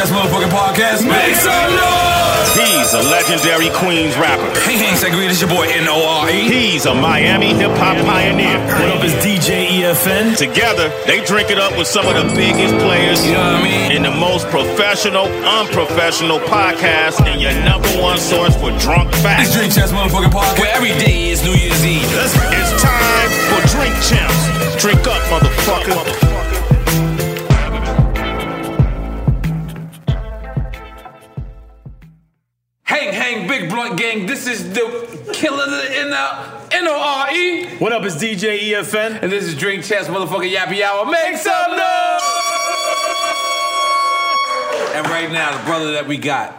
Champs Motherfucking Podcast. Make some noise! He's a legendary Queens rapper. Hey, Hank Segreed, this your boy N-O-R-E. He's a Miami hip hop pioneer. What up, is DJ EFN? Together, they drink it up with some of the biggest players You know what I mean? in the most professional, unprofessional podcast, and your number one source for drunk facts. Drink Champs Motherfucking Podcast, where every day is New Year's Eve. It's time for Drink Champs. Drink up, motherfucker. Hang, is the killer in the N-O-R-E. What up, is DJ EFN? And this is Drink Champs Motherfucking Yappy Hour. Make some noise! And right now, the brother that we got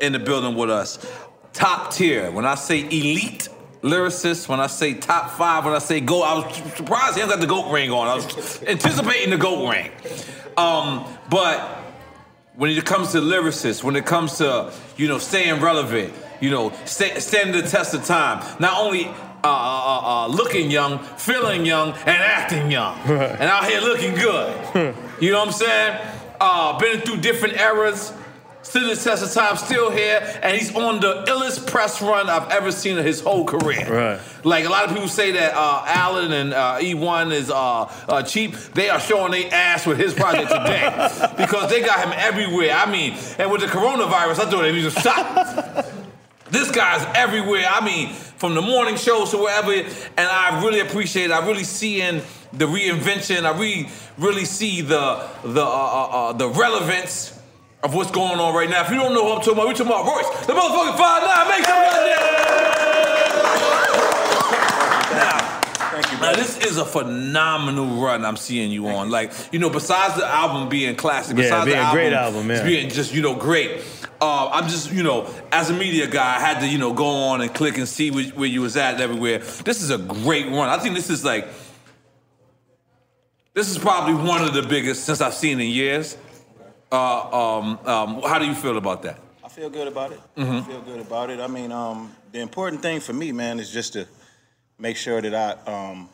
in the building with us, top tier. When I say elite lyricist, when I say top five, when I say go, I was surprised he hasn't got the goat ring on. I was anticipating the goat ring. Um, but when it comes to lyricists, when it comes to you know staying relevant, you know standing the test of time, not only uh, uh, uh, uh, looking young, feeling young, and acting young, and out here looking good. you know what I'm saying? Uh, been through different eras, stood the test of time, still here, and he's on the illest press run I've ever seen in his whole career. Right. Like a lot of people say that uh, Allen and uh, eOne is uh, uh, cheap. They are showing their ass with his project today because they got him everywhere. I mean, and with the coronavirus, I thought they was a shot. This guy's everywhere. I mean, from the morning shows to wherever, and I really appreciate it. I really see in the reinvention. I really, really see the the uh, uh, uh, the relevance of what's going on right now. If you don't know who I'm talking about, we talking about Royce, the motherfucking five nine. Make some now, Thank you, now this is a phenomenal run I'm seeing you on. Like, you know, besides the album being classic, Yeah, besides being the a great album, yeah. being just, you know, great. Uh, I'm just, you know, as a media guy, I had to, you know, go on and click and see where, where you was at everywhere. This is a great run. I think this is like, this is probably one of the biggest since I've seen in years. Uh, um, um, how do you feel about that? I feel good about it. Mm-hmm. I feel good about it. I mean, um, the important thing for me, man, is just to make sure that I, um,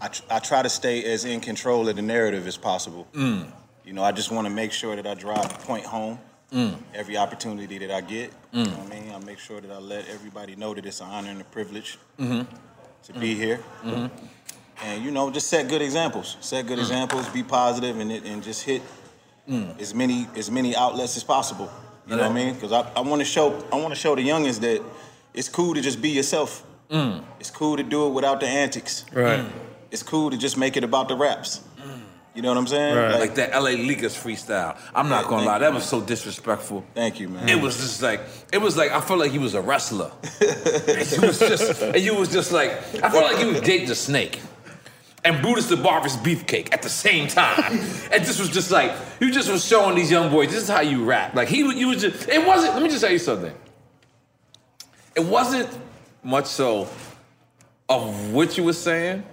I, tr- I try to stay as in control of the narrative as possible. Mm. You know, I just want to make sure that I drive the point home Mm. every opportunity that I get. You know what I mean? I make sure that I let everybody know that it's an honor and a privilege Mm-hmm. to be here. And you know, just set good examples. Set Mm. good examples. Be positive, and it, and just hit as many as many outlets as possible. You know what I mean? Because I, I want to show I want to show the youngins that it's cool to just be yourself. Mm. It's cool to do it without the antics. Right. It's cool to just make it about the raps. You know what I'm saying? Right. Like that LA Leakers freestyle. I'm not Yeah, gonna thank lie, you, that man. was so disrespectful. Thank you, man. It was just like it was like I felt like he was a wrestler. and you was just and you was just like I felt like you was dating a snake. And Brutus the Barber's beefcake at the same time. and this was just like you just was showing these young boys this is how you rap. Like he you was just it wasn't let me just tell you something. It wasn't much so of what you were saying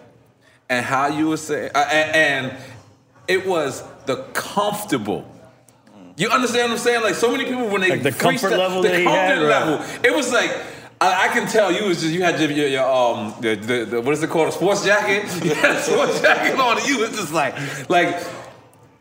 and how you were saying uh, and, and it was the comfortable you understand what I'm saying? Like so many people when they Like the comfort level the comfort had, right. level. It was like I, I can tell you was just you had your, your, your um the, the, the what is it called a sports jacket? You had a sports jacket on. You was just like like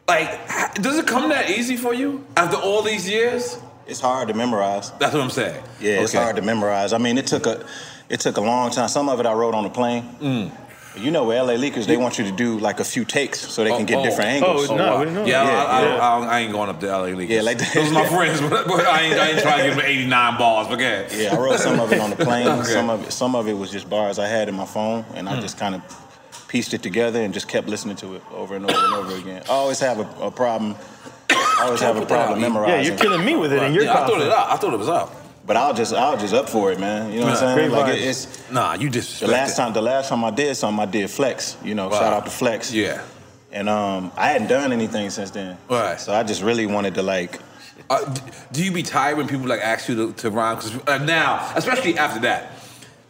like does it come that easy for you after all these years? It's hard to memorize. That's what I'm saying. Yeah, it's hard to memorize. I mean, it took a it took a long time. Some of it I wrote on the plane. Mm. You know, with LA Leakers, they want you to do like a few takes so they can get Oh, different oh. angles. Oh, no, we didn't Yeah. I, I, Yeah, don't- I, I ain't going up to LA Leakers. Yeah, like that. those are my friends, but, but I ain't I ain't trying to give them 89 balls. But yeah, Yeah, I wrote some of it on the plane. Okay. Some of it, some of it was just bars I had in my phone, and Hmm. I just kind of pieced it together and just kept listening to it over and over and over again. I always have a, a problem. I always have a put that out. problem Yeah, Yeah, you're killing me with it, and you're yeah, I thought it confident. out. I thought it was out. But I'll just I'll just up for it, man. You know what I'm saying? Like it, it's Nah, you the disrespected. last time the last time I did something, I did Flex. You know, Wow. shout out to Flex. Yeah. And um, I hadn't done anything since then. Right. So I just really wanted to like. Uh, do you be tired when people like ask you to, to rhyme? Because uh, now, especially after that,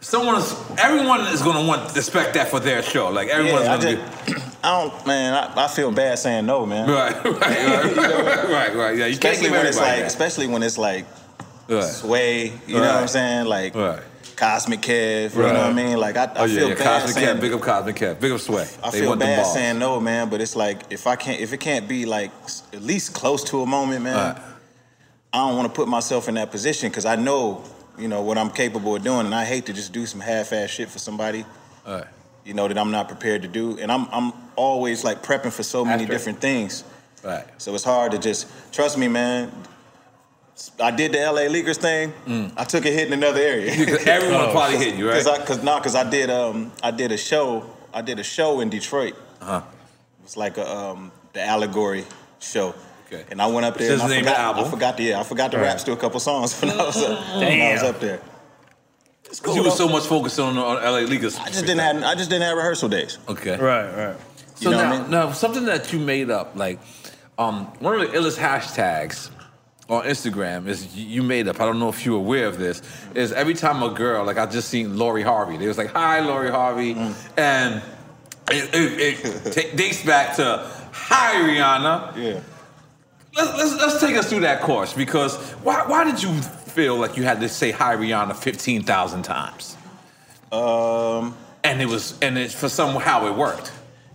someone's everyone is gonna want to expect that for their show. Like everyone's Yeah, gonna just, I don't, man. I, I feel bad saying no, man. be right, right, right, right, right, right. Yeah, you can't Especially when it's like, that. especially when it's like Right. sway. You know what I'm saying? Like, Right. Cosmic Kev. You Right. know what I mean? Like I, I Oh yeah, feel yeah. bad Cosmic saying Kev, big up Cosmic Kev, big up Sway. I They feel bad saying no, man, but it's like if I can't, if it can't be like at least close to a moment, man, Right. I don't want to put myself in that position because I know, you know, what I'm capable of doing, and I hate to just do some half-ass shit for somebody, Right. you know, that I'm not prepared to do, and I'm I'm always like prepping for so many After. different things, Right. so it's hard to just trust me, man. I did the LA Leakers thing. I took a hit in another area. Because everyone Oh. probably hit you, right? Cause I, cause no, cause I did, um, I did a show. I did a show in Detroit. Uh-huh. It was like a, um, the allegory show. Okay. And I went up there. Which and I name forgot, the album. I forgot to, yeah, I forgot to Right. rap to a couple songs when I was up, when I was up there. It's Because cool. you were so much focused on, on LA Leakers. I just didn't have, I just didn't have rehearsal days. Okay. Right, right. So You know what now, I mean? now, something that you made up, like um, one of the illest hashtags on Instagram is you made up. I don't know if you're aware of this. Is every time a girl, like I just seen Lori Harvey, they was like, "Hi, Lori Harvey," Mm. and it, it, it ta- dates back to "Hi, Rihanna." Yeah. Let's, let's, let's take us through that course because why, why did you feel like you had to say "Hi, Rihanna" fifteen thousand times? Um, And it was, and it for somehow it worked.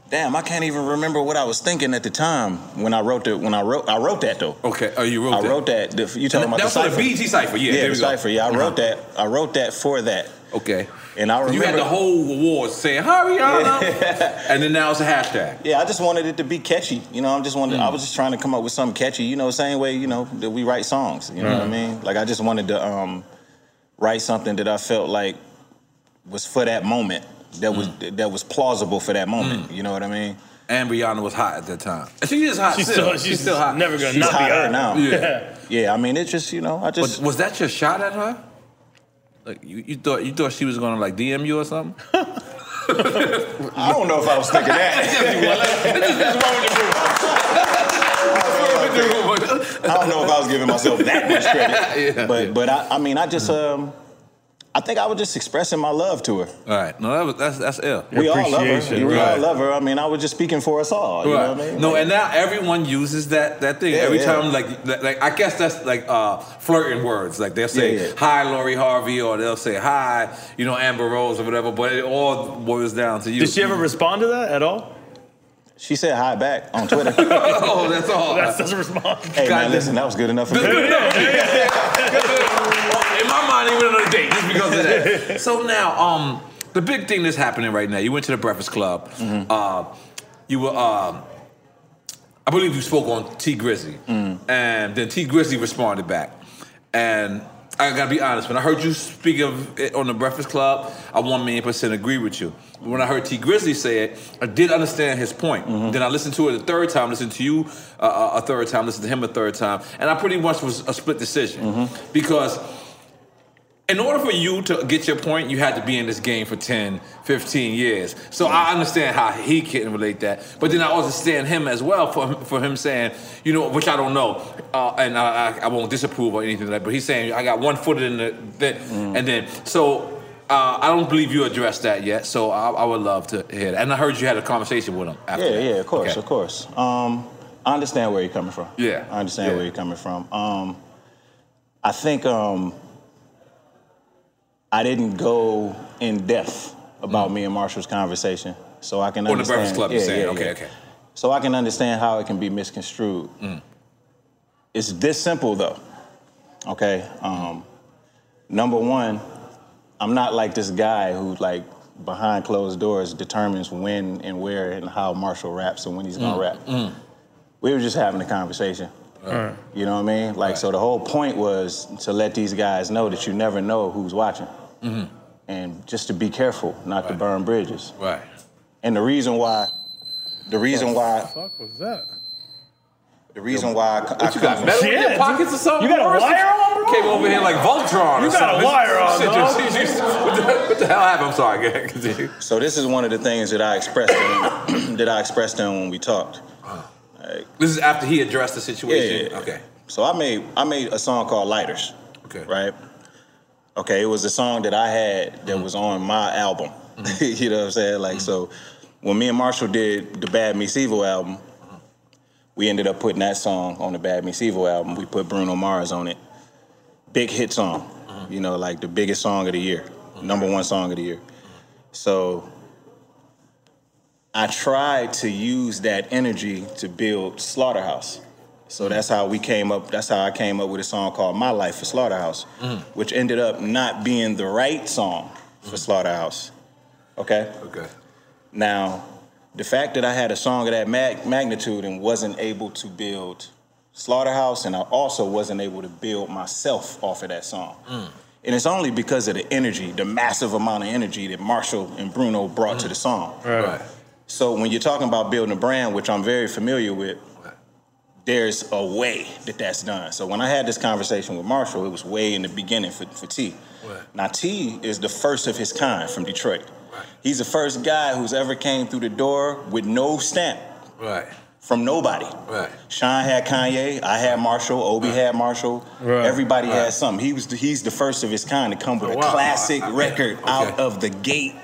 damn, I can't even remember what I was thinking at the time when I wrote the, when I wrote, I wrote that though. Okay, oh, you wrote I that. wrote that. The, you talking about That's the for the cipher? Cipher. Yeah, Yeah, there the cipher. Yeah, I wrote Uh-huh. that. I wrote that for that. Okay. And I remember You had the whole award saying "Hi Rihanna," and then now it's a hashtag. Yeah, I just wanted it to be catchy. You know, I'm just wanted. Mm. I was just trying to come up with something catchy. You know, same way you know that we write songs. You know what I mean? Like I just wanted to um, write something that I felt like was for that moment. That was Mm. that was plausible for that moment. You know what I mean? And Rihanna was hot at that time. And She is hot She's still. still, she's, still hot. Never gonna She's not be hotter hot. now. Yeah. Yeah, I mean, it's just you know, I But just was that your shot at her? Like you, you thought you thought she was gonna like DM you or something? I don't know if I was thinking that. I don't know if I was giving myself that much credit. Yeah, but yeah. but I, I mean, I just um, I think I was just expressing my love to her. All right, no, that was, that's that's ill. We all love her. We right. all love her. I mean, I was just speaking for us all. You know what I mean? No, Like, and now everyone uses that that thing Yeah, every yeah. time. Like, like, like, I guess that's like uh, flirting words. Like they'll say Yeah, yeah. "Hi, Lori Harvey," or they'll say "Hi," you know, Amber Rose or whatever. But it all boils down to you. Did she ever respond to that at all? She said hi back on Twitter. oh, that's all. That doesn't respond. hey God, man, listen, that was good enough for me. Good enough. In my mind, he went on a date just because of that. So now, um, the big thing that's happening right now. You went to the Breakfast Club. Uh, you were, um, I believe, you spoke on Tee Grizzley, and then Tee Grizzley responded back, and. I gotta be honest. When I heard you speak of it on the Breakfast Club, I one million percent agree with you. But when I heard Tee Grizzley say it, I did understand his point. Mm-hmm. Then I listened to it a third time, listened to you uh, uh, a third time, listened to him a third time, and I pretty much was a split decision mm-hmm. because in order for you to get your point, you had to be in this game for 10, 15 years. So I understand how he can relate that. But then I understand him as well for, for him saying, you know, which I don't know, uh, and I, I, won't disapprove or anything like that, but he's saying, I got one foot in the, the and then, so uh, I don't believe you addressed that yet, so I, I would love to hear that. And I heard you had a conversation with him after Yeah, that. yeah, of course, Okay. of course. Um, I understand where you're coming from. Yeah, I understand yeah. where you're coming from. Um, I think um, I didn't go in depth about me and Marshall's conversation, so I can Mm. On the understand. Breakfast Club, yeah, you're saying. yeah, okay, yeah. okay. So I can understand how it can be misconstrued. Mm. It's this simple though. Okay. Um, number one, I'm not like this guy who like behind closed doors determines when and where and how Marshall raps and when he's gonna rap. We were just having a conversation. You know what I mean? Like, so the whole point was to let these guys know that you never know who's watching. Mm-hmm. And just to be careful not to burn bridges. Right. And the reason why, the reason why, fuck was that? the reason why I, I What you got, come- metal in your Shit. pockets or something? You got a wire on, bro? Came over here like Voltron or You got a wire on, Shit, what, the, what the hell happened? I'm sorry. Go ahead, continue. So this is one of the things that I expressed to him, that I expressed to him when we talked. This is after he addressed the situation. Yeah, yeah. Okay. So I made I made a song called Lighters. Okay. Right. Okay, it was a song that I had that mm-hmm. was on my album. Mm-hmm. you know what I'm saying? Like so, mm-hmm. when me and Marshall did the Bad Meets Evil album, we ended up putting that song on the Bad Meets Evil album. We put Bruno Mars on it. Big hit song. You know, like the biggest song of the year. number one song of the year. So I tried to use that energy to build Slaughterhouse. So mm-hmm. that's how we came up. That's how I came up with a song called "My Life" for Slaughterhouse, mm-hmm. which ended up not being the right song for mm-hmm. Slaughterhouse. Okay. Okay. Now, the fact that I had a song of that mag- magnitude and wasn't able to build Slaughterhouse, and I also wasn't able to build myself off of that song. Mm. And it's only because of the energy, the massive amount of energy that Marshall and Bruno brought to the song. Right. So when you're talking about building a brand, which I'm very familiar with, there's a way that that's done. So when I had this conversation with Marshall, it was way in the beginning for, for T. Right. Now T is the first of his kind from Detroit. He's the first guy who's ever came through the door with no stamp Right. from nobody. Right. Sean had Kanye, I had Marshall, Obi had Marshall. Right. Everybody Right. had something. He was the, he's the first of his kind to come with Oh, a wow. classic I- I- record okay. out of the gate.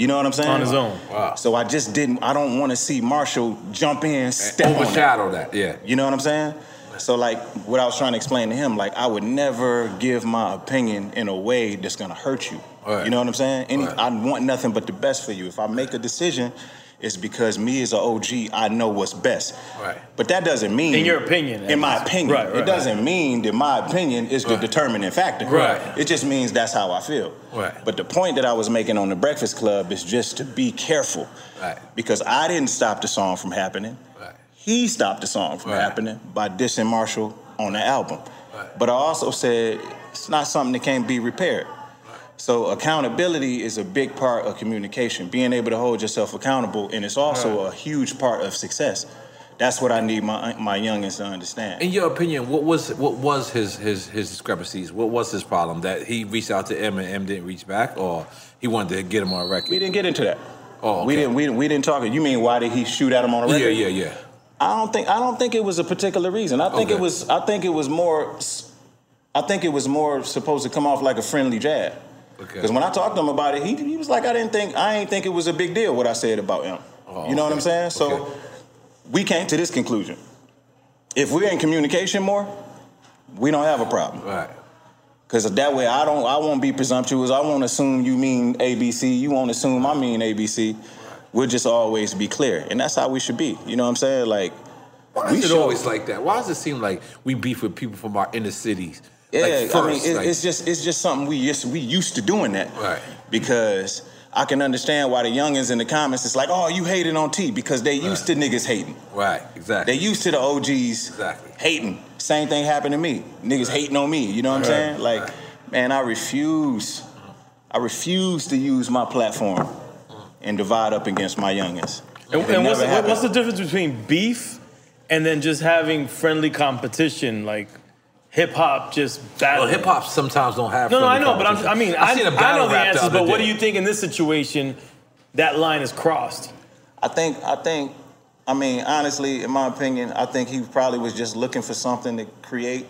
You know what I'm saying? On his own. Wow. So I just didn't. I don't want to see Marshall jump in, step on that. Overshadow that. Yeah. You know what I'm saying? So like what I was trying to explain to him, like I would never give my opinion in a way that's gonna hurt you. Right. You know what I'm saying? Any, Right. I want nothing but the best for you. If I make a decision, it's because me as an OG, I know what's best. Right. But that doesn't mean In your opinion, In my opinion. Right, right, it doesn't mean that my opinion is the determining factor. Right. It just means that's how I feel. Right. But the point that I was making on the Breakfast Club is just to be careful. Right. Because I didn't stop the song from happening Right. he stopped the song from Right. happening by dissing Marshall on the album. Right. But I also said it's not something that can't be repaired. So accountability is a big part of communication, being able to hold yourself accountable, and it's also a huge part of success. That's what I need my my youngins to understand. In your opinion, what was what was his his his discrepancies? What was his problem? That he reached out to M and M didn't reach back, or he wanted to get him on record? We didn't get into that. Oh, we didn't. We, didn't- we didn't talk. You mean why did he shoot at him on a record? Yeah, yeah, yeah. I don't think I don't think it was a particular reason. I think Okay. it was I think it was more I think it was more supposed to come off like a friendly jab. Okay. Because when I talked to him about it, he, he was like, I didn't think I ain't think it was a big deal what I said about him. Oh, you know what. I'm saying? So Okay. we came to this conclusion. If we're in communication more, we don't have a problem. Right. Cause that way I don't I won't be presumptuous. I won't assume you mean ABC. You won't assume I mean ABC. We'll just always be clear. And that's how we should be. You know what I'm saying? Like Why we is it always like that? Why does it seem like we beef with people from our inner cities? Yeah, like I mean, it, like- it's just it's just something we used we used to doing that. Right. Because I can understand why the youngins in the comments it's like, oh, you hating on T because they used to niggas hating. right, exactly. They used to the OGs Exactly. hating. Same thing happened to me. Niggas hating on me. You know what I'm saying? Like, man, I refuse. I refuse to use my platform and divide up against my youngins. And, and what's, the, what's the difference between beef and then just having friendly competition, like hip hop just battle? well, hip hop sometimes don't have. No, no, I know, but I'm, I mean, I, seen a I battle know the answers, other but what do you think in this situation that line is crossed? I think I think I mean honestly, in my opinion, I think he probably was just looking for something to create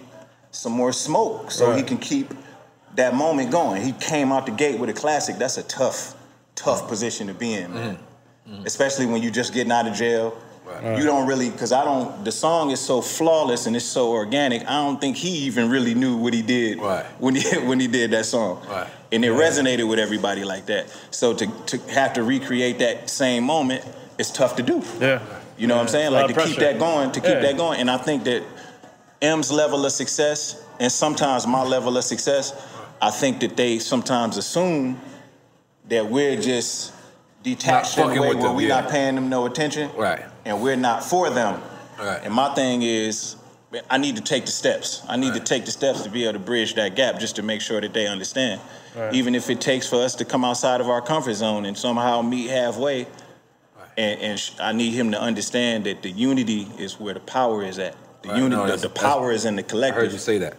some more smoke so he can keep that moment going. He came out the gate with a classic. That's a tough, tough position to be in, man. Mm-hmm. Mm-hmm. Especially when you're just getting out of jail. You don't really, because I don't. The song is so flawless and it's so organic. I don't think he even really knew what he did Right. when he when he did that song. Right. And it resonated with everybody like that. So to to have to recreate that same moment it's tough to do. Yeah. You know what I'm saying? Like to of keep that going, to keep Yeah. that going. And I think that M's level of success and sometimes my level of success, I think that they sometimes assume that we're just detached Not in a way where we're yeah. not paying them no attention. Right. And we're not for them. Right. And my thing is, I need to take the steps. I need to take the steps to be able to bridge that gap just to make sure that they understand. Even if it takes for us to come outside of our comfort zone and somehow meet halfway. And, and sh- I need him to understand that the unity is where the power is at. The Right. unity, No, the, the power is in the I collective. heard you say that.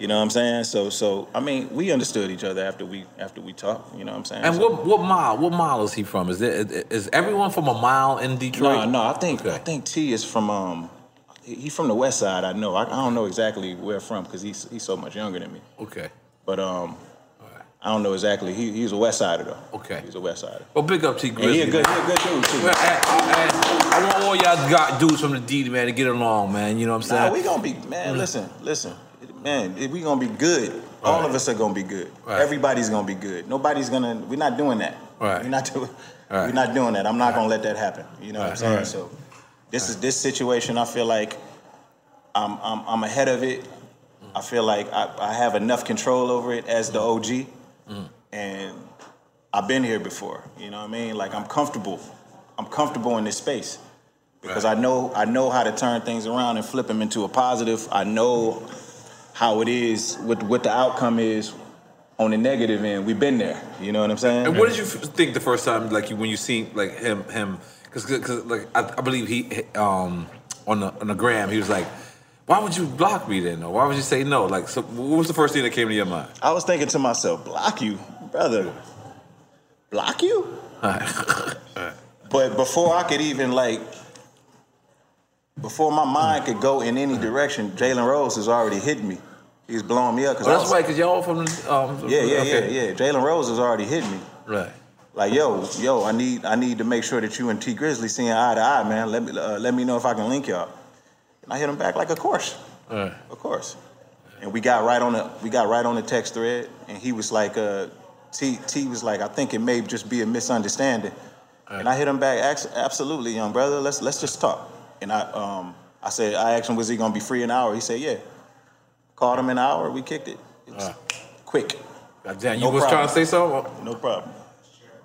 You know what I'm saying? So, so I mean, we understood each other after we after we talked. You know what I'm saying? And So- what what mile? What mile is he from? Is there, is everyone from a mile in Detroit? No, no. I think Okay. I think T is from um, he he from the West Side. I know. I, I don't know exactly where from because he's he's so much younger than me. Okay. But um, I don't know exactly. He he's a West Sider though. Okay. He's a West Sider. Well, big up Tee Grizzley. he a good he a good dude too. And- and I want all y'all got dudes from the D man to get along, man. You know what I'm saying? Nah, we gonna be man. Listen, listen. Man, if we gonna be good. All of us are gonna be good. Right. Everybody's gonna be good. Nobody's gonna. We're not doing that. Right. We're not doing. Right. We're not doing that. I'm not gonna let that happen. You know what I'm saying? Right. So, this is this situation. I feel like I'm I'm, I'm ahead of it. I feel like I, I have enough control over it as the OG, mm. and I've been here before. You know what I mean? Like I'm comfortable. I'm comfortable in this space because I know I know how to turn things around and flip them into a positive. I know how it is, what what the outcome is on the negative end. We've been there. You know what I'm saying? And what did you f- think the first time, like you, when you seen like him, him, Because because like I, I believe he, um, on the on the gram, he was like, "Why would you block me then? Or why would you say no?" Like, so what was the first thing that came to your mind? I was thinking to myself, block you, brother. Block you? But before I could even like, before my mind could go in any direction, Jalen Rose has already hit me. He's blowing me up. Cause Oh, that's was- right, because y'all from the, um, Yeah, yeah, okay. yeah, yeah. Jalen Rose has already hit me. Right. Like, yo, yo, I need, I need to make sure that you and Tee Grizzley seeing eye to eye, man. Let me, uh, let me know if I can link y'all. And I hit him back like, of course, Right. of course. And we got right on the, we got right on the text thread, and he was like, uh, T, T was like, I think it may just be a misunderstanding. And I hit him back, absolutely, young brother. Let's let's just talk. And I, um, I said, I asked him, was he gonna be free an hour? He said, yeah. Called him an hour. We kicked it. It was quick. Damn, you No was problem. trying to say something? No problem.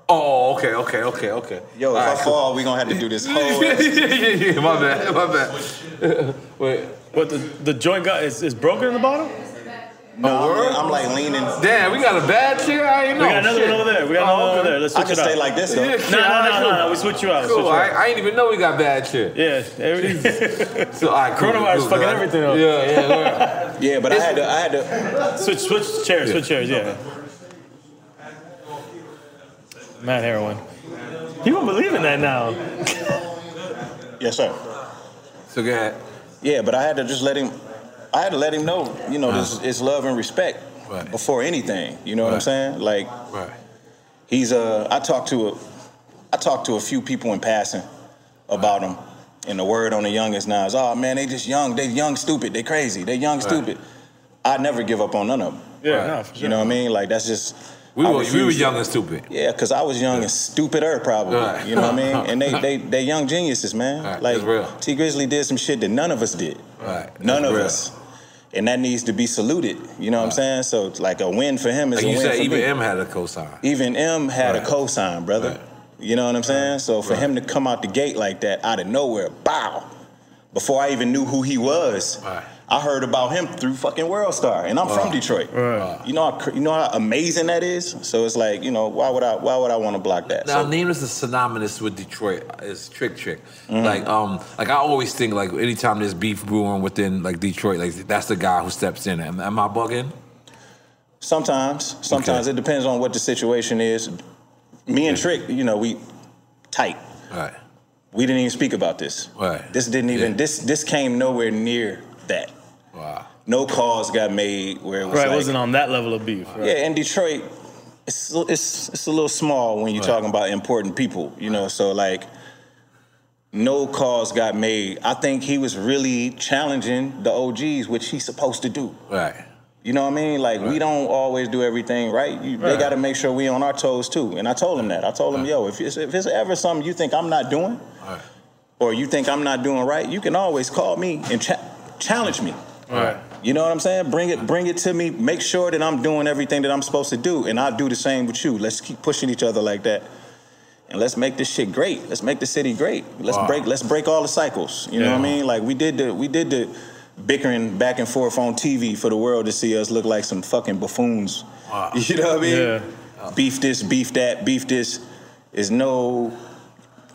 Oh, okay, okay, okay, okay. Yo, if All I right, cool. fall, we gonna have to do this whole. yeah, yeah, yeah, my bad, my bad. Wait, What the the joint got is, is broken in the bottom? No, I'm, I'm like leaning. damn, we got a bad chair. I ain't know. We got another Shit. one over there. We got Oh, another one okay. over there. Let's switch I switch can it stay out. like this though. Yeah, No, no, no, no, no. We switch you out. Cool. Switch you I, out. I didn't even know we got bad chair. Yeah, So, all right, cool, Coronavirus cool, fucking everything up. Yeah, yeah. Yeah, but I had to. I had to. switch switch chairs. Switch chairs. Yeah. Mad heroin. You won't believe in that now. Yes, sir. so go ahead. Yeah, but I had to just let him. I had to let him know. You know, this uh-huh. it's love and respect Right. before anything. You know what I'm saying? Like Right. he's a. I talked to a I talked to a few people in passing about him. And the word on the youngest now is, oh man, they just young, they young stupid, they crazy, they young stupid. I never give up on none of them. Yeah, Right. no, for sure. You know what I mean? Like that's just We I were, we were refuse to- young and stupid. Yeah, because I was young and stupider probably. Right. You know what I mean? And they they they young geniuses, man. Right, Like. Tee Grizzley did some shit that none of us did. Right. None That's of real. us. And that needs to be saluted. You know what I'm saying? So it's like a win for him is Like a you win said, for even me. M had a cosign. Even M had Right. a cosign, brother. Right. You know what I'm saying? So for Right. him to come out the gate like that, out of nowhere, bow, before I even knew who he was, Right. I heard about him through fucking World Star, and I'm from Detroit. Right. You know, how, you know how amazing that is. So it's like, you know, why would I? Why would I want to block that? Now, So- name is synonymous with Detroit. Is Trick Trick. Mm-hmm. Like, um, like I always think like anytime there's beef brewing within like Detroit, like that's the guy who steps in. Am, am I bugging? Sometimes, sometimes Okay. it depends on what the situation is. Me and Trick, you know, we tight. Right. We didn't even speak about this. Right. This didn't even. Yeah. This this came nowhere near that. Wow. No calls got made where it was Right, it like, wasn't on that level of beef. Right. yeah. In Detroit, it's it's it's a little small when you're Right. talking about important people, you know. So like, no calls got made. I think he was really challenging the OGs, which he's supposed to do. Right. You know what I mean? Like we don't always do everything right. You, They got to make sure we on our toes too. And I told him that. I told him, yo, if it's, if it's ever something you think I'm not doing, Right. or you think I'm not doing right, you can always call me and cha- challenge me. Right. You know what I'm saying? Bring it, bring it to me. Make sure that I'm doing everything that I'm supposed to do, and I'll do the same with you. Let's keep pushing each other like that, and let's make this shit great. Let's make the city great. Let's Wow. break, let's break all the cycles. You know what I mean? Like we did the, we did the bickering back and forth on TV for the world to see us look like some fucking buffoons. Wow. You know what I mean? Yeah. Beef this, beef that, beef this. Is no,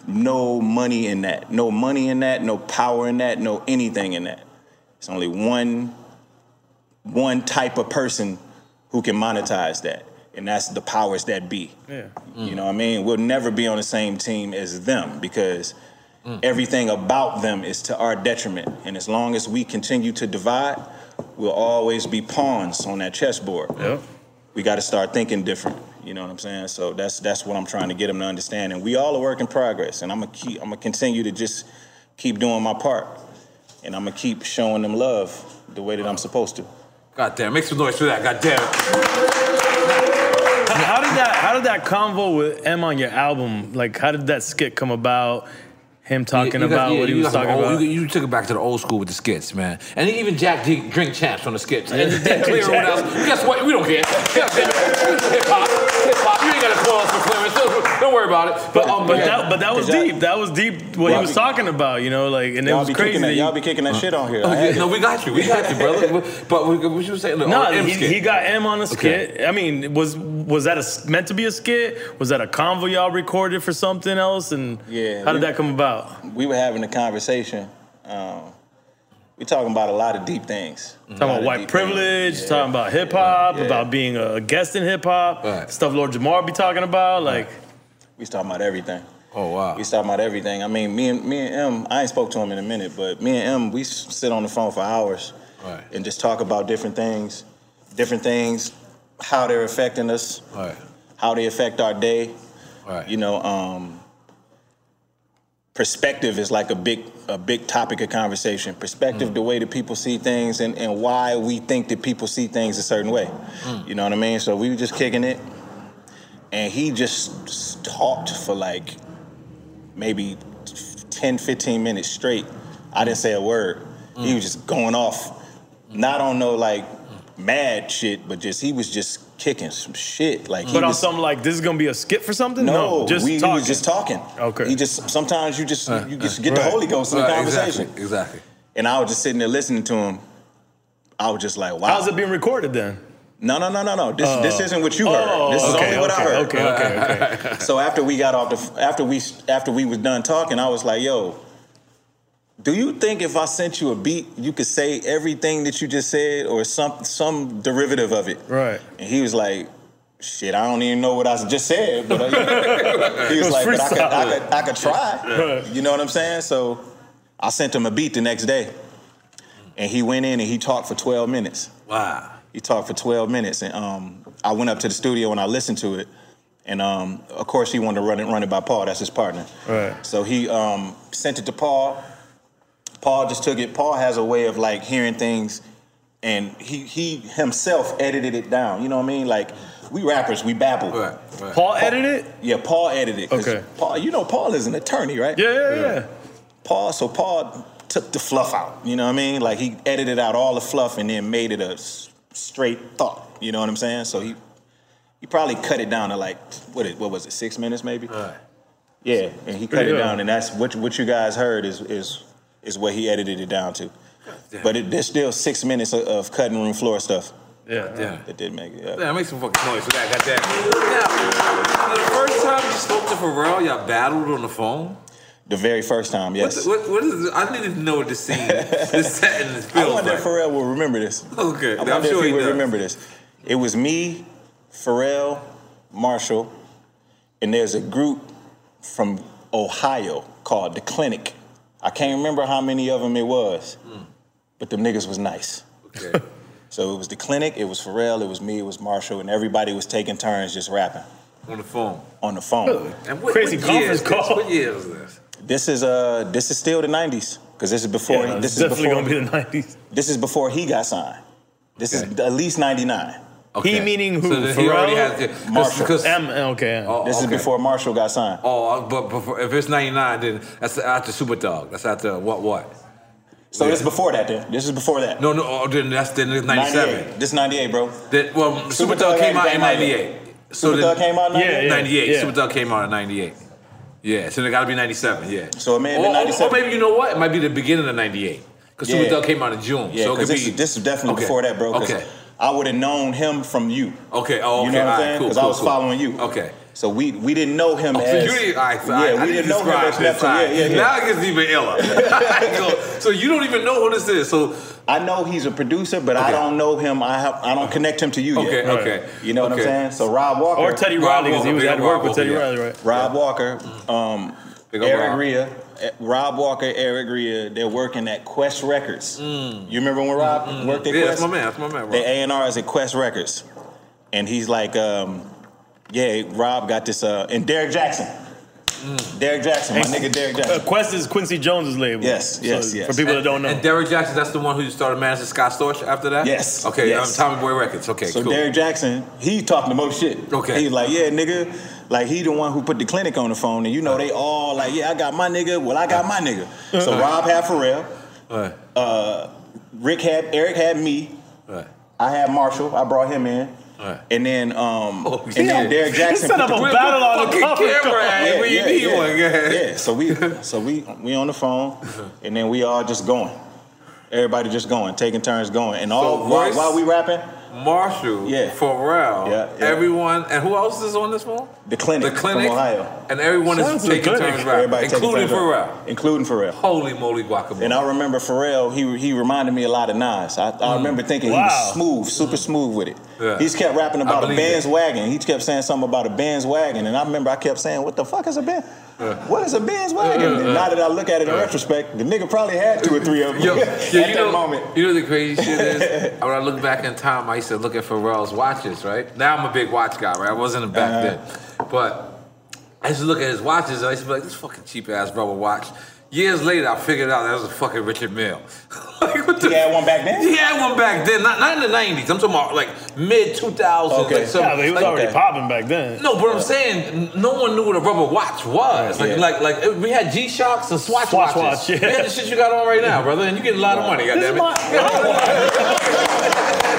no money in that. No money in that. No power in that. No anything in that. It's only one one type of person who can monetize that, and that's the powers that be. Yeah. You know what I mean? We'll never be on the same team as them because mm. everything about them is to our detriment. And as long as we continue to divide, we'll always be pawns on that chessboard. Yep. We got to start thinking different. You know what I'm saying? So that's that's what I'm trying to get them to understand. And we all a work in progress. And I'm gonna keep I'm gonna continue to just keep doing my part. And I'm gonna keep showing them love the way that I'm supposed to. God damn, make some noise for that. God damn it. How did that? How did that convo with M on your album? Like, how did that skit come about? Him talking You- you got- about yeah, what he you was talking old- about. You, you took it back to the old school with the skits, man. And even Jack D drink champs on the skits. And then clear what else. Guess what? We don't care. God damn it. Hip hop. Hip hop. You ain't got to call us for clearance. Don't, don't worry about it. But, um, But yeah. that, but that was Cause deep. That was deep. What he Y'all was be- talking about, you know, like, and it was crazy. That that. you, Y'all be kicking that shit on here. Oh, yeah, no, we got you. We got you, brother. But we, what you were saying? no, he, he got M on a skit. I mean, was was that a, meant to be a skit? Was that a convo y'all recorded for something else? And Yeah, how did we- that come about? we were having a conversation. Um, we talking about a lot of deep things. A Talking about white privilege. Yeah. talking about hip hop, yeah. about being a guest in hip hop, Right. stuff Lord Jamar be talking about. Like, We was talking about everything. Oh, wow. We was talking about everything. I mean, me and me and M. I ain't spoke to him in a minute, but me and M. We sit on the phone for hours Right. and just talk about different things, different things, how they're affecting us, Right. how they affect our day. Right. You know, um, perspective is like a big a big topic of conversation. Perspective, mm. the way that people see things, and, and why we think that people see things a certain way. Mm. You know what I mean? So we were just kicking it, and he just talked for like maybe 10, 15 minutes straight. I didn't say a word. He mm. was just going off, not on no like mad shit, but just he was just kicking some shit. Like he but on was, something like this is gonna be a skit for something? no, just we, we talking. was just talking. Okay. He just sometimes you just you just get the Holy Ghost in the conversation. Exactly. exactly. And I was just sitting there listening to him. I was just like, wow. How's it being recorded then? No, no, no, no, no. This this oh. isn't what you heard. Oh, this is Oh, okay, only what okay, I heard. Okay, okay, okay. So after we got off the after we after we was done talking, I was like, yo, do you think if I sent you a beat, you could say everything that you just said or some some derivative of it? Right. And he was like, shit, I don't even know what I just said. But he was was like, but I could, I could, I could try. You know what I'm saying? So I sent him a beat the next day. And he went in and he talked for 12 minutes. Wow. He talked for 12 minutes. And um, I went up to the studio and I listened to it. And um, of course, he wanted to run it, run it by Paul. That's his partner. Right. So he um, sent it to Paul. Paul just took it. Paul has a way of like hearing things, and he he himself edited it down. You know what I mean? Like we rappers, we babble. Right. Right. Paul edited it? Yeah, Paul edited. it. 'cause Okay. Paul, you know, Paul is an attorney, right? Yeah, yeah, yeah. Paul, so Paul took the fluff out. You know what I mean? Like he edited out all the fluff and then made it a s- straight thought. You know what I'm saying? So he he probably cut it down to like what it, what was it six minutes maybe? Right. Yeah, and he cut Yeah. it down, and that's what what you guys heard is is is what he edited it down to. damn. But it, there's still six minutes of, of cutting room floor stuff Yeah. Yeah. that did make it. Yeah. Yeah, make some fucking noise for that. Got that. Now, the first time you spoke to Pharrell, y'all battled on the phone. The very first time, yes. What, what, what is? It? I needed to know what the scene, the setting, this I wonder like. if Pharrell will remember this. Okay, I I'm sure he, he does. remember this. It was me, Pharrell, Marshall, and there's a group from Ohio called The Clinic. I can't remember how many of them it was, but them niggas was nice. Okay. So it was The Clinic, it was Pharrell, it was me, it was Marshall, and everybody was taking turns just rapping on the phone. on the phone. And what, Crazy what conference is this? call. What year is this? This is uh this is still the 90s because this is before Yeah, this is definitely before gonna be the 90s. this is before he got signed. This Okay. is at least 99. He meaning who? So then he already has the, Marshall. Because, M, okay. oh, This okay. is before Marshall got signed. Oh, uh, but before, if it's 99, then that's after Super Thug. That's after what? What? So Yeah. this is before that then. This is before that. No, no. Oh, then that's then it's 97. 98. This is 98, bro. Then, well, Super, Thug Dog came out in came 98. So Super then- came out in 98? Yeah, yeah. 98. Super Thug came out in 98. Yeah, so it got to be 97. Yeah. So it may have been or- 97. Or maybe you know what? It might be the beginning of 98. Because Super Yeah. Dog came out in June. Yeah, so it could this, be. is- this is definitely Okay. before that, bro. Okay. I would have known him from you. Okay. Oh, okay. You know what I'm right, saying? Cool, Because I was cool. following you. Okay. So we we didn't know him Oh, so as you didn't, all right, so yeah, I, I we need didn't know him describe as this. Neptune. all Yeah, yeah, yeah. Now it gets even iller. so you don't even know who this is. So I know he's a producer, but I don't know him. I have I don't connect him to you okay, yet. okay. You know what. I'm saying? So Rob Walker Or Teddy Riley, because he was at had Rob work with Teddy Riley, right? Rob Walker, um, Eric Rob. Ria, eh, Rob Walker, Eric Ria. They're working at Qwest Records. You remember when Rob worked at Mm. Yeah, Qwest? that's my man. That's my man. Rob. The A and R is at Qwest Records, and he's like, um, yeah, Rob got this, uh, and Derek Jackson. Derek Jackson, my nigga Derek Uh, Jackson. Qwest is Quincy Jones's label. Yes, yes, yes. For people that don't know. And Derek Jackson, that's the one who started managing Scott Storch after that? Yes, Okay, yes. um, Tommy Boy Records. Okay, So cool. Derek Jackson, he talking the most shit. Okay. He's like, yeah, nigga. Like he the one who put the clinic on the phone, and you know they all like, yeah, I got my nigga. Well, I got my nigga. So Rob had Pharrell, uh, Rick had Eric had me. I had Marshall. I brought him in. Right. And then um Oh, and then Derek Jackson set up a battle on the cover. camera yeah, Where you yeah, need yeah. one? Yeah, so we so we we on the phone and then we all just going. Everybody just going, taking turns going. And all while, while we rapping, Marshall, Yeah. Pharrell, Yeah, yeah. everyone, and who else is on this phone? the clinic, The clinic, from Ohio. and everyone Shout out is taking turns rapping, Everybody taking including turns Pharrell. rapping. Including Pharrell. Holy moly, guacamole! And I remember Pharrell, he he reminded me a lot of Nas. I, I remember thinking he was smooth, super smooth with it. Mm. Yeah. He kept rapping about a band's Benz that. wagon. He kept saying something about a band's wagon. And I remember I kept saying, what the fuck is a Benz? What is a Benz wagon? and now that I look at it in uh, retrospect, the nigga probably had two or three of them Yo, at you that know, moment. You know the crazy shit is when I look back in time, I used to look at Pharrell's watches. Right now, I'm a big watch guy. Right, I wasn't a back Uh-huh. then, but I used to look at his watches and I used to be like, this fucking cheap ass rubber watch. Years later, I figured out that was a fucking Richard Mille. like, what the? He had one back then? He had one back then, not, not in the '90s. I'm talking about like mid 2000s. Okay. Like some, yeah, but he was like- already okay. popping back then. No, but I'm saying no one knew what a rubber watch was. Like, Yeah. like, like it- we had G Shocks and Swatch, Swatch watches. watch, yeah. We had the shit you got on right now, brother, and you get a lot of money. This Goddamn it. my-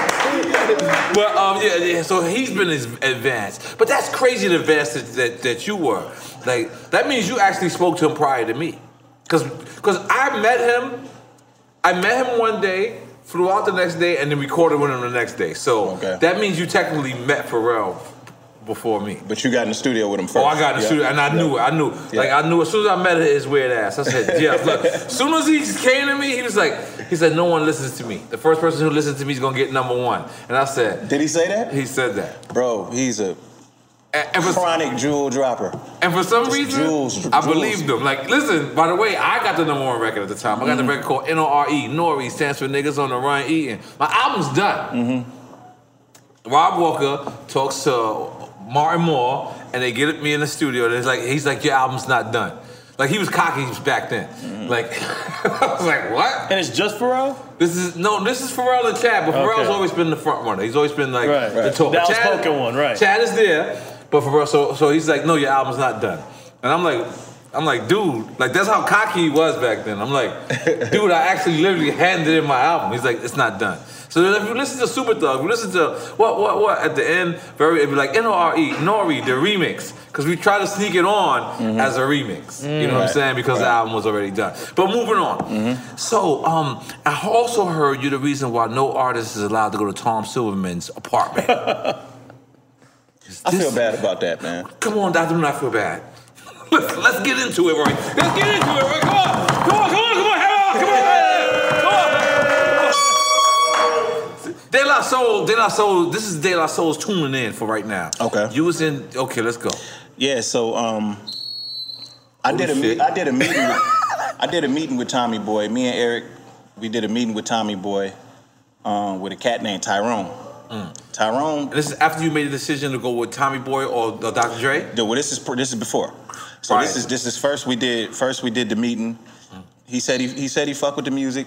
But um, yeah, yeah, so he's been as advanced. But that's crazy the advanced that, that, that you were. Like that means you actually spoke to him prior to me, because because I met him, I met him one day, flew out the next day, and then recorded with him the next day. So Okay. that means you technically met Pharrell before me. But you got in the studio with him first. Oh, I got in the Yeah. studio, and I knew it. I knew, like, I knew as soon as I met his weird ass. I said, "Yeah." look." As soon as he came to me, he was like, he said, "No one listens to me. The first person who listens to me is gonna get number one." And I said, Did he say that? he said that. Bro, he's a for, chronic jewel dropper. and for some Just reason, jewels, I believed him. Like, listen, by the way, I got the number one record at the time. I got the mm. record called N-O-R-E. Nori stands for niggas on the run eating. My album's done. Mm-hmm. Rob Walker talks to Martin Moore, and they get me in the studio. And it's like he's like, "Your album's not done." Like he was cocky back then. Mm-hmm. Like I was like, "What?" And it's just Pharrell? This is no, this is Pharrell and Chad, but Pharrell's Okay. always been the front runner. He's always been like Right, the right. The Chad- outspoken one, right. Chad is there, but Pharrell, so so he's like, "No, your album's not done." And I'm like. I'm like, dude, like that's how cocky he was back then. I'm like, dude, I actually literally handed in my album. He's like, it's not done. So then if you listen to Super Thug, if you listen to what, what, what at the end, very, it'd be like N O R E, Nori, the remix, because we try to sneak it on as a remix. You know what I'm saying? Because the album was already done. But moving on. So, um, I also heard you're the reason why no artist is allowed to go to Tom Silverman's apartment. I feel bad about that, man. Come on, I do not feel bad. Let's, let's get into it, Roy. Let's get into it, Roy. Come on, come on, come on, come on, come on, come on. De La Soul, De La Soul. This is De La Soul's tuning in for right now. Okay. You was in. Okay, let's go. Yeah, so um, I did a shit. I did a meeting. With, I did a meeting with Tommy Boy. Me and Eric, we did a meeting with Tommy Boy, um, with a cat named Tyrone. Tyrone. And this is after you made the decision to go with Tommy Boy or uh, Dr. Dre. No, well, this is this is before. So this is this is first we did first we did the meeting. He said he he said he fuck with the music.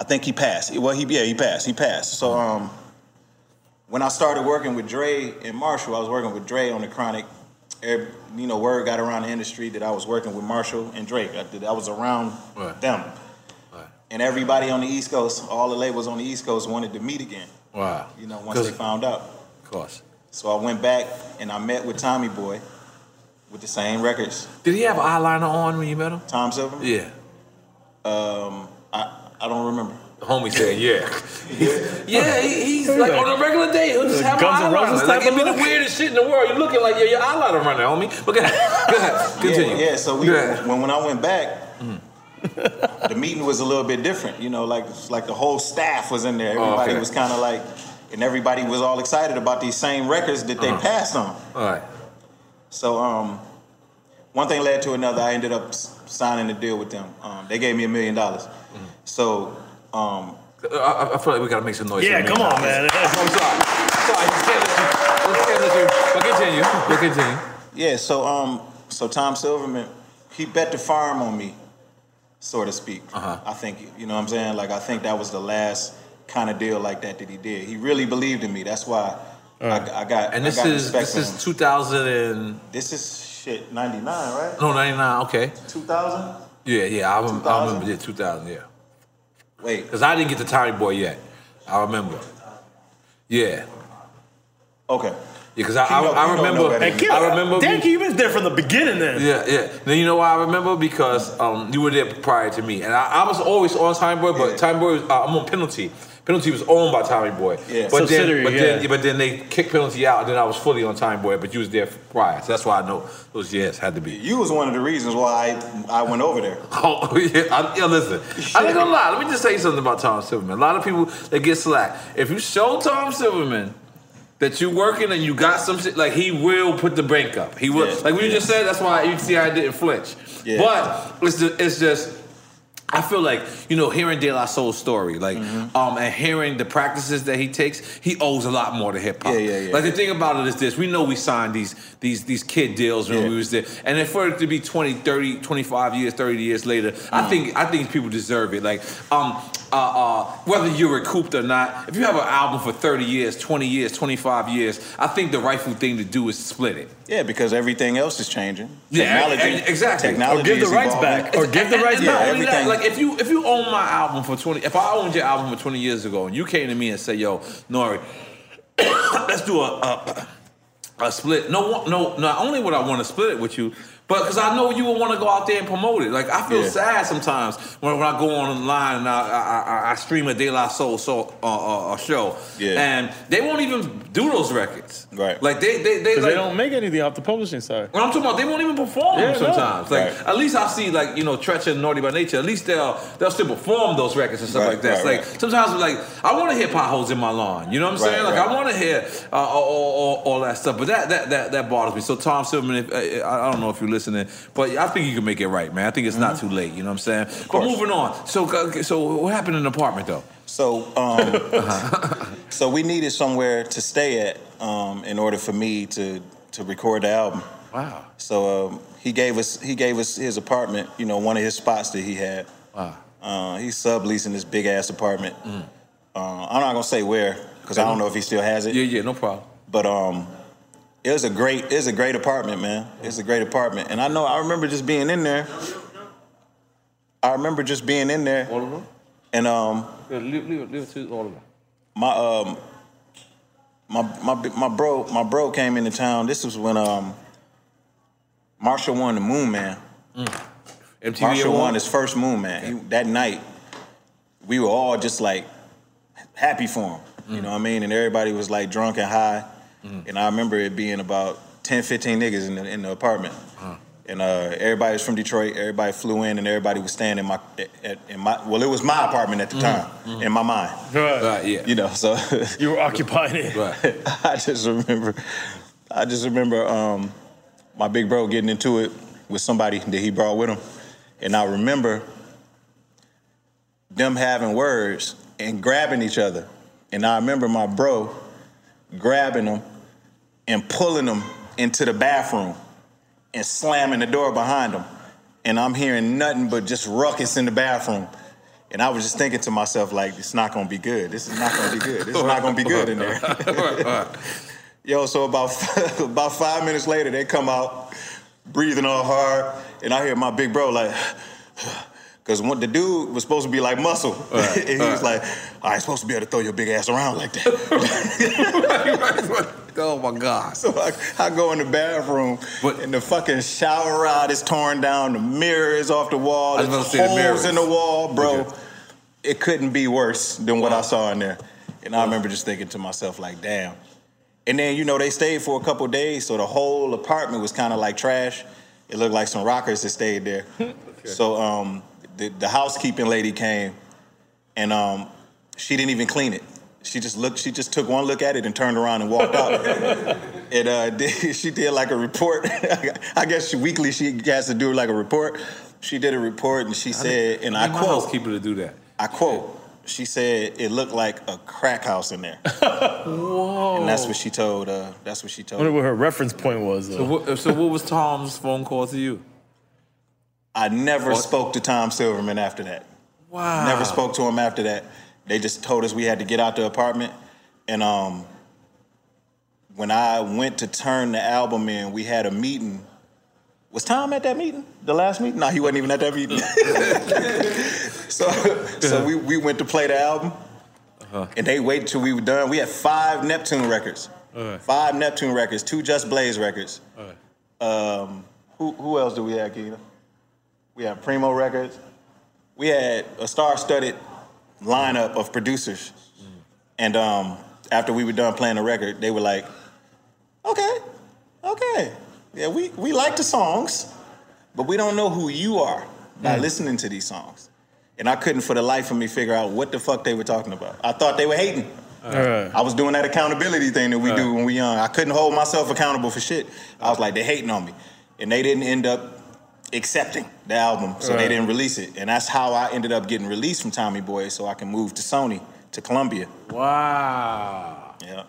I think he passed. Well, he yeah he passed. He passed. So um, when I started working with Dre and Marshall, I was working with Dre on the Chronic. Every- you know, word got around the industry that I was working with Marshall and Drake. I, did, I was around Right. them. Right. And everybody on the East Coast, all the labels on the East Coast wanted to meet again. Wow. You know, once they found out. Of course. So I went back and I met with Tommy Boy with the same records. Did he have eyeliner on when you met him? Tom Silverman? Yeah. Um, I, I don't remember. The homie said, yeah. yeah, he, he's like on a regular day, he'll just have Guns an N' eyeliner. Like, type it'd be the weirdest shit in the world. You're looking like, yeah, your eyeliner running, homie. But go ahead. Go ahead. Continue. Yeah, yeah. So we when when I went back, the meeting was a little bit different. You know, like like the whole staff was in there. Everybody Oh, okay. was kind of like, and everybody was all excited about these same records that they Uh-huh. passed on. All right. So um, one thing led to another. I ended up signing a deal with them. Um, they gave me a million dollars. Mm-hmm. So um, I- I, I feel like we gotta make some noise. Yeah, come on, man. I'm sorry. Sorry, just can't let you. Just can't let you. But continue. But continue. Yeah, so um, so Tom Silverman, he bet the farm on me, so to speak. Uh-huh. I think you know what I'm saying. Like I think that was the last kind of deal like that that he did. He really believed in me. That's why I, I got. And this got is this is 2000 and This is shit. 99, right? no 99. Okay. 2000. Yeah, yeah. I, rem- I remember. Yeah, 2000. Yeah. Wait. Because I didn't get the Tommy Boy yet. I remember. Yeah. Okay. Yeah, because I, I, I he don't know remember. better than. I remember. Damn, you been there from the beginning then. Yeah, yeah. Then you know why I remember because um, you were there prior to me, and I, I was always on Tommy Boy, but Yeah. Tommy Boy was uh, I'm on penalty. Penalty was owned by Tommy Boy. Yeah. But then, Subsidiary, but then, but then they kicked penalty out, and then I was fully on Tommy Boy. But you was there prior, so that's why I know those years had to be. You was one of the reasons why I, I went over there. Oh yeah, I, yeah. Listen, I ain't gonna lie. Let me just say something about Tom Silverman. A lot of people they get slack. If you show Tom Silverman that you working and you got some shit, like he will put the bank up. He will. Yeah, like we yeah. just said, that's why you see I didn't flinch. Yeah. But it's just, it's just. I feel like you know hearing De La Soul's story, like Mm-hmm. um, and hearing the practices that he takes, he owes a lot more to hip hop. Yeah, yeah, yeah. Like the thing about it is this: we know we signed these these these kid deals when Yeah. we was there, and if for it to be 20, 30, 25 years, 30 years later, Mm-hmm. I think I think people deserve it. Like um uh, uh, whether you're recouped or not, if you have an album for 30 years, 20 years, 25 years, I think the rightful thing to do is split it. Yeah, because everything else is changing. Yeah, Technology, exactly. Technology Or give the rights evolving. back. Or give the rights and back. Not only that, Everything. like if you if you own my album for 20, if I owned your album for 20 years ago and you came to me and said, "Yo, Nori, let's do a, a a split." No, no, not only would I want to split it with you, but because I know you would want to go out there and promote it. Like I feel Yeah. sad sometimes when, when I go online and I I, I, I stream a De La Soul so, uh, uh, show, Yeah. and they won't even do those records. Right. Like they they they, 'Cause like, they don't make anything off the publishing side. what I'm talking about, they won't even perform Yeah, them no. sometimes. Like Right. at least I see like you know Treach and Naughty by Nature. At least they'll they'll still perform those records and stuff Right, like that. It's right, like right. sometimes like I want to hear potholes in my lawn. You know what I'm saying? Like right. I want to hear uh, all, all, all that stuff. But that that that that bothers me. So Tom Silverman, if, I I don't know if you're listening, but I think you can make it right, man. I think it's not too late. You know what I'm saying? But Mm-hmm. moving on. So okay, so what happened in the apartment though? So, um, so we needed somewhere to stay at um, in order for me to to record the album. Wow. So um, he gave us he gave us his apartment. You know, one of his spots that he had. Wow. Uh, he's subleasing this big ass apartment. Uh, I'm not gonna say where because I don't know if he still has it. Yeah, yeah, no problem. But um, it was a great it was a great apartment, man. It's a great apartment, and I know I remember just being in there. I remember just being in there, All of them. and um, Yeah, leave, leave, leave it to all of them. my um my my my bro my bro came into town. This was when um Marshall won the Moon Man. MTV Marshall award? won his first Moon Man. He, that night, we were all just like happy for him. You know what I mean? And everybody was like drunk and high. And I remember it being about 10, 15 niggas in the, in the apartment. And uh, everybody was from Detroit. Everybody flew in, and everybody was staying in my, at, in my. Well, it was my apartment at the time, in my mind. Right. Right, yeah. You know, so You were occupying it. Right. I just remember, I just remember um, my big bro getting into it with somebody that he brought with him, and I remember them having words and grabbing each other, and I remember my bro grabbing them and pulling them into the bathroom and slamming the door behind them, and I'm hearing nothing but just ruckus in the bathroom. And I was just thinking to myself, like, it's not gonna be good. This is not gonna be good. This is not gonna be good in there. Yo, so about about five minutes later, they come out breathing all hard, and I hear my big bro like, because what the dude was supposed to be like muscle, and he was like, I ain't supposed to be able to throw your big ass around like that. oh my God. so I, I go in the bathroom, But- and the fucking shower rod is torn down, the mirror is off the wall, I there's about to say the holes mirrors. in the wall, bro. Okay. It couldn't be worse than what I saw in there. And I remember just thinking to myself, like, damn. And then, you know, they stayed for a couple days, so the whole apartment was kind of like trash. It looked like some rockers that stayed there. So um, the, the housekeeping lady came, and um, she didn't even clean it. She just looked. She just took one look at it and turned around and walked out. and uh, did, she did like a report. I guess she, weekly she has to do like a report. She did a report, and she said, and I Need my quote, housekeeper to do that. I quote, she said it looked like a crack house in there. Whoa! And that's what she told. Uh, that's what she I told. wonder what her reference point was. So what, so what was Tom's phone call to you? I never What? spoke to Tom Silverman after that. Wow. Never spoke to him after that. They just told us we had to get out the apartment. And um, when I went to turn the album in, we had a meeting. Was Tom at that meeting? The last meeting? No, he wasn't even at that meeting. so so we, we went to play the album. And they waited till we were done. We had five Neptune records. Five Neptune records, two Just Blaze records. Um, who, who else do we have, Keena? We had Primo Records. We had a star-studded lineup of producers. And um, after we were done playing the record, they were like, okay, okay. Yeah, we, we like the songs, but we don't know who you are by listening to these songs. And I couldn't for the life of me figure out what the fuck they were talking about. I thought they were hating. I was doing that accountability thing that we do when we young. I couldn't hold myself accountable for shit. I was like, they hating on me. And they didn't end up accepting the album, so they didn't release it. And that's how I ended up getting released from Tommy Boy so I can move to Sony, to Columbia. Wow. Yeah.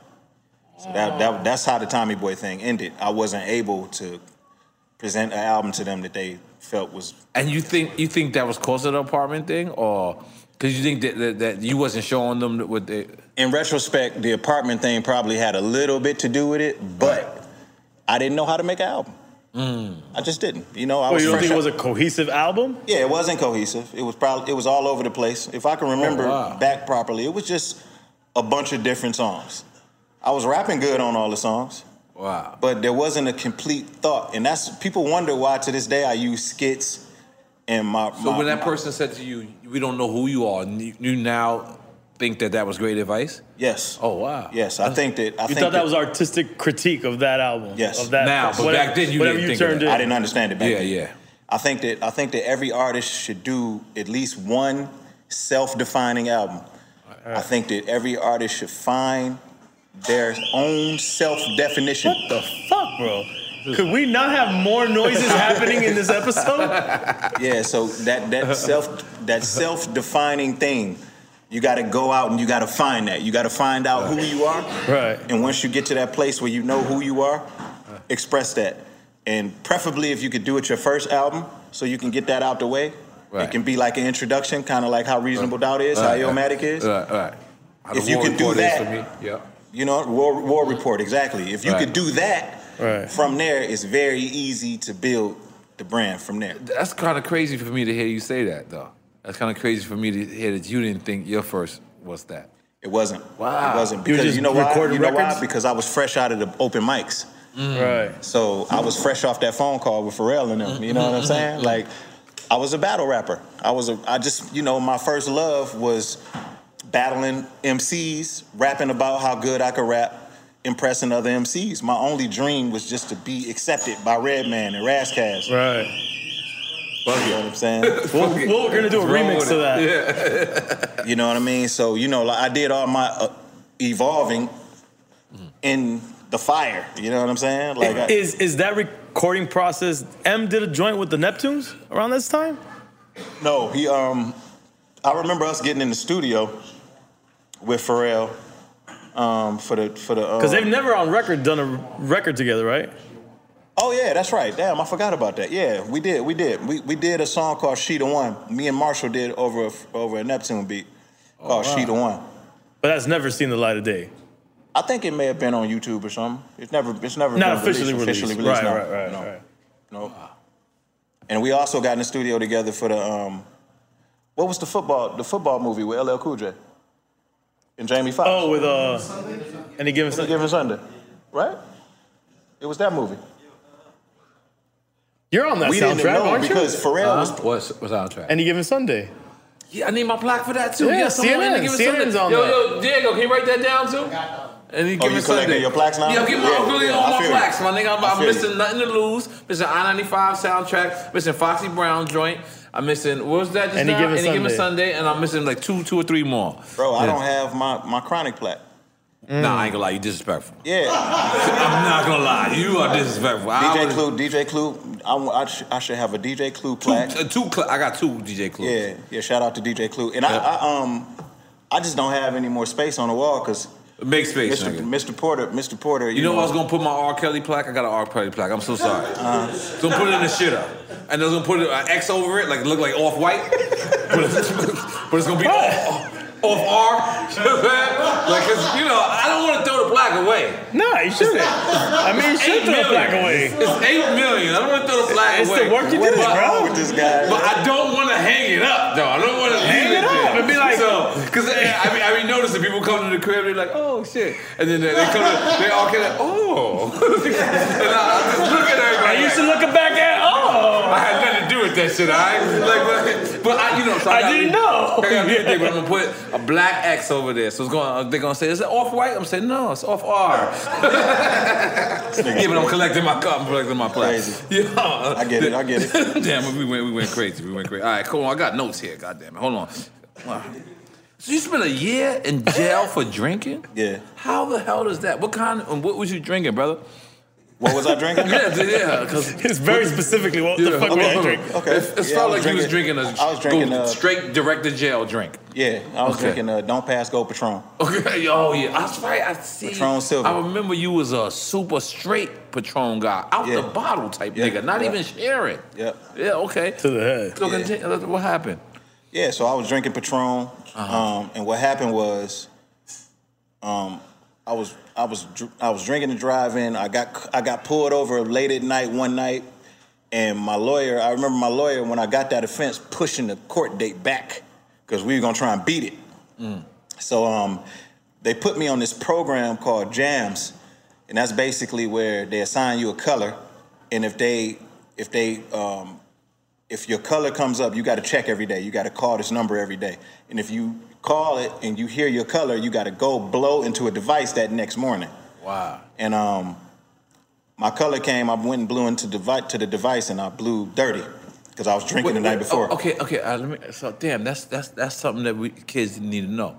So that, that that's how the Tommy Boy thing ended. I wasn't able to present an album to them that they felt was And you think you think that was cause of the apartment thing, or because you think that, that that you wasn't showing them what they? in retrospect, the apartment thing probably had a little bit to do with it, but I didn't know how to make an album. Mm. I just didn't. You know, I Well, was you don't fresh think it was a cohesive album? Yeah, it wasn't cohesive. It was probably it was all over the place. If I can remember oh, wow. back properly, it was just a bunch of different songs. I was rapping good on all the songs, Wow. but there wasn't a complete thought. And that's people wonder why to this day I use skits and my. So my- when that my- person said to you, "We don't know who you are," and you, you now think that that was great advice? yes, Oh wow. yes, I think that I You think thought that was artistic critique of that album? Yes. Of that. Now, but whatever- back then you whatever didn't you think of turned that. in. I didn't understand it back Yeah, then. yeah. I think that I think that every artist should do at least one self-defining album. I think that every artist should find their own self-definition. What the fuck, bro? Could we not have more noises happening in this episode? Yeah, so that that self that self-defining thing, you got to go out and you got to find that. You got to find out who you are. Right. And once you get to that place where you know who you are, express that. And preferably if you could do it your first album, so you can get that out the way. Right. It can be like an introduction, kind of like how Reasonable Doubt is, how Right, right. Illmatic is. Right, right. How If you could do that- for me. Yeah. You know, War, War Report, exactly. If you Right. could do that, Right. from there, it's very easy to build the brand from there. That's kind of crazy for me to hear you say that, though. That's kind of crazy for me to hear that you didn't think your first was that. It wasn't. Wow. It wasn't because just you know why? recording You know records? why? Because I was fresh out of the open mics. Mm. Right. So I was fresh off that phone call with Pharrell and them. You know what I'm saying? Mm-hmm. Like, I was a battle rapper. I was a. I just, you know, my first love was battling MCs, rapping about how good I could rap, impressing other MCs. My only dream was just to be accepted by Redman and Razzcast. Right. You know what I'm saying? Well, well, we're gonna do a remix with to it? that. You know what I mean? So you know, like I did all my uh, evolving in the fire. You know what I'm saying? Like, I, Is is that recording process? M did a joint with the Neptunes around this time. no, he. Um, I remember us getting in the studio with Pharrell um, for the for the. Because um, they've never on record done a record together, right? Oh yeah, that's right. Damn, I forgot about that. Yeah, we did. We did. We we did a song called "She the One." Me and Marshall did over a, over a Neptune beat called "She the One." But that's never seen the light of day. I think it may have been on YouTube or something. It's never. It's never Not been officially released. Officially released. Right, no. right, right, no. right. No. And we also got in the studio together for the um, what was the football the football movie with LL Cool J and Jamie Foxx? Oh, with uh, any given Any Sunday. Given Sunday, right? It was that movie. You're on that we didn't soundtrack, know aren't you? because Pharrell was. What's what's soundtrack? Any given Sunday. Yeah, I need my plaque for that too. Yeah, Yeah, someone CNN, in the CNN's Sunday. on yo, that. yo, Diego, can you write that down too? And he Oh, give you me collecting Sunday. your plaques now? Yeah, I'm giving Yeah, I'm really yeah, all I my plaques, my nigga. I'm, I I'm missing you. nothing to lose. Missing I-95 soundtrack. Missing Foxy Brown joint. I'm missing what was that just Any now? Given Any given Sunday. Sunday, and I'm missing like two, two or three more. Bro, I Yeah. don't have my, my chronic plaque. Nah, I ain't gonna lie, you disrespectful. Yeah, I'm not gonna lie, you are disrespectful. DJ Clue, DJ Clue. I, I, sh- I should have a DJ Clue plaque. Two, uh, two, cl- I got two DJ clues. Yeah, yeah. Shout out to DJ Clue. And I, I um, I just don't have any more space on the wall because Make space, Mr. Mr. Porter, Mr. Porter. You, You know where I was gonna put my R. Kelly plaque? I got an R. Kelly plaque. I'm so sorry. Uh-huh. So I'm put it in the shit up. And I was gonna put an X over it, like look like off white. but, it's, but it's gonna be off, off R. like, cause you know, I don't wanna throw the plaque away. Nah, you shouldn't. I mean, you should throw the million. plaque away. It's eight million. I don't wanna throw the plaque It's away. the work you did, bro. wrong with this guy? But I don't want to hang it up, though. I don't want to Hang leave it up there. and be like- so, because eh, I mean, I mean, notice that people come to the crib, they're like, oh shit, and then they, they come, to, they all get like, oh, and I, I just look at everybody. I used to like, look back at, oh. I had nothing to do with that shit, alright? Like, but, but I, you know, so I, I gotta didn't know. I gotta be a dick, but I'm gonna put a black X over there. So it's going. Uh, they're gonna say, is it off white? I'm saying, no, it's off R. yeah, but I'm collecting my cup. I'm collecting my plaque. Crazy. Yeah, I get it, I get it. Damn, we went, we went crazy. We went crazy. All right, cool. On, I got notes here. God damn it. Hold on. Wow. So you spent a year in jail for drinking? Yeah. How the hell is that? What kind? Of, what was you drinking, brother? What was I drinking? Yeah, yeah. Because It's very specifically what the fuck okay. we drink. Okay. It, it Yeah, felt I like was you was drinking- drinking a I was drinking, go uh, straight direct to jail drink. Yeah, I was Okay. drinking uh, Don't Pass Go Patron. Okay. Oh yeah, that's right. I see. Patron Silver. I remember you was a super straight Patron guy, out Yeah. the bottle type Yeah. nigga, not Yeah. even sharing. Yep. Yeah. Okay. To the head. So Yeah. continue. What happened? Yeah, so I was drinking Patron, Uh-huh. um, and what happened was, um, I was I was I was drinking and driving. I got I got pulled over late at night one night, and my lawyer. I remember my lawyer when I got that offense pushing the court date back because we were gonna try and beat it. So um, they put me on this program called Jams, and that's basically where they assign you a color, and if they if they um, if your color comes up, you got to check every day. You got to call this number every day, and if you call it and you hear your color, you got to go blow into a device that next morning. Wow. And um, my color came. I went and blew into devi- to the device, and I blew dirty because I was drinking the night before. Oh, okay, okay. Uh, let me, so damn, that's that's that's something that we kids need to know.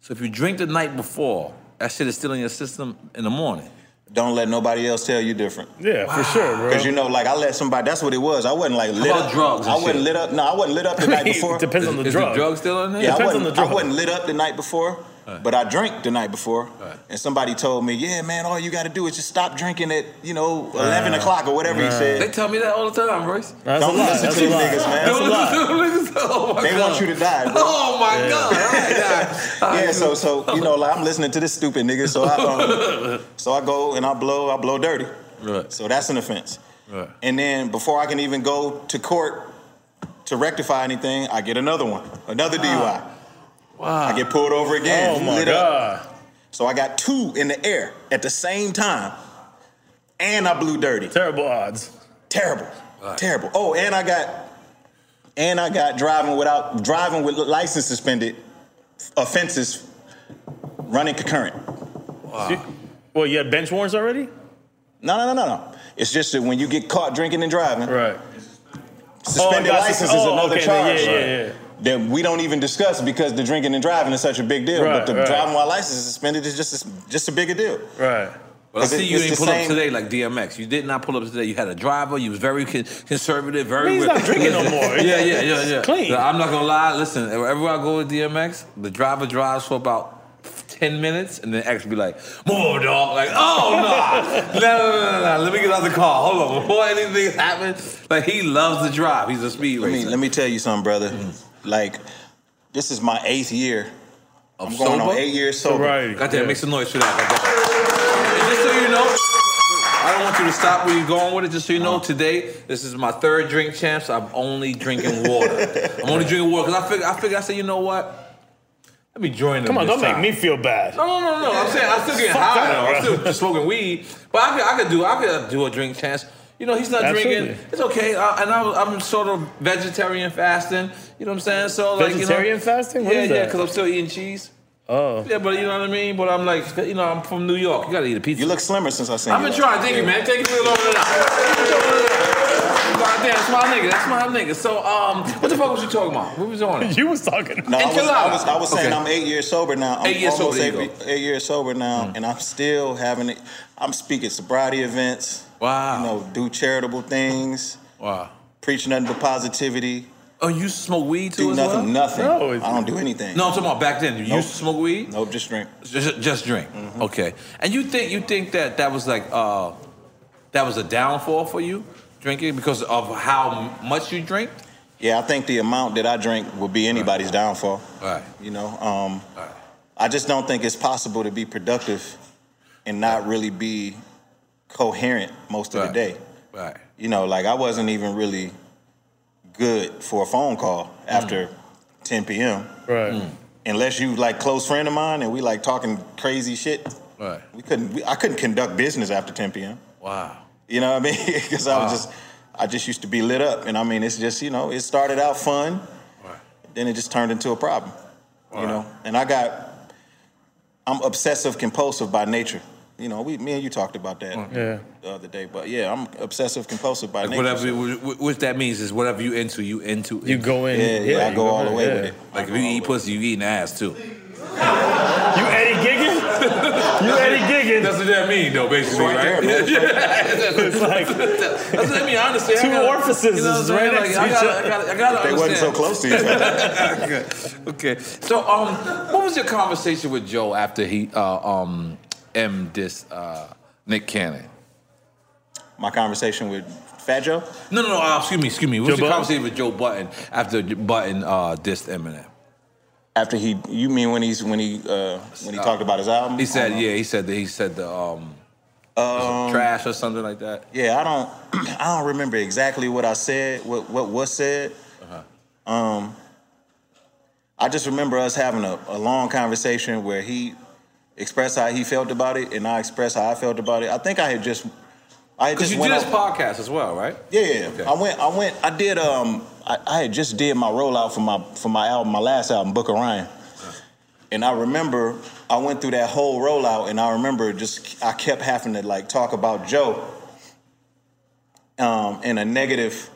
So if you drink the night before, that shit is still in your system in the morning. Don't let nobody else tell you different. Yeah, for sure, bro. Because you know, like I let somebody. That's what it was. I wasn't like lit about up. drugs I wasn't shit? lit up. No, I wasn't lit up the night before. It depends on the is drug. the drug still in there? Yeah, I Depends on wasn't, the I wasn't lit up the night before, but I drank the night before. And somebody told me, yeah, man, all you got to do is just stop drinking at, you know, 11 o'clock or whatever he said. They tell me that all the time, Royce. That's Don't a listen That's to a these lot. niggas, man. That's a lot. oh my They God. want you to die, bro. Oh my God! All right, all right. Yeah, so so you know, like I'm listening to this stupid nigga, so I um, so I go and I blow, I blow dirty. Right. So that's an offense. Right. And then before I can even go to court to rectify anything, I get another one, another DUI. Wow. I get pulled over again. Oh my lit up. god. So I got two in the air at the same time, and I blew dirty. Terrible odds. Terrible, terrible. Oh, and I got, and I got driving without driving with license suspended offenses, running concurrent. Wow. Well, you had bench warrants already? No, no, no, no, no. It's just that when you get caught drinking and driving, Right. suspended Oh, license sus- is oh, another okay, charge. yeah, yeah, yeah. That we don't even discuss because the drinking and driving is such a big deal. Right, but the right. driving while license is suspended is just a, just a bigger deal. Right. But I 'Cause it- see you didn't the pull up today like DMX. You did not pull up today. You had a driver. You was very con- conservative. Very. He's not drinking no more. yeah, yeah, yeah, yeah. Clean. I'm not gonna lie. Listen, everywhere I go with DMX, the driver drives for about. 10 minutes and then X be like, move over, dog. Like, oh, no. no, no, no, no, no. Let me get out the car. Hold on. Before anything happens, like, he loves to drive. He's a speed Let me racer. let me tell you something, brother. Mm. Like, this is my eighth year. I'm going sober? on eight years sober. Sobriety. Goddamn, Yeah. make some noise for that. Goddamn. And just so you know, I don't want you to stop where you're going with it. Just so you know, uh-huh. today this is my third drink champs. I'm only drinking water. I'm only drinking water because I figure I figure I said, you know what? Let me join them. Come on, this don't make me feel bad. No, no, no, no. I'm saying I'm still getting high though. I'm still smoking weed, but I could, I could do, I could do a Drink Champs. You know, he's not Absolutely. drinking. It's okay. I, and I'm, I'm sort of vegetarian fasting. You know what I'm saying? So like, Vegetarian you know, vegetarian fasting? What yeah, is yeah, because I'm still eating cheese. Oh. Yeah, but you know what I mean. But I'm like, you know, I'm from New York. You gotta eat a pizza. You look slimmer since I seen you. I've been trying. Thank you, man. Take it a little over there. God damn, that's my nigga. That's my nigga. So, um, what the fuck was you talking about? What was you on? You was talking. No, I was, I was, I was saying Okay. I'm eight years sober now. I'm Eight years sober, eight, eight years sober now, and I'm still having it. I'm speaking sobriety events. Wow. You know, do charitable things, Wow. preach nothing but positivity. Oh, you smoke weed too Do as nothing, well? nothing. No, I don't do anything. No, I'm talking about back then. You Nope. used to smoke weed? Nope, just drink. Just, just drink. Mm-hmm. Okay. And you think you think that that was like uh, that was a downfall for you drinking because of how much you drink? Yeah, I think the amount that I drink would be anybody's downfall. Right. You know, um, I just don't think it's possible to be productive and not really be coherent most of Right. the day. Right. You know, like I wasn't even really good for a phone call after mm. 10 p.m. Right. Mm. Unless you like close friend of mine and we like talking crazy shit. Right. We couldn't. We, I couldn't conduct business after 10 p.m. Wow. You know what I mean? Because I was just, I just used to be lit up, and I mean, it's just you know, it started out fun, right. then it just turned into a problem. You know, and I got, I'm obsessive compulsive by nature. You know, we, me and you talked about that Yeah. the other day, but yeah, I'm obsessive compulsive by Like nature. whatever, so- wh- wh- what that means is whatever you into, you into. You go in. yeah, yeah, I you go all the way yeah. with it. Like if you eat pussy, you eating ass too. You Eddie Giggin? you Eddie Giggin? That's what that mean, though, basically, right there, right? man. It's like That's what that mean. I understand. I Two gotta- orifices you know is right saying? next Like, to I each gotta, I gotta, I gotta They wasn't so close to each other. okay. So, um, what was your conversation with Joe after he uh, um M this uh, Nick Cannon? My conversation with Fat Joe. No, no, no. Uh, excuse me, excuse me. What was Joe your Budden? conversation with Joe Budden after Budden uh, dissed Eminem? After he, you mean when he's when he uh, when he talked about his album? He said, Uh, yeah, he said that he said the um, trash or something like that. Yeah, I don't I don't remember exactly what I said, what what was said. Um I just remember us having a, a long conversation where he expressed how he felt about it and I expressed how I felt about it. I think I had just I had just you went did this podcast as well, right? Yeah, yeah. Okay. I went I went I did um I, I had just did my rollout for my for my album, my last album, Book of Ryan. And I remember I went through that whole rollout and I remember just I kept having to like talk about Joe um, in a negative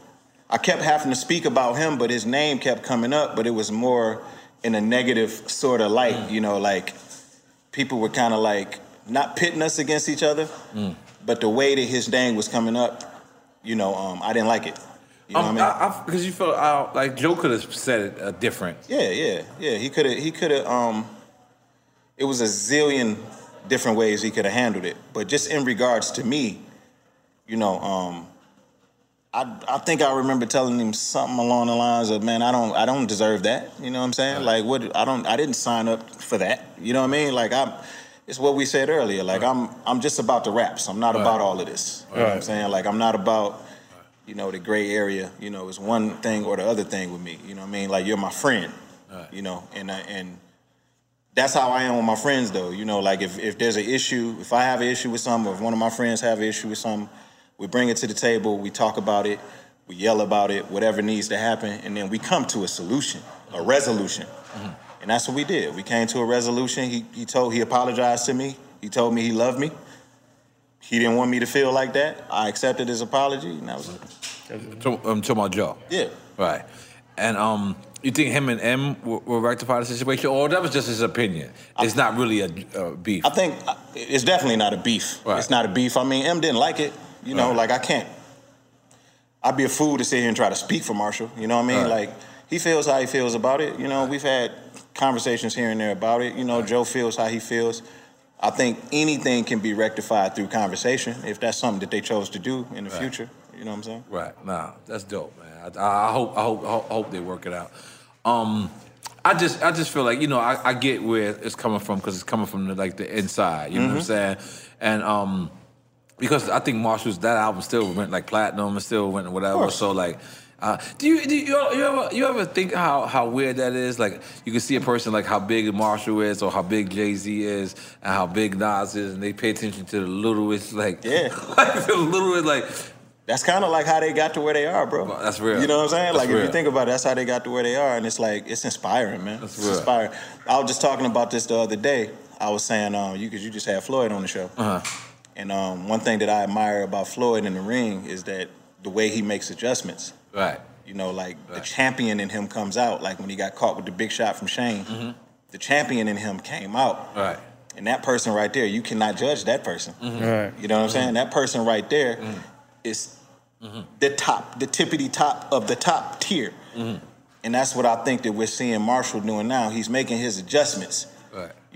I kept having to speak about him, but his name kept coming up, but it was more in a negative sort of light, you know, like people were kind of like not pitting us against each other, but the way that his name was coming up, you know, um, I didn't like it. You know Um, what I mean? Because you felt uh, like Joe could have said it uh, different. Yeah, yeah, yeah. He could have. He could have. Um, it was a zillion different ways he could have handled it, but just in regards to me, you know, um, I I think I remember telling him something along the lines of, "Man, I don't I don't deserve that." You know what I'm saying? Like, what? I don't. I didn't sign up for that. You know what I mean? Like, I'm. It's what we said earlier. Like, I'm I'm just about the raps. I'm not about all of this. You know what I'm saying? Like, I'm not about you know, the gray area, you know, it's one thing or the other thing with me. You know what I mean? Like you're my friend. You know, and I, and that's how I am with my friends though. You know, like if, if there's an issue, if I have an issue with something, or if one of my friends have an issue with something, we bring it to the table, we talk about it, we yell about it, whatever needs to happen, and then we come to a solution, a resolution. And that's what we did. We came to a resolution. He he told he apologized to me. He told me he loved me. He didn't want me to feel like that. I accepted his apology, and that was it. So, I'm talking about Joe. Yeah. Right. And um, you think him and M will, will rectify the situation, or that was just his opinion? It's not really a, a beef. I think uh, it's definitely not a beef. Right. It's not a beef. I mean, M didn't like it. You know, Right. like I can't. I'd be a fool to sit here and try to speak for Marshall. You know what I mean? Right. Like he feels how he feels about it. You know, we've had conversations here and there about it. You know, Joe feels how he feels. I think anything can be rectified through conversation if that's something that they chose to do in the Right. future. You know what I'm saying? Right. Nah, that's dope, man. I, I hope, I hope, I hope- they work it out. Um, I just, I just feel like you know, I, I get where it's coming from because it's coming from the, like the inside. You know what I'm saying? And um, because I think Marshall's that album still went like platinum and still went whatever. So like. Uh, do you do you, you ever you ever think how, how weird that is? Like you can see a person like how big Marshall is, or how big Jay Z is, and how big Nas is, and they pay attention to the littlest like Yeah. like the littlest like That's kind of like how they got to where they are, bro. That's real. You know what I'm saying? That's like if you think about it, that's how they got to where they are, and it's like it's inspiring, man. That's it's real. inspiring. I was just talking about this the other day. I was saying, um, you because you just had Floyd on the show, uh-huh. And um, one thing that I admire about Floyd in the ring is that the way he makes adjustments. right. You know, like the champion in him comes out. Like when he got caught with the big shot from Shane, mm-hmm. the champion in him came out, Right. and that person right there, you cannot judge that person. Mm-hmm. Right. You know what I'm saying? Mm-hmm. That person right there is the top, the tippity top of the top tier. and that's what I think that we're seeing Marshall doing now. He's making his adjustments.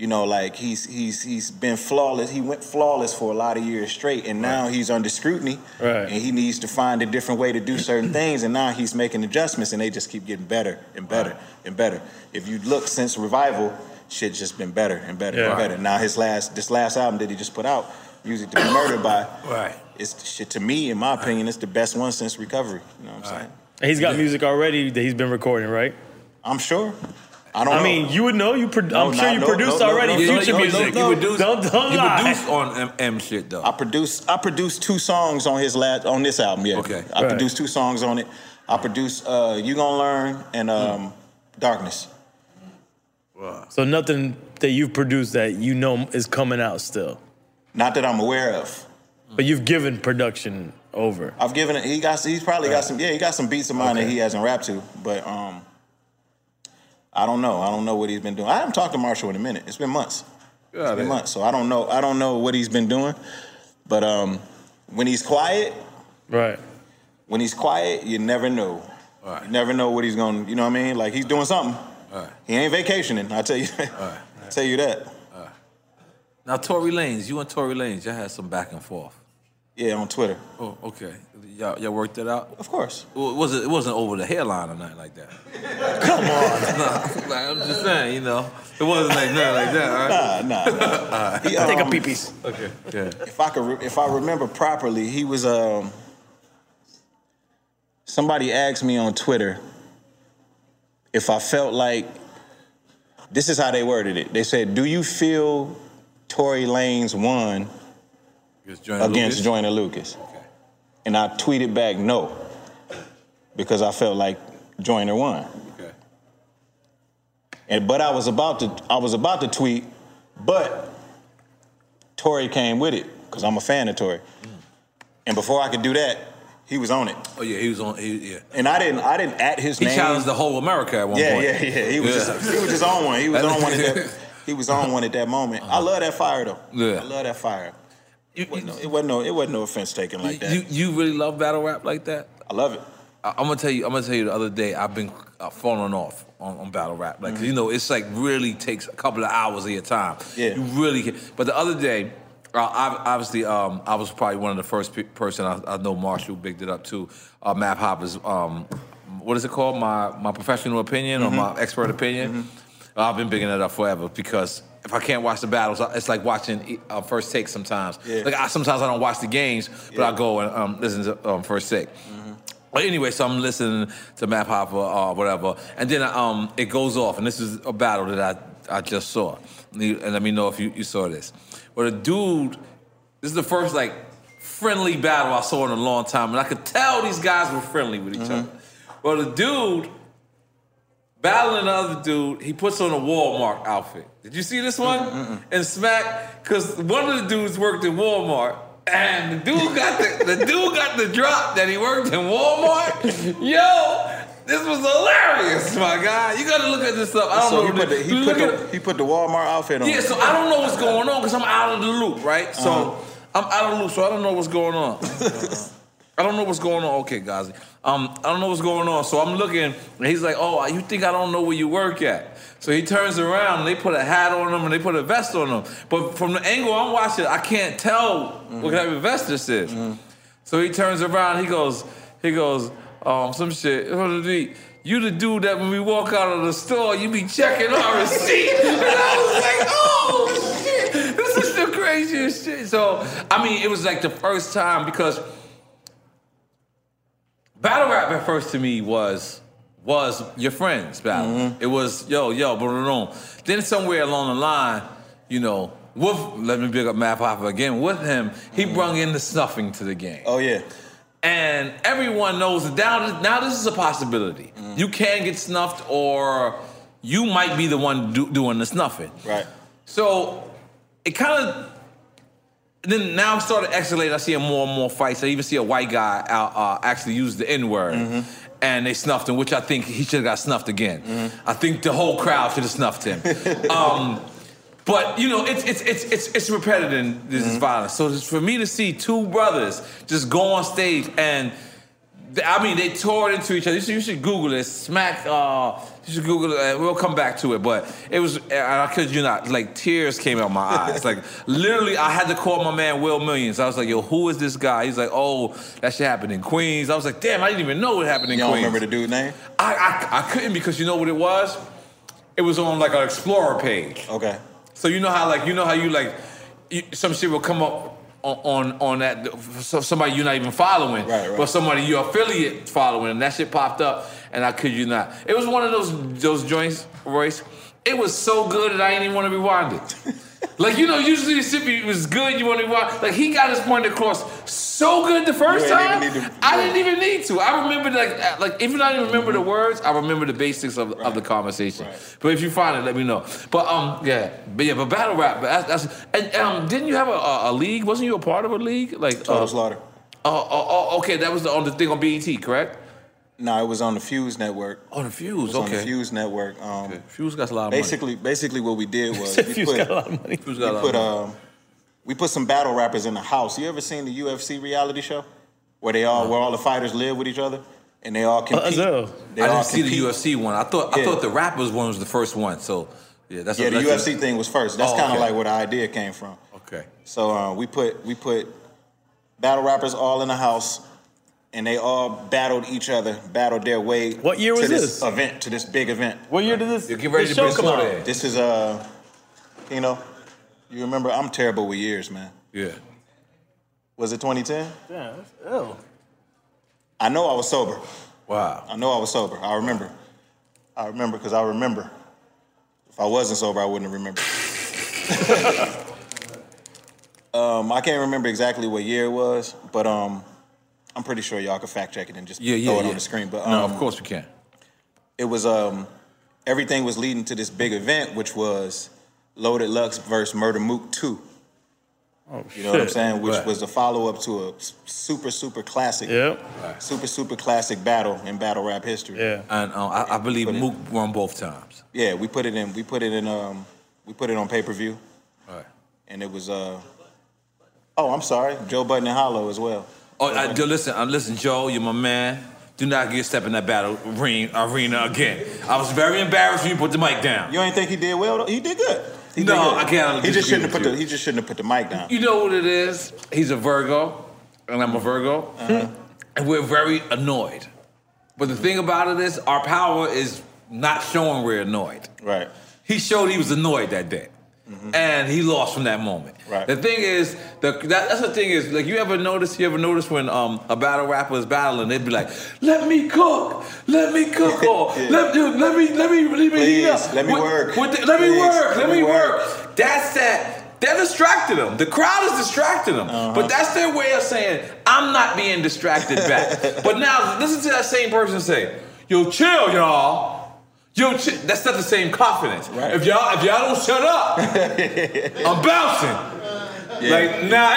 Right. You know, like he's he's he's been flawless. He went flawless for a lot of years straight, and now he's under scrutiny. Right. And he needs to find a different way to do certain things, and now he's making adjustments, and they just keep getting better and better and better. If you look since revival, shit's just been better and better Yeah. and better. Now his last this last album that he just put out, Music to Be Murdered by, Right. it's shit to me, in my opinion, it's the best one since recovery. You know what I'm saying? And he's got music already that he's been recording, right? I'm sure. I don't I know. mean, you would know. You, pro- No, I'm sure not- you no, produced no, no, already no, Yeah, future you- you- music. You, produce, don't don't you lie. produce on M, M shit though. I produced I produced two songs on his last on this album. Yeah. Okay. I Right. produced two songs on it. I produced uh, "You Gonna Learn" and um, "Darkness." So nothing that you've produced that you know is coming out still, Not that I'm aware of. but you've given production over. I've given it. He got. He's probably got some. Yeah, he got some beats of mine that he hasn't rapped to. But um, I don't know. I don't know what he's been doing. I haven't talked to Marshall in a minute. It's been months. Yeah, It's been months. So I don't know. I don't know what he's been doing. But um, when he's quiet, Right. when he's quiet, you never know. Right. You never know what he's going. to You know what I mean? Like he's doing something. Right. He ain't vacationing. I tell you. I tell you that. Now Tory Lanez, you and Tory Lanez, y'all had some back and forth. Yeah, on Twitter. Oh, okay. Y'all, y'all worked that out. Of course. Well, it wasn't it wasn't over the hairline or nothing like that. Come on. no, like, I'm just saying, you know, it wasn't like nothing like that. All right. Nah, nah, nah. He, Take a um, pee-pees. Okay. Yeah. if I could, re- if I remember properly, he was um. Somebody asked me on Twitter if I felt like. This is how they worded it. They said, "Do you feel Tory Lanez won Against Joyner against Lucas? Joyner Lucas?" Okay. And I tweeted back, "No," because I felt like Joyner won. Okay. And but I was about to I was about to tweet, but Tory came with it because I'm a fan of Tory. Mm. And before I could do that, he was on it. Oh yeah, he was on. He, yeah. And I didn't I didn't at his He name. He challenged the whole America at one yeah, point. yeah, yeah. He was Yeah. just he was just on one. He was on one at that. He was on one at that moment. I uh-huh. love that fire though. Yeah. I love that fire. You, It wasn't no, it wasn't no, it wasn't no offense taken like that. you, you really love battle rap like that? I love it. I, I'm gonna tell you. I'm gonna tell you. The other day, I've been uh, falling off on, on battle rap. Like Mm-hmm. you know, it's like really takes a couple of hours of your time. Yeah. You really. Can, but the other day, uh, I, obviously, um, I was probably one of the first pe- person I, I know. Marshall bigged it up too. Uh, Math Hoffa's. Um, what is it called? My my professional opinion Mm-hmm. or my expert opinion. I've been bigging it up forever because. If I can't watch the battles, it's like watching uh, first take sometimes. Yeah. Like I, sometimes I don't watch the games, but Yeah. I go and um, listen to um, first take. But anyway, so I'm listening to Math Hoffa or whatever, and then um, it goes off, and this is a battle that I, I just saw. And let me know if you, you saw this. But a dude, this is the first like friendly battle I saw in a long time, and I could tell these guys were friendly with each other. Well, the dude battling the other dude, he puts on a Walmart outfit. Did you see this one? Mm, mm, mm. And smack, because one of the dudes worked in Walmart. And the dude got the, the dude got the drop that he worked in Walmart. Yo, this was hilarious, my guy. You gotta look at this stuff. I don't So know. he put the, he put the, he put the Walmart outfit on. yeah, so I don't know what's going on because I'm out of the loop, right? So Uh-huh. I'm out of the loop, so I don't know what's going on. I don't know what's going on. Okay, guys. Um, I don't know what's going on. So I'm looking, and he's like, "Oh, you think I don't know where you work at?" So he turns around, and they put a hat on him, and they put a vest on him. But from the angle I'm watching, I can't tell what type of vest this is. So he turns around, he goes, he goes, um, some shit. You the dude that when we walk out of the store, you be checking our receipt. And I was like, oh shit, this is the craziest shit. So I mean, it was like the first time because battle rap at first to me was was your friends battle. Mm-hmm. It was yo yo boom boom. Then somewhere along the line, you know, with let me pick up Math Hoffa again. With him, he mm-hmm. brung in the snuffing to the game. Oh yeah. And everyone knows that now, now this is a possibility. Mm-hmm. You can get snuffed, or you might be the one do, doing the snuffing. Right. So it kind of then now started escalating. I see more and more fights. I even see a white guy out, uh, actually use the N word. And they snuffed him, which I think he should have got snuffed again. I think the whole crowd should have snuffed him. um, but you know, it's it's it's it's it's repetitive. This is violence. So for me to see two brothers just go on stage and I mean, they tore it into each other. You should, you should Google it. Smack. Uh, you should Google it. We'll come back to it. But it was, and I kid you not, like tears came out my eyes. Like literally, I had to call my man Will Millions. I was like, "Yo, who is this guy?" He's like, "Oh, that shit happened in Queens." I was like, "Damn, I didn't even know it happened in don't Queens." remember the dude's name? I, I I couldn't because you know what it was. It was on like an Explorer page. Okay. So you know how like you know how you like you, some shit will come up on on, that so somebody you're not even following, Right, right. but somebody your affiliate following, and that shit popped up, and I kid you not, it was one of those those joints, Royce. It was so good that I didn't even want to rewind it. like you know, usually the shit was good, you want to rewind. Like he got his point across so good the first time, to- I didn't even need to. I remember like uh, like even I didn't even remember the words, I remember the basics of, of the conversation. Right. But if you find it, let me know. But um, yeah, but yeah, but battle rap. But that's, that's and um, didn't you have a, a, a league? Wasn't you a part of a league? Like Total uh, Slaughter. Oh, oh, oh, okay, that was the, on the thing on BET, correct? No, it was on the Fuse Network. On the It Fuse, was on the. Fuse Network. Um, Okay. Fuse got a lot of money. Basically, basically what we did was we Fuse put, got a lot of money. money. Fuse we got a lot put of money. um, we put some battle rappers in the house. You ever seen the UFC reality show where they all where all the fighters live with each other and they all compete? so. They I all didn't see the. UFC one. I thought I thought the rappers one was the first one. So yeah, that's Yeah, the that's UFC thing was first. That's Oh, kind of okay. like where the idea came from. Okay. So uh, we put we put battle rappers all in the house, and they all battled each other, battled their way. What year to this, this? event? To this big event. What year did this, You get ready this to show come some out? there. This is uh, you know, you remember? I'm terrible with years, man. Yeah. Was it 2010? Yeah, that's ill. I know I was sober. Wow. I know I was sober. I remember. I remember because I remember. If I wasn't sober, I wouldn't remember. um, I can't remember exactly what year it was, but um, I'm pretty sure y'all can fact check it and just Yeah, yeah, throw it yeah. on the screen. But no, um, of course we can. it was um, everything was leading to this big event, which was Loaded Lux versus Murder Mook 2. Oh, You know what I'm saying? Which Right. was a follow up to a super, super classic, Yep. super, super classic battle in battle rap history. Yeah. And um, I, I believe Put it- Mook won both times. Yeah, we put it in. We put it in. Um, we put it on pay per view, All right. and it was. Uh, oh, I'm sorry, Joe Budden and Hollow as well. Oh, I, listen, uh, listen, Joe, you're my man. Do not get step in that battle ring, arena again. I was very embarrassed when you put the mic down. You ain't think he did well? though? He did good. He No, did good. I can't He just shouldn't have put you. the. He just shouldn't have put the mic down. You know what it is? He's a Virgo, and I'm a Virgo, and we're very annoyed. But the thing about it is, our power is not showing we're annoyed. Right. He showed he was annoyed that day. And he lost from that moment. Right. The thing is, the, that, that's the thing is, like you ever notice, you ever notice when um, a battle rapper is battling, they'd be like, "Let me cook, let me cook, or Yeah. let, let me, let me, let me, heat up. let me With- work. with the- let me Please, work, let, me work. That's that. They're distracting them. The crowd is distracting them. Uh-huh. But that's their way of saying, I'm not being distracted back. but now, listen to that same person say, Yo, chill, y'all. Yo, that's not the same confidence. Right. If y'all if y'all don't shut up, I'm bouncing. Like now,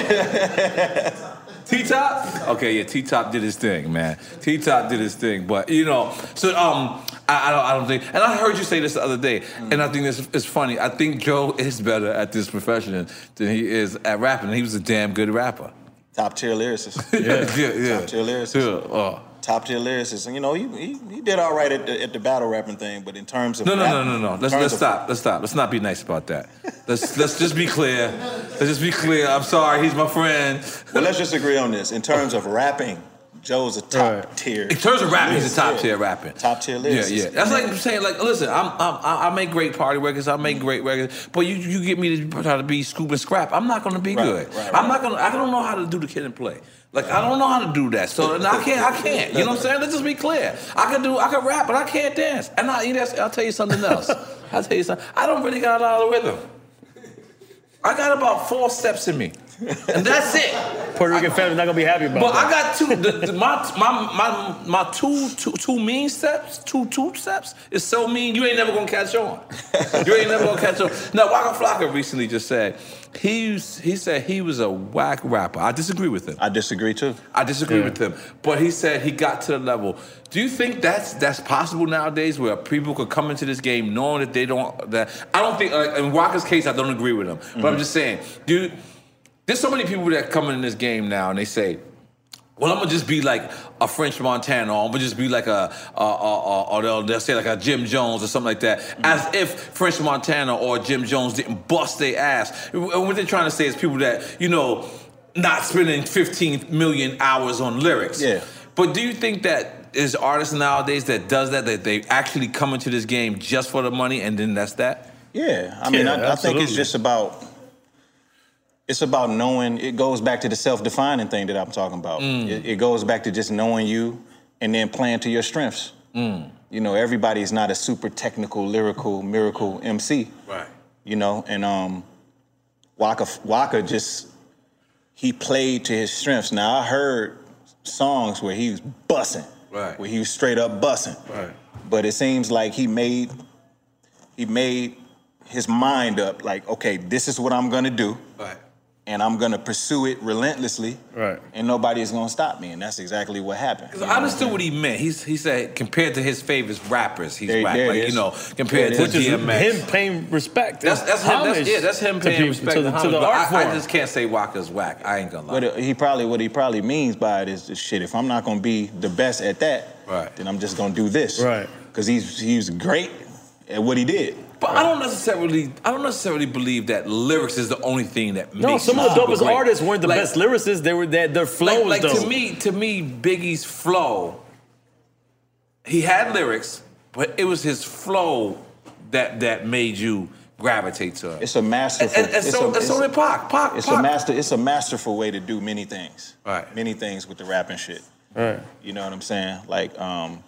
everybody. T Top? Okay, yeah, T Top did his thing, man. T Top did his thing, but you know, so um, I, I don't, I don't think, and I heard you say this the other day, and I think this is funny. I think Joe is better at this profession than he is at rapping. and He was a damn good rapper. Top tier lyricist. yeah, yeah, yeah. Top tier lyricist. Yeah, oh. Top tier lyricist. And you know, he, he, he did all right at the, at the battle rapping thing, but in terms of No, no, rap- no, no, no. in Let's let's of- stop. Let's stop. Let's not be nice about that. Let's let's just be clear. Let's just be clear. I'm sorry. He's my friend. Well, let's just agree on this. In terms of rapping, Joe's a top Right. tier. In terms of rapping, he's a top tier rapping. Top tier Yeah, lyricist. yeah. Yeah. That's like saying, like, listen, I'm, I'm, I I make great party records. I make great records, but you, you get me to try to be scoop and scrap. I'm not gonna be Right, good. right, I'm not gonna. I don't know how to do the kid and play. Like I don't know how to do that. So I can't. I can't. You know what I'm saying? Let's just be clear. I can do. I can rap, but I can't dance. And I, you know, I'll tell you something else. I'll tell you something. I don't really got a lot of rhythm. I got about four steps in me, and that's it. Puerto Rican family's not gonna be happy about it. But that. I got two. The, the, my, my my my two two two mean steps, two two steps is so mean. You ain't never gonna catch on. You ain't never gonna catch on. Now Waka Flocka recently just said he he said he was a whack rapper. I disagree with him. I disagree too. I disagree Yeah. with him. But he said he got to the level. Do you think that's that's possible nowadays where people could come into this game knowing that they don't that I don't think uh, in Waka's case I don't agree with him. But I'm just saying, dude, there's so many people that come in this game now and they say, well, I'm gonna just be like a French Montana, or I'm gonna just be like a, a, a, a or they'll, they'll say like a Jim Jones or something like that, mm. as if French Montana or Jim Jones didn't bust their ass. And what they're trying to say is people that you know not spending 15 million hours on lyrics. Yeah. But do you think that there's artists nowadays that does that that they actually come into this game just for the money and then that's that? Yeah, I mean, Yeah, I, I think it's just about it's about knowing. It goes back to the self-defining thing that I'm talking about. It, it goes back to just knowing you and then playing to your strengths. You know, everybody's not a super technical, lyrical, miracle MC. Right. You know, and um, Waka Waka just he played to his strengths. Now I heard songs where he was bussing, Right. where he was straight up bussing. Right. But it seems like he made he made his mind up like, okay, this is what I'm gonna do, Right. And I'm gonna pursue it relentlessly, Right. and nobody is gonna stop me. And that's exactly what happened. Because I understood what he meant. He's, he said compared to his favorite rappers, he's There- whack. there Like you know, compared to it Which is DMX. him paying respect. That's that's him. That's, homage yeah, that's him to paying people- respect to the, to the homage, but art I, form. I just can't say Waka's whack. I ain't gonna lie. What it- he probably what he probably means by it is this shit. If I'm not gonna be the best at that, Right. then I'm just gonna do this, Right. Because he's he's great at what he did. But I don't necessarily, I don't necessarily believe that lyrics is the only thing that no, makes No, some of the super dopest great. artists weren't the Like- best lyricists. They were their their flow Like, was like dope. to me, to me, Biggie's flow. He had lyrics, but it was his flow that that made you gravitate to it. It's a masterful. and, and, and it's so, a, and so it's- did Pac. Pac, It's Pac. a master. It's a masterful way to do many things. Right. Many things with the rapping shit. right. You know what I'm saying? Like um,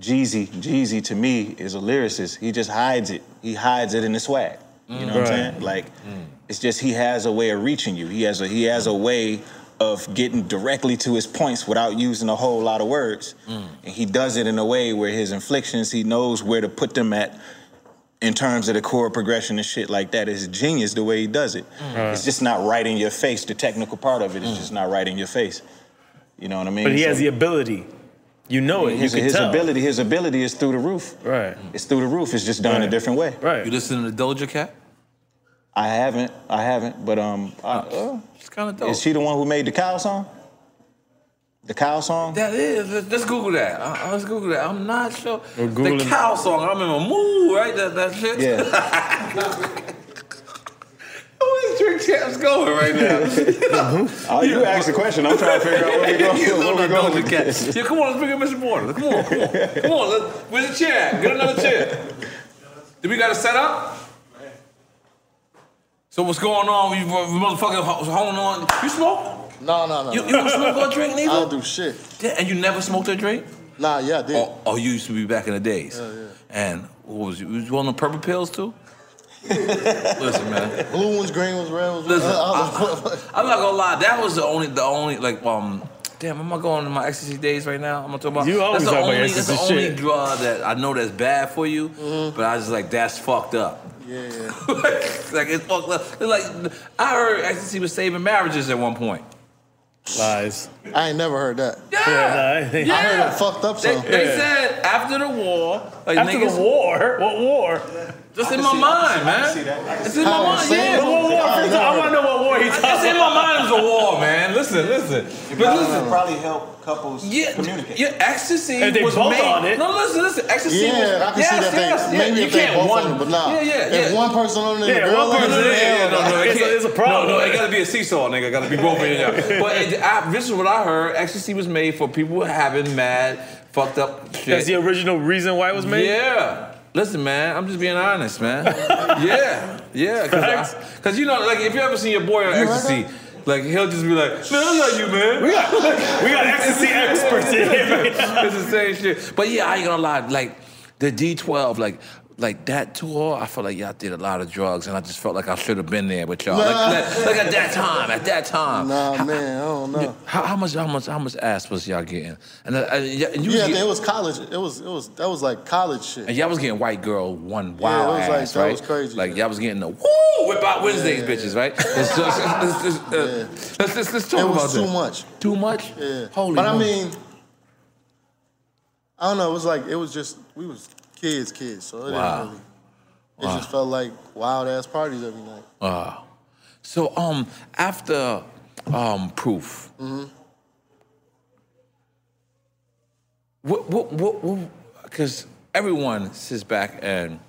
Jeezy. Jeezy to me is a lyricist. He just hides it. He hides it in the swag. You know what I'm mm. saying? Like mm. it's just he has a way of reaching you. He has a he has a way of getting directly to his points without using a whole lot of words. Mm. And he does it in a way where his inflictions, he knows where to put them at in terms of the chord progression and shit like that. It's genius the way he does it. It's just not right in your face. The technical part of it is just not right in your face. You know what I mean? But he has the ability. You know it. You his, can his tell. ability, his ability is through the roof. Right. It's through the roof. It's just done a different way. Right. You listen to Doja Cat? I haven't, I haven't, but um, I, uh, It's kind of dope. is she the one who made the cow song? The cow song? That is. Let's, let's Google that. Uh, let's Google that. I'm not sure. We're the cow song. I remember Moo, right? That that shit. Yeah. Where's Drink Champs going right now? oh, you asked the question. I'm trying to figure out where we going. You Where know we that going Doja with Cat. this. Yeah, come on, let's bring in Mr. Porter. Come on, come on, come on. Let's, where's the chair? Get another chair. Do we got it set up? So what's going on? You motherfucker holding on. You smoke? No, no, no. You, you don't smoke or drink neither. I don't do shit. Yeah, and you never smoked or drink? Nah, yeah, I did. Oh, oh, you used to be back in the days. Yeah, yeah. And what was you? Was you on the purple pills too? Listen, man. Blue ones, green ones, red ones. Listen, I, I'm not gonna lie. That was the only, the only, like, um, damn. I'm I going to my ecstasy days right now? I'm gonna talk about. You always that's the talk about only, That's the ecstasy only shit. drug that I know that's bad for you. But I was like, that's fucked up. yeah, yeah. like it's fucked up. It's like I heard ecstasy was saving marriages at one point. Lies. I ain't never heard that. Yeah. Yeah, nah, I yeah. I heard it fucked up They, they Yeah. said after the war, like After niggas, the war, what war? just in my see- mind, see- man. see that. It's in my mind, yeah. What war? I I want to know what war he It's in my mind it was a war, man. Listen, listen. But Probably, listen. probably help couples Yeah, communicate. yeah, ecstasy If they was both made. on it. No, listen, listen. Ecstasy Yeah, was. I can yes, see that yes, they yeah. maybe you if they can't both one. on it, but nah. Yeah, yeah, yeah. If one person on it Yeah, the girl one on it, person, then yeah, no, no, no. It's a- can't- it's a problem. No, no, it gotta be a seesaw, nigga. It gotta be both of you. But this is what I heard. Ecstasy was made for people having mad, fucked up shit. That's the original reason why it was made. Yeah. Listen, man, I'm just being honest, man. yeah, yeah. Cause, I- Cause you know, like if you ever seen your boy on heard ecstasy, like he'll just be like, "Man, I love you, man." We got, we got ecstasy experts in here right it's the same shit. But yeah, I ain't gonna lie. Like the D12, like like that tour, I felt like y'all did a lot of drugs, and I just felt like I should have been there with y'all. Like, Nah. like, like at that time, at that time. Nah, man, I don't know. How, how much, how much, how much ass was y'all getting? And, uh, and, you Yeah, get- it was college. It was, it was, that was like college shit. and y'all was getting white girl one Yeah, it wild was like- ass, that was crazy. Like y'all was getting the woo whip out Wednesdays, bitches, right? Let's, just, let's, just, uh, let's, let's, let's talk It about was too that. much. Too much? Yeah. Holy but I mean, I don't know. It was like it was just we was kids, kids. So it Wow. didn't really. It just felt like wild ass parties every night. Wow. So um after um proof, What, what, what, because everyone sits back and,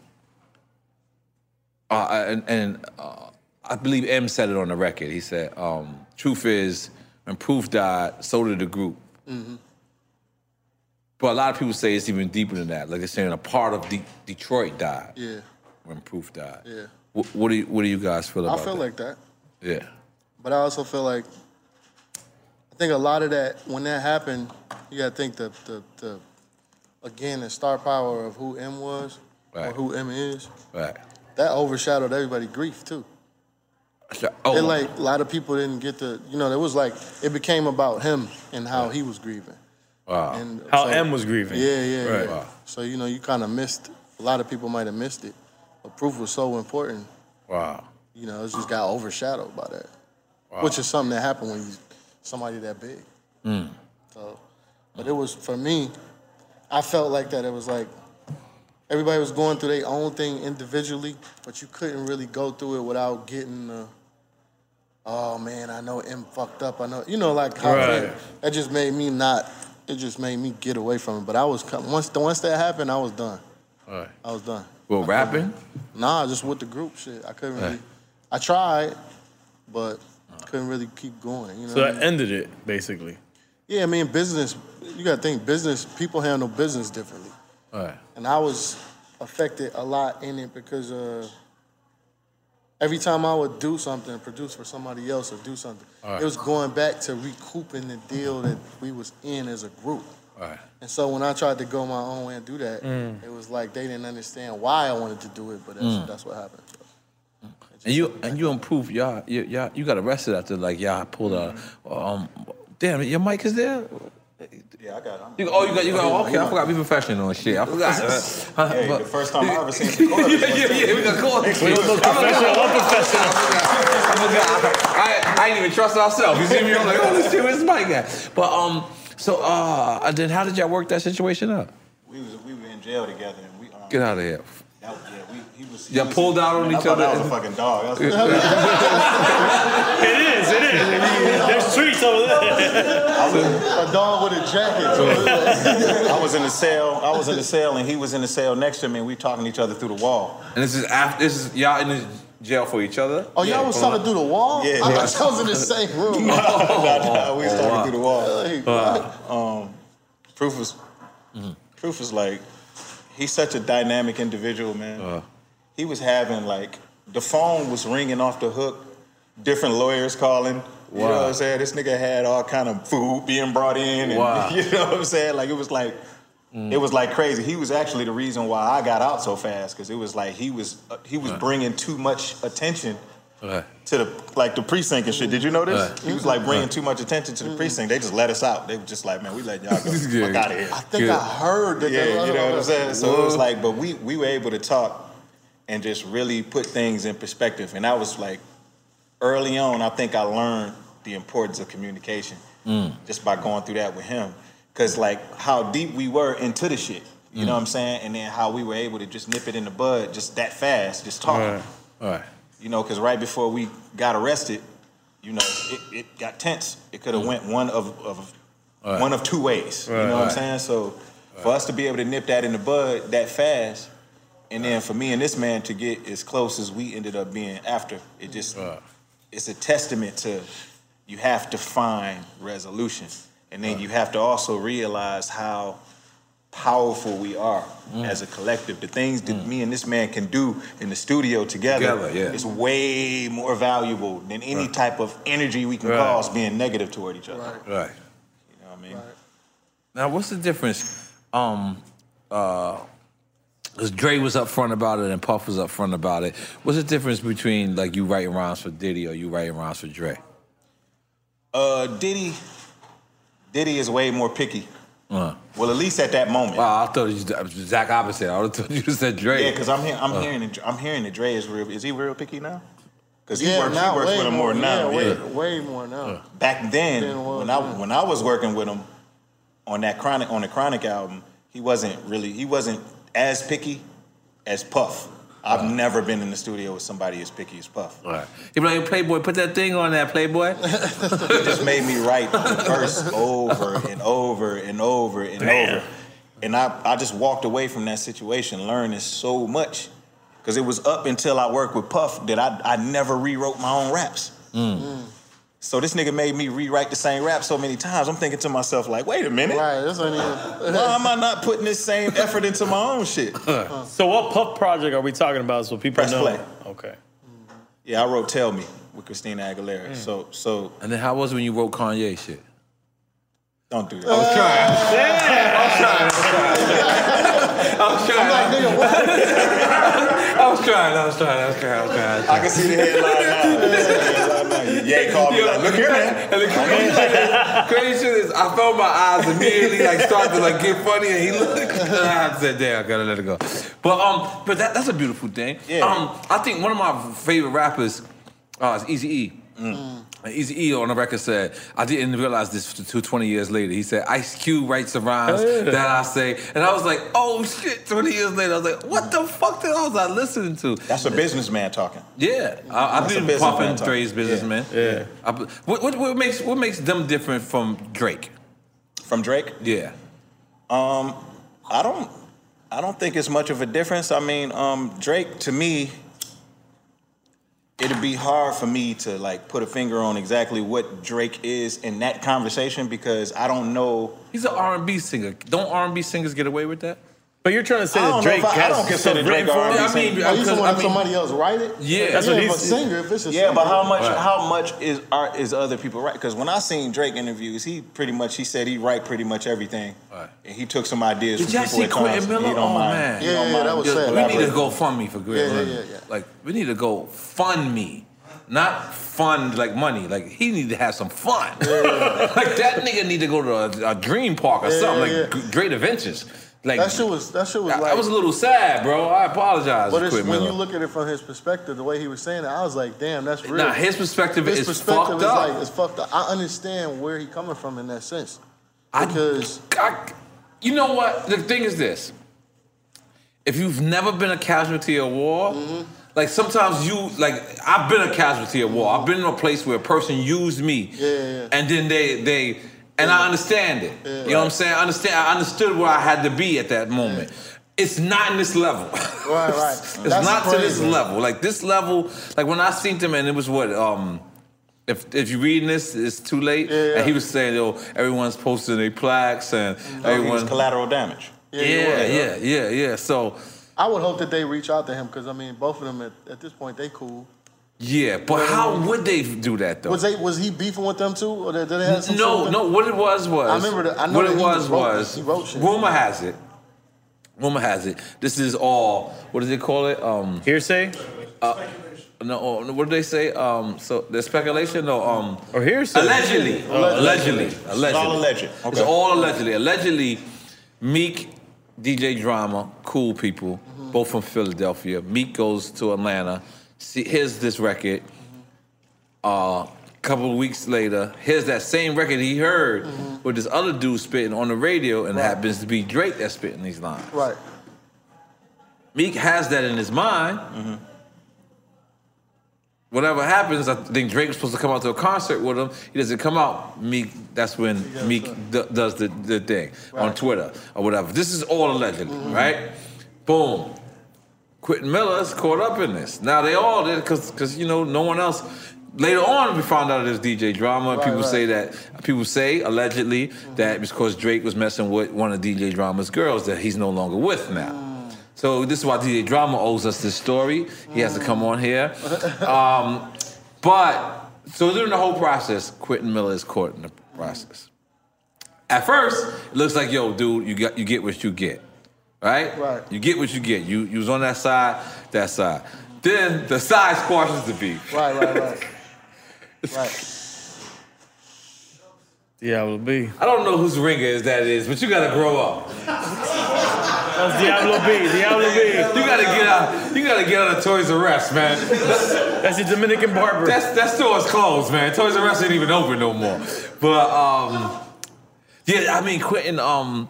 uh, and, and uh, I believe M said it on the record. He said, um, truth is, when Proof died, so did the group. But a lot of people say it's even deeper than that. Like they're saying a part of De- Detroit died Yeah, when Proof died. yeah. What, what do you What do you guys feel about? I feel that? like that. yeah, But I also feel like I think a lot of that when that happened, you gotta think the the, the again the star power of who M was or who M is. right. That overshadowed everybody's grief too. Oh, And like a lot of people didn't get to you know, it was like it became about him and how he was grieving. Wow. And How so- M was grieving. Yeah, yeah, Right. yeah. Wow. So you know, you kind of missed. A lot of people might have missed it, but proof was so important. wow. You know, it just got overshadowed by that, wow. which is something that happened when you somebody that big. Mm. So, but it was for me. I felt like that. It was like everybody was going through their own thing individually, but you couldn't really go through it without getting the. Oh man, I know M fucked up. I know, you know, like how Right. that just made me not. It just made me get away from it. But I was com- once once that happened, I was done. All right. I was done. Well, rapping. Nah, just with the group shit. I couldn't really. Right. I tried, but couldn't really keep going. You know. So what I mean? ended it, basically. yeah, I mean, business. You got to think business. People handle business differently, All right. and I was affected a lot in it because uh, every time I would do something, produce for somebody else or do something, Alright. it was going back to recouping the deal that we was in as a group. Right. And so when I tried to go my own way and do that, Mm. it was like they didn't understand why I wanted to do it, but that's, Mm. that's what happened. So. And you and you improve y'all. You, y'all you got arrested after like y'all pulled a. Um, damn, your mic is there. Yeah, I got it. You, oh, you got you got. Okay, I forgot. Be professional and shit. I forgot. Uh, Hey, but- the first time I ever seen the court. yeah, yeah, yeah. We got caught. Professional, unprofessional. I forgot. I, I ain't even trust ourselves. You see me? I'm like, oh, let's see where's Mike at. But um, so uh, then how did y'all work that situation out? We was we were in jail together, and we um, Get out of here. That, yeah, we, he was. Y'all he was- pulled out on I each thought other? That was a fucking dog. That was- It is, it is. There's streets over there. A dog with a jacket. I was in the cell. I was in the cell, and he was in the cell next to me, and we talking to each other through the wall. And this is after. This is y'all in the jail for each other. Oh, y'all was talking through the wall? Yeah. I thought y'all was in the same room. Nah, nah, we was talking wow. through the wall. Hey, Um, proof was proof was like he's such a dynamic individual, man. he was having like the phone was ringing off the hook, different lawyers calling. You know what I'm saying? This nigga had all kind of food being brought in, and Wow. you know what I'm saying? Like it was like it was like crazy. He was actually the reason why I got out so fast because it was like he was uh, he was bringing too much attention Right. to the like the precinct and shit. Did you know this? Right. He was like bringing too much attention to the precinct. They just let us out. They were just like, man, we let y'all go. Yeah. Fuck out of here. I think Good. I heard that. Yeah, you know what I'm saying? So it was like, but we we were able to talk and just really put things in perspective. And that was like early on, I think I learned the importance of communication mm. just by going through that with him. Cause like how deep we were into the shit. You know mm. what I'm saying? And then how we were able to just nip it in the bud just that fast, just talking. Right. All right. You know, because right before we got arrested, you know, it, it got tense. It could have mm. went one of, of Right. one of two ways. You know what I'm saying? So for us to be able to nip that in the bud that fast, and then for me and this man to get as close as we ended up being after, it just Right. it's a testament to you have to find resolution. And then you have to also realize how powerful we are Mm. as a collective. The things that me and this man can do in the studio together, Together, yeah. is way more valuable than any type of energy we can Right. cause being negative toward each other. Right. Right. You know what I mean? Now, what's the difference? Um, uh, because Dre was up front about it and Puff was up front about it. What's the difference between like you writing rhymes for Diddy or you writing rhymes for Dre? Uh, Diddy, Diddy is way more picky. Uh, Well, at least at that moment. wow, I thought you was exact opposite. I would have told you said Dre. Yeah, because I'm, hear- Uh. I'm hearing it, I'm hearing that Dre is real. Is he real picky now? Because he Yeah, works, he works with him more now. Yeah, yeah. way, way more now. Back then, Then when I when I was working with him on that chronic on the Chronic album, he wasn't really he wasn't as picky as Puff. I've never been in the studio with somebody as picky as Puff. All right. He be like, Playboy, put that thing on that Playboy. it just made me write the verse over and over and over and Damn. over. And I, I just walked away from that situation learning so much. Because it was up until I worked with Puff that I, I never rewrote my own raps. Mm. Mm. So this nigga made me rewrite the same rap so many times. I'm thinking to myself, like, wait a minute. Right, this ain't even. Why am I not putting this same effort into my own shit? So what Puff project are we talking about so people Press know? play. Okay. Yeah, I wrote Tell Me with Christina Aguilera. Mm. So so And then how was it when you wrote Kanye shit? Don't do that. I was trying. Yeah. I was trying. I was trying. I was trying. I was trying. I was trying. I was trying. I was trying. I can see the headline Yeah, Yay called me like, look here, man. And the crazy shit is, crazy shit is, I felt my eyes immediately like start to like get funny, and he looked. And I said, "Damn, I gotta let it go." But um, but that, that's a beautiful thing. Yeah. Um, I think one of my favorite rappers uh, is Easy E. Mm. Easy E on the record said, I didn't realize this to 20 years later. He said, Ice Cube writes the rhymes that I say. And I was like, oh shit, 20 years later. I was like, what the fuck did I was I listening to? That's a businessman talking. Yeah, I, I've That's a been businessman pumping talk. Dre's businessman. Yeah. I, what, what, what makes what makes them different from Drake? From Drake? Yeah. Um, I don't I don't think it's much of a difference. I mean, um, Drake to me, it'd be hard for me to like put a finger on exactly what Drake is in that conversation because I don't know. He's an R&B singer. Don't R&B singers get away with that? But you're trying to say that Drake if I- I has don't consider stuff Drake written for R&B? I mean, you because, I want mean- somebody else write it? Yeah. That's yeah, what if a singer, if it's a Yeah, singer, but how much Right. how much is are is other people right? Because when I seen Drake interviews, he pretty much he said he write pretty much everything, Right. and he took some ideas. Did from y'all see Quentin Miller? He don't Oh, mind. man. He Yeah, don't yeah, mind that was just sad. We need to go fund me for Great. Yeah, yeah, yeah, yeah. Like we need to go fund me. Not fund like money. Like he need to have some fun. like that nigga need to go to a, a dream park or Yeah, something. yeah, like great adventures. Like that shit was that shit was I, like. I was a little sad, bro. I apologize. but it's, when Miller. you look at it from his perspective, the way he was saying it, I was like, damn, that's real. Nah, his perspective His is perspective fucked is up. like it's fucked up. I understand where he coming from in that sense I- because I, you know what? The thing is this: if you've never been a casualty of war, Mm-hmm. like sometimes you like I've been a casualty of war. I've been in a place where a person used me, Yeah, yeah, yeah. and then they they and I understand it. you know what I'm saying? I understand. I understood where I had to be at that moment. It's not in this level. Right, right. it's That's not to this level. Like this level, like when I seen him and it was what um if if you're reading this, it's too late. Yeah, yeah. And he was saying, yo, everyone's posting their plaques and Oh, he was everyone. collateral damage. Yeah, Yeah, was. yeah, yeah, yeah. So I would hope that they reach out to him because I mean, both of them at, at this point they cool. Yeah, but how would they do that though? Was they was he beefing with them too, or did they have some? no, sort of- no. What it was was. I remember the- I know what that it was wrote- was. he wrote shit. Rumor has it. Rumor has it. This is all. What do they call it? Um. Hearsay No. oh, no, What do they say? Um. So there's speculation. No. Um. or hearsay? Allegedly. Allegedly. Allegedly. all alleged. It's all allegedly. Allegedly, Meek, DJ Drama, cool people, both from Philadelphia. Meek goes to Atlanta. See, here's this record. Uh, couple of weeks later, here's that same record he heard with this other dude spitting on the radio, and it happens to be Drake that's spitting these lines. Right. Meek has that in his mind. Whatever happens, I think Drake's supposed to come out to a concert with him. He doesn't come out. Meek, that's when Meek d- does the, the thing on Twitter or whatever. This is all allegedly, right? Boom. Quentin Miller's caught up in this. Now they all did because because you know no one else. Later on, we found out there's DJ drama. Right, people right. say that people say allegedly that because Drake was messing with one of DJ Drama's girls that he's no longer with now. So this is why DJ Drama owes us this story. He has to come on here. Um, but so during the whole process, Quentin Miller is caught in the process. At first, it looks like, yo, dude, you got you get what you get. Right? Right. You get what you get. You you was on that side, that side. Then the side squashes the beef. Right. Right. Right. right. Diablo B. I don't know whose ringer is that is, but you gotta grow up. That's Diablo B. Diablo B. You gotta get out. You gotta get out of Toys R Us, man. That's the Dominican barber. That's that store is closed, man. Toys R Us ain't even open no more. But um, yeah, I mean Quentin. Um,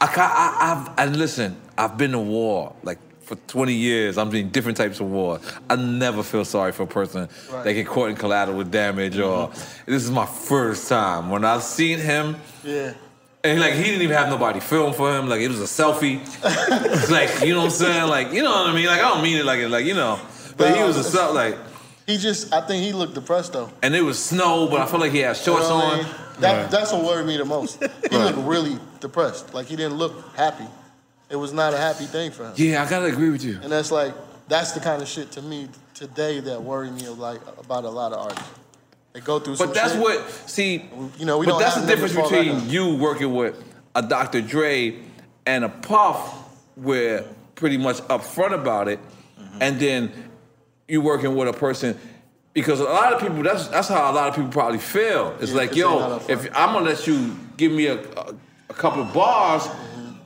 I, ca- I I've and listen. I've been to war like for 20 years. I'm in different types of war. I never feel sorry for a person Right. that get caught in collateral damage or. Mm-hmm. This is my first time when I've seen him. Yeah. And like he didn't even have nobody film for him. Like it was a selfie. It's like you know what I'm saying? Like you know what I mean? Like I don't mean it like it like you know. But he was a self like, He just, I think he looked depressed though. and it was snow, but I felt like he had You shorts know what I on. mean? That, That's what worried me the most. He looked really depressed. Like he didn't look happy. It was not a happy thing for him. Yeah, I gotta agree with you. And that's like, that's the kind of shit to me today that worry me like about a lot of artists. They go through some But that's shit. what see. You know, we but that's the difference between on. you working with a Dr. Dre and a Puff, where pretty much upfront about it, Mm-hmm. and then you working with a person. Because a lot of people, that's that's how a lot of people probably feel. It's Yeah, like, they yo, if I'm gonna let you give me a, a, a couple of bars,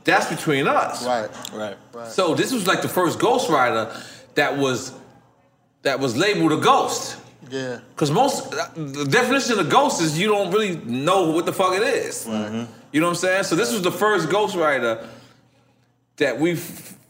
that's between us. Right. Right. Right. So this was like the first Ghost Ghostwriter that was that was labeled a ghost. Yeah. Because most the definition of ghost is you don't really know what the fuck it is. Mm-hmm. You know what I'm saying? So this was the first Ghost ghostwriter that we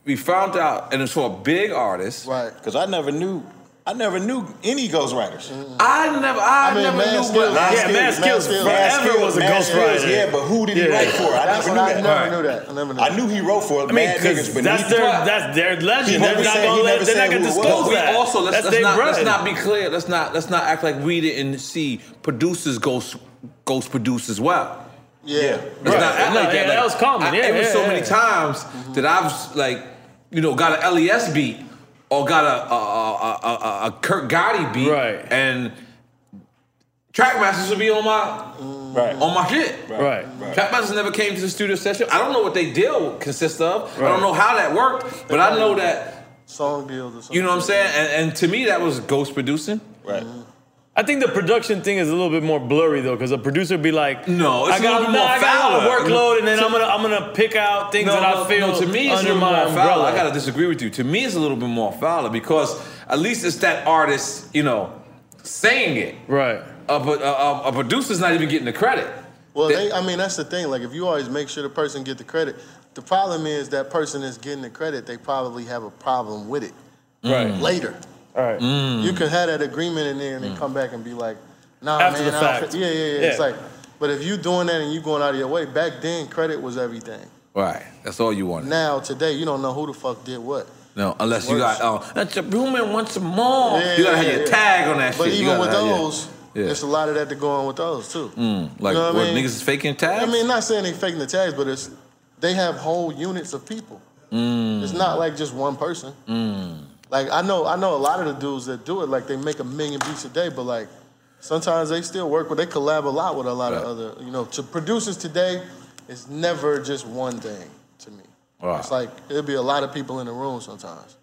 we found out, and it's for a big artist. Right. Because I never knew, I never knew any ghostwriters. I never, I, I mean, never Man knew. Skills- But, Yeah, Mad Skillz Skills- forever was a Mad Skillz, ghostwriter. Yeah, but who did he Yeah. write for? I That's never what knew I that. never Right. knew that. I never knew I knew he wrote for I mean, Mad niggas, but that's their But- that's their legend. He They're not gonna let, never they're not gonna who it was. disclose that. also let's, that's let's not let's not be clear. Let's not let's not act like we didn't see producers ghost ghost produce as well. Yeah. Let's Right. not act like yeah, that. that was common. Yeah, it was yeah, so many times that I've like, you know, got an LES beat or got a a, a, a, a, a Kurt Gotti beat, Right. And Trackmasters would be on my Right. on my shit. Right. Trackmasters never came to the studio session. I don't know what they deal consists of. I don't know how that worked, but I know that Song deals you know what I'm saying. And, and to me, that was ghost producing. Right. I think the production thing is a little bit more blurry though, because a producer would be like, No, it's I a got, little bit nah, more I got a lot of fouler. workload, and then To- I'm gonna I'm gonna pick out things that I feel to me it's under my more umbrella. foul. I gotta disagree with you. To me, it's a little bit more foul because at least it's that artist, you know, saying it. right. A, a, a, a producer's not even getting the credit. Well, They- they, I mean, that's the thing. Like, if you always make sure the person get the credit, the problem is that person is getting the credit. They probably have a problem with it Right. later. All right. Mm. You can have that agreement in there and then mm. come back and be like, Nah, After man, the I don't fact. Yeah, yeah, yeah, Yeah. It's like, but if you doing that and you going out of your way, back then credit was everything. Right. That's all you wanted. Now today, you don't know who the fuck did what. No, unless you got oh, that's your Bruman wants some more. Yeah, you gotta have yeah, your yeah. tag on that But shit. You even with have- those, Yeah. there's a lot of that to go on with those too. Mm. like You know what, what I mean? niggas is faking tags. I mean, not saying they faking the tags, but it's they have whole units of people. Mm. It's not like just one person. Like I know, I know a lot of the dudes that do it. Like they make a million beats a day, but like sometimes they still work with. They collab a lot with a lot Right. of other. You know, to producers today, it's never just one thing to me. Right. It's like it'll be a lot of people in the room sometimes.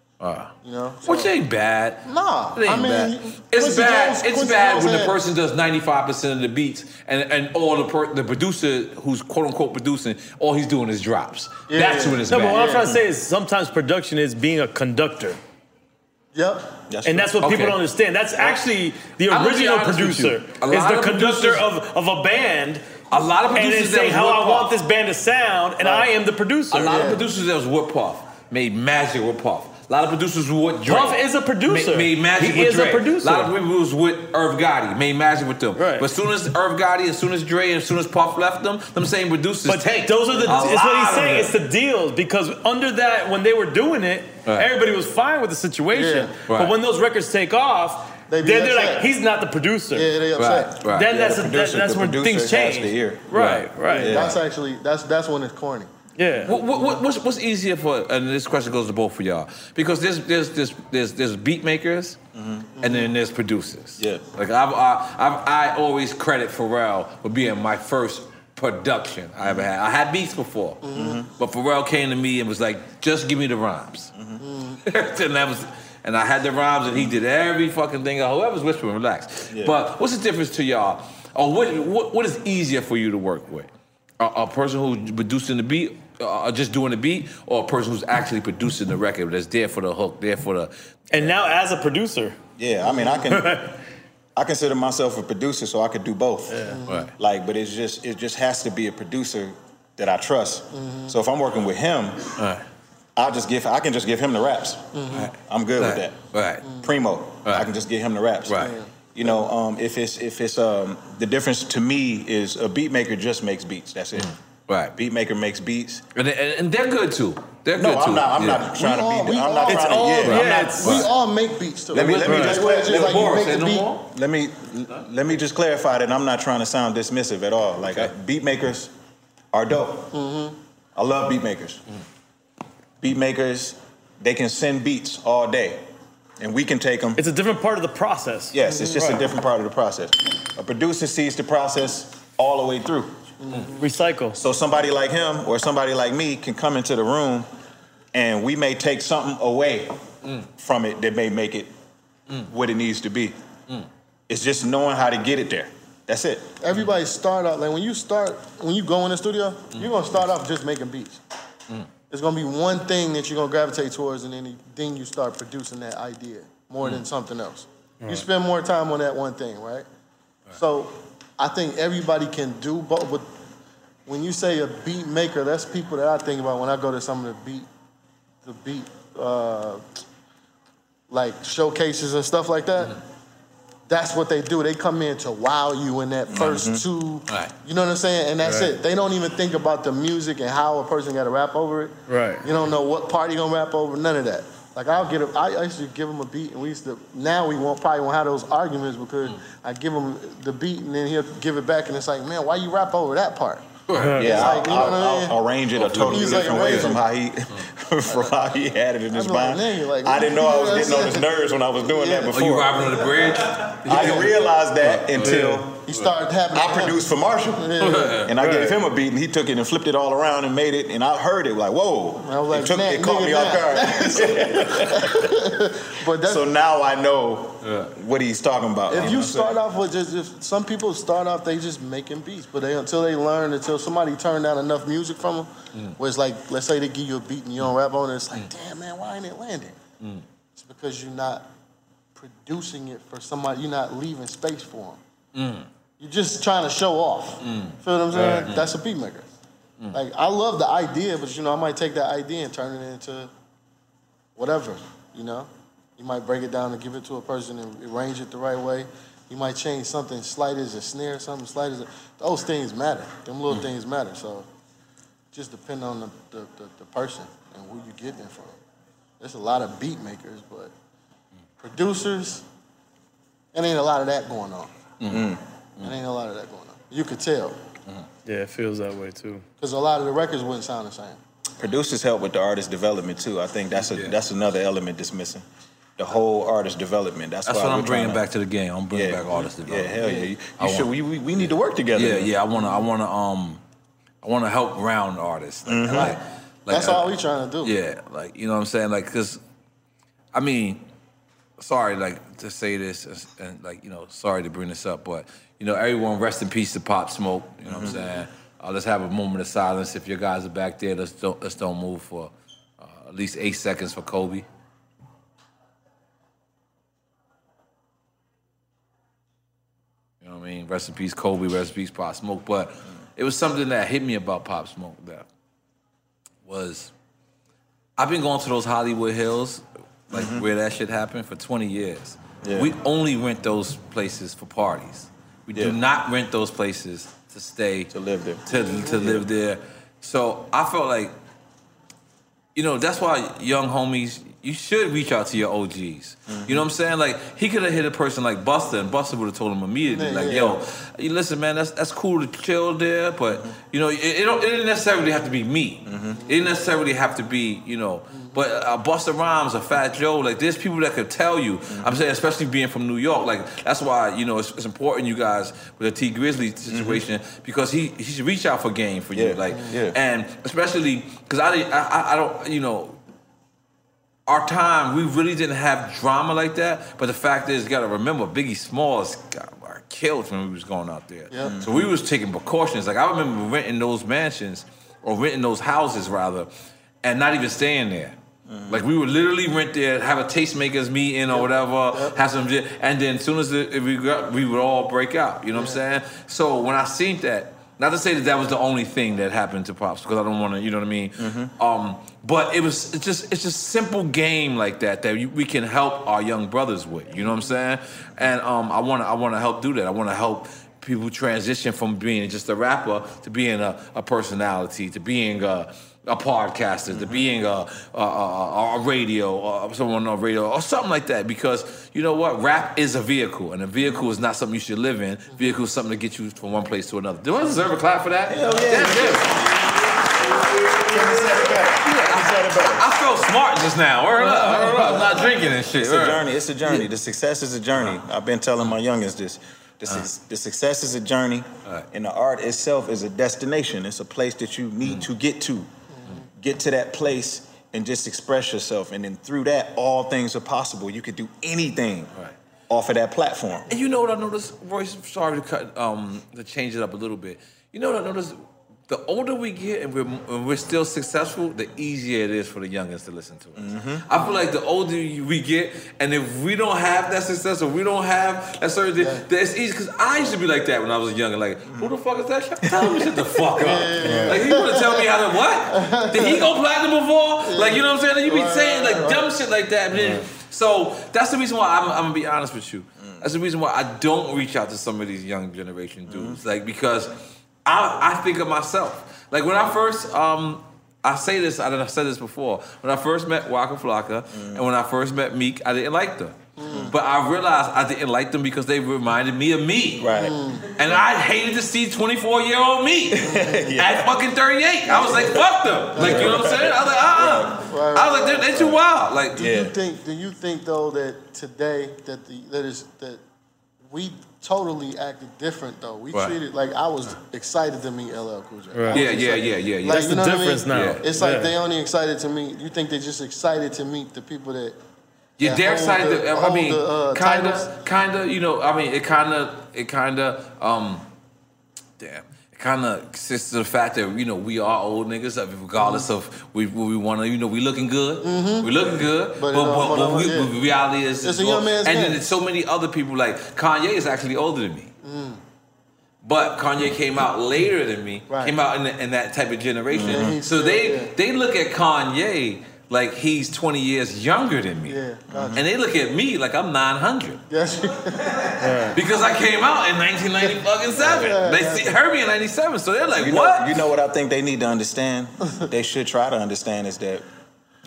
You know, Which ain't bad. Nah, It ain't I mean, bad. Quincy It's bad. Jones- it's Quincy bad Jones when the person does ninety five percent of the beats, and and all the per, the producer who's quote unquote producing, all he's doing is drops. Yeah. That's when it's No, but what. I'm trying to say is sometimes production is being a conductor. Yep. That's And right. that's what people don't understand. That's actually the I'm gonna be original honest with you. producer. Is the conductor of, of a band. A lot of And then producers that say how I off. want this band to sound, and I am the producer. A lot Yeah. of producers that was with Puff made magic with Puff. A lot of producers who with Dre. Puff is a producer. Ma- Made, magic He with is a producer. A lot of people was with Irv Gotti. Made magic with them. Right. But as soon as Irv Gotti, as soon as Dre, as soon as Puff left them, them same producers But tanked. those are the. A It's what he's saying. It's the deals because under that, when they were doing it, Right. everybody was fine with the situation. Yeah. But when those records take off, They be then they're like, he's not the producer. Yeah, they upset. Right, right. Then Yeah, that's the a, that, that's the when things change. the ear. Right, right. Yeah. That's actually that's that's when it's corny. Yeah. What, what, what, what's, what's easier for? And this question goes to both of y'all because there's there's there's there's, there's beat makers mm-hmm. and then there's producers. Yeah. Like I've, I, I've I always credit Pharrell for being my first production I ever had. I had beats before, mm-hmm. but Pharrell came to me and was like, "Just give me the rhymes." Mm-hmm. and that was. And I had the rhymes, and he did every fucking thing. Whoever's whispering, relax. Yeah. But what's the difference to y'all? Or what, what, what is easier for you to work with? A, a person who's producing the beat, uh, just doing the beat, or a person who's actually producing the record that's there for the hook, there for the. And now, as a producer, Yeah, I mean, I can. I consider myself a producer, so I could do both. Yeah. Right. Like, but it's just it just has to be a producer that I trust. So if I'm working with him, Right. I'll just give I can just give him the raps. Right. I'm good with that. Right. Primo, Right. I can just give him the raps. Right. You know, um, if it's if it's um, the difference to me is a beat maker just makes beats. That's it. Right. Beatmaker makes beats. And, and, and they're good too. They're No, good too. I'm not. I'm Yeah. not trying We all- to be. we I'm all- not It's trying to. all- Yeah, yeah, I'm not. it's- We all make beats too. Let me- let me Like, just- where it's like you make the no beat. more? Let me let me just clarify that I'm not trying to sound dismissive at all. Like I, beat makers are dope. Mm-hmm. I love beat makers. Mm-hmm. Beat makers, they can send beats all day, and we can take them. It's a different part of the process. Yes, it's just mm-hmm. Right. a different part of the process. A producer sees the process all the way through. Recycle. So somebody like him or somebody like me can come into the room, and we may take something away from it that may make it what it needs to be. It's just knowing how to get it there. That's it. Everybody start out like when you start when you go in the studio, you're gonna start off just making beats. There's gonna be one thing that you're gonna gravitate towards, and then then you start producing that idea more than something else. You spend more time on that one thing, right? So I think everybody can do both. But when you say a beat maker, that's people that I think about when I go to some of the beat, the beat, uh, like showcases and stuff like that. That's what they do. They come in to wow you in that 1st two. Right. You know what I'm saying? And that's Right. it. They don't even think about the music and how a person got to rap over it. Right. You don't know what part he gonna rap over. None of that. Like I'll get a, I I used to give him a beat, and we used to. Now we won't probably won't have those arguments because mm. I give him the beat, and then he'll give it back, and it's like, man, why you rap over that part? Yeah, It's I'll, like, you know I'll- what I mean? I'll arrange it a totally He's like, different way from how he from how he had it in his I'm like, mind. like, I didn't know I was getting on his nerves when I was doing that Yeah. Are before. you robbing on the bridge? I didn't realize that until He started having. I produced for Marshall. Yeah. And I Right. gave him a beat, and he took it and flipped it all around and made it. And I heard it like, whoa! I was like, it, took, "Nah, it caught nigga, me off guard. But that's so now I know what he's talking about. If know you what saying? start off with just, if some people start off they just making beats, but they until they learn, until somebody turn down enough music from them, Mm. where it's like, let's say they give you a beat and you don't rap on it, it's like, damn man, why ain't it landing? Mm. It's because you're not producing it for somebody, you're not leaving space for them. You're just trying to show off. Mm. Feel what I'm saying? Mm. That's a beat maker. Mm. Like I love the idea, but you know, I might take that idea and turn it into whatever, you know. You might break it down and give it to a person and arrange it the right way. You might change something slight as a snare, something slight as a, those things matter. Them little things matter. So just depend on the, the, the, the person and who you getting it from. There's a lot of beat makers, but producers, it ain't a lot of that going on. Mm-hmm. It ain't a lot of that going on. You could tell. Yeah, it feels that way too. Because a lot of the records wouldn't sound the same. Producers help with the artist development too. I think that's a Yeah. that's another element that's missing. The whole artist development. That's, That's why what I'm bringing to- back to the game. I'm bringing back artist development. Yeah, development. hell yeah. You, I you should. want- We, we we need to work together. Yeah, yeah. I wanna, I wanna, um, I wanna help round artists. Like, Mm-hmm. like, like, That's uh, all we trying to do. Yeah, like you know what I'm saying, like because, I mean, sorry, like to say this and, and, like you know, sorry to bring this up, but you know, everyone rest in peace to Pop Smoke. You know what I'm saying? Uh, let's have a moment of silence. If your guys are back there, let's don't let's don't move for uh, at least eight seconds for Kobe. You know what I mean? Rest in peace, Kobe. Rest in peace, Pop Smoke. But it was something that hit me about Pop Smoke that was I've been going to those Hollywood Hills, like mm-hmm. where that shit happened, for 20 years. Yeah. We only rent those places for parties. We do not rent those places to stay To live there. To, to live there. So I felt like, you know, that's why young homies, you should reach out to your OGs. You know what I'm saying? Like he could have hit a person like Busta, and Busta would have told him immediately, Yeah, like, yeah. "Yo, you listen, man, that's that's cool to chill there, but you know, it, it don't it didn't necessarily have to be me. Mm-hmm. It didn't necessarily have to be, you know, but uh, Busta Rhymes or Fat Joe, like there's people that could tell you. Mm-hmm. I'm saying, especially being from New York, like that's why you know it's, it's important you guys with the Tee Grizzley mm-hmm. situation because he he should reach out for game for you, like, yeah. and especially because I I I don't you know our time, we really didn't have drama like that. But the fact is, you got to remember, Biggie Smalls got killed when we was going out there. Yeah. So we was taking precautions. Like I remember renting those mansions or renting those houses rather, and not even staying there. Mm. Like we would literally rent there, have a tastemakers meeting or whatever, have some, and then as soon as the, if we got, we would all break out. You know what I'm saying? So when I seen that, not to say that that was the only thing that happened to pops because I don't want to, you know what I mean. Um, but it was it's just it's just simple game like that that you, we can help our young brothers with. You know what I'm saying? And um, I want to I want to help do that. I want to help people transition from being just a rapper to being a, a personality, to being a, a podcaster, to being a, a, a, a radio, or someone on radio, or something like that. Because you know what? Rap is a vehicle, and a vehicle is not something you should live in. Vehicle is something to get you from one place to another. Do I deserve a clap for that? Hell yeah. Damn, yeah. I felt smart just now. Word up. Word up. I'm not drinking and shit. It's a journey. It's a journey. The success is a journey. I've been telling my youngest this. The, uh-huh. su- the success is a journey, and the art itself is a destination. It's a place that you need mm. to get to. Get to that place and just express yourself, and then through that, all things are possible. You could do anything Right. off of that platform. And you know what I noticed, Royce? Sorry to cut, um, to change it up a little bit. You know what I noticed? The older we get and we're, and we're still successful, the easier it is for the youngins to listen to us. Mm-hmm. I feel like the older we get, and if we don't have that success or we don't have that certain thing, that it's easy. Because I used to be like that when I was younger. Like, who the fuck is that? Tell me shut the fuck up. Like, he want to tell me how to what? Did he go platinum before? Like, you know what I'm saying? You be saying like dumb shit like that. then- So that's the reason why I'm, I'm gonna be honest with you. Mm. That's the reason why I don't reach out to some of these young generation dudes. Mm-hmm. Like because I I think of myself. Like when I first um I say this, I I've said this before. When I first met Waka Flocka and when I first met Meek, I didn't like them. But I realized I didn't like them because they reminded me of me. Right. And I hated to see 24 year old me at fucking 38. I was like, fuck them. Like, you know what I'm saying? I was like, uh uh I was like, they're, they're too wild. Like, Do you think? Do you think though that today that the that is that we totally acted different though? We Right. treated like I was excited to meet LL Cool J. I Right. was Yeah, yeah, yeah, yeah, yeah. Like, That's you the know what I difference mean? now. Yeah. It's like Yeah. they only excited to meet. You think they're just excited to meet the people that Yeah, that they're excited. the- to, I mean, the, uh, kind titles. of, kind of. You know, I mean, it kind of, it kind of, um, damn, it kind of consists of the fact that you know we are old niggas. Regardless Mm-hmm. of we, we want to, you know, we looking good, we looking good, but But but, but but, we, yeah. reality is, It's a young man's and then there's so many other people like Kanye is actually older than me. Mm. But Kanye came out later than me. Right. Came out in, the, in that type of generation. He's so they they look at Kanye like he's 20 years younger than me. Yeah, gotcha. And they look at me like I'm 900 Yes. because I came out in 1997. Yeah, they yeah. see, heard me in 97, so they're like, You "What?" know, you know what I think they need to understand? they should try to understand is that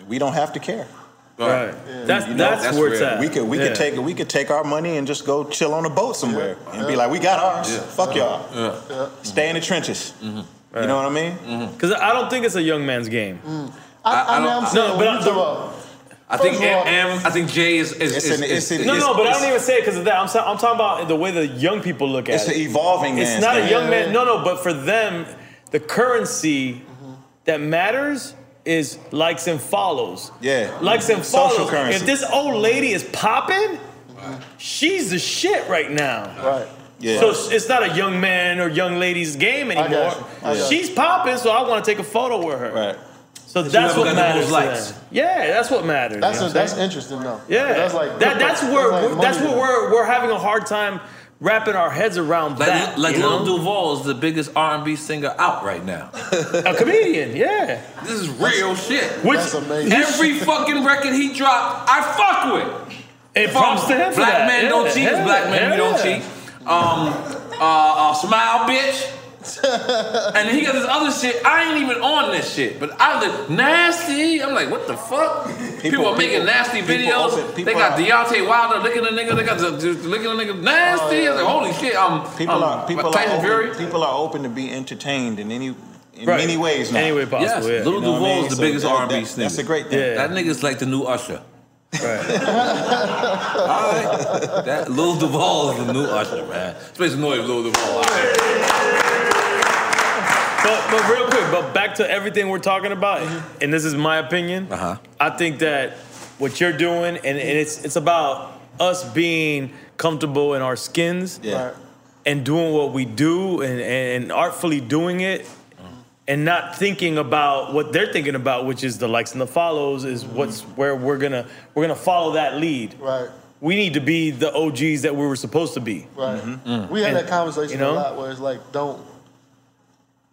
we don't have to care. Right. That's You know, that's, that's where it's at. We could we Yeah. could take we could take our money and just go chill on a boat somewhere and be like, we got ours. Fuck y'all. Yeah. Stay in the trenches. Mm-hmm. You know what I mean? Mm-hmm. Because I don't think it's a young man's game. Mm. I, I, I mean, don't- I'm saying No, but you I'm- I think First of all- M, I think Jay is is, It's is, an- is- it's an- is- No, no, but I don't even say it because of that. I'm, sa- I'm talking about the way the young people look at it. It's it. an evolving It's man's not a young man. No, no, but for them, the currency that matters is likes and follows. Yeah. Likes and Social follows. currency. If this old lady is popping, she's the shit right now. right. Yeah. So it's- it's not a young man or young lady's game got anymore. you. I got you. She's popping, so I want to take a photo with her. right. So that's what matters. most likes. Yeah, that's what matters. That's you know a, what that's interesting though. Yeah, That's like that, that's where like we're, that's money what we're we're having a hard time wrapping our heads around like that. like you know? Lil Duval is the biggest R&B singer out right now. a comedian, yeah. This is real shit. Which That's amazing. Every fucking record he dropped, I fuck with. it props to him for Black that. men yeah, don't cheat. yeah, black men we don't cheat. Um, uh, uh, smile, bitch. and he got this other shit. I ain't even on this shit, but I look nasty. I'm like, what the fuck? People, are making people- nasty people videos. open- they got are- Deontay Wilder licking a nigga. They got the, the licking a nigga nasty. I was like, holy shit. Um, People um, are people Tyson are Fury. open, people are open to be entertained in any in Right. many ways now. Any way possible, Yes, yeah. Lil You know what I Duval mean? is the So biggest R&B that- That's a great thing. Yeah. That nigga's like the new Usher. Right. All right. That Lil Duval is the new Usher, man. Let's make some noise, Lil Duval. All right. But, but real quick, but back to everything we're talking about, and this is my opinion. Uh-huh. I think that what you're doing, and, and it's it's about us being comfortable in our skins Yeah. Right. and doing what we do and, and artfully doing it and not thinking about what they're thinking about, which is the likes and the follows, is what's where we're gonna we're gonna follow that lead. Right. We need to be the OGs that we were supposed to be. Right. Mm-hmm. We had And, that conversation you know? a lot where it's like don't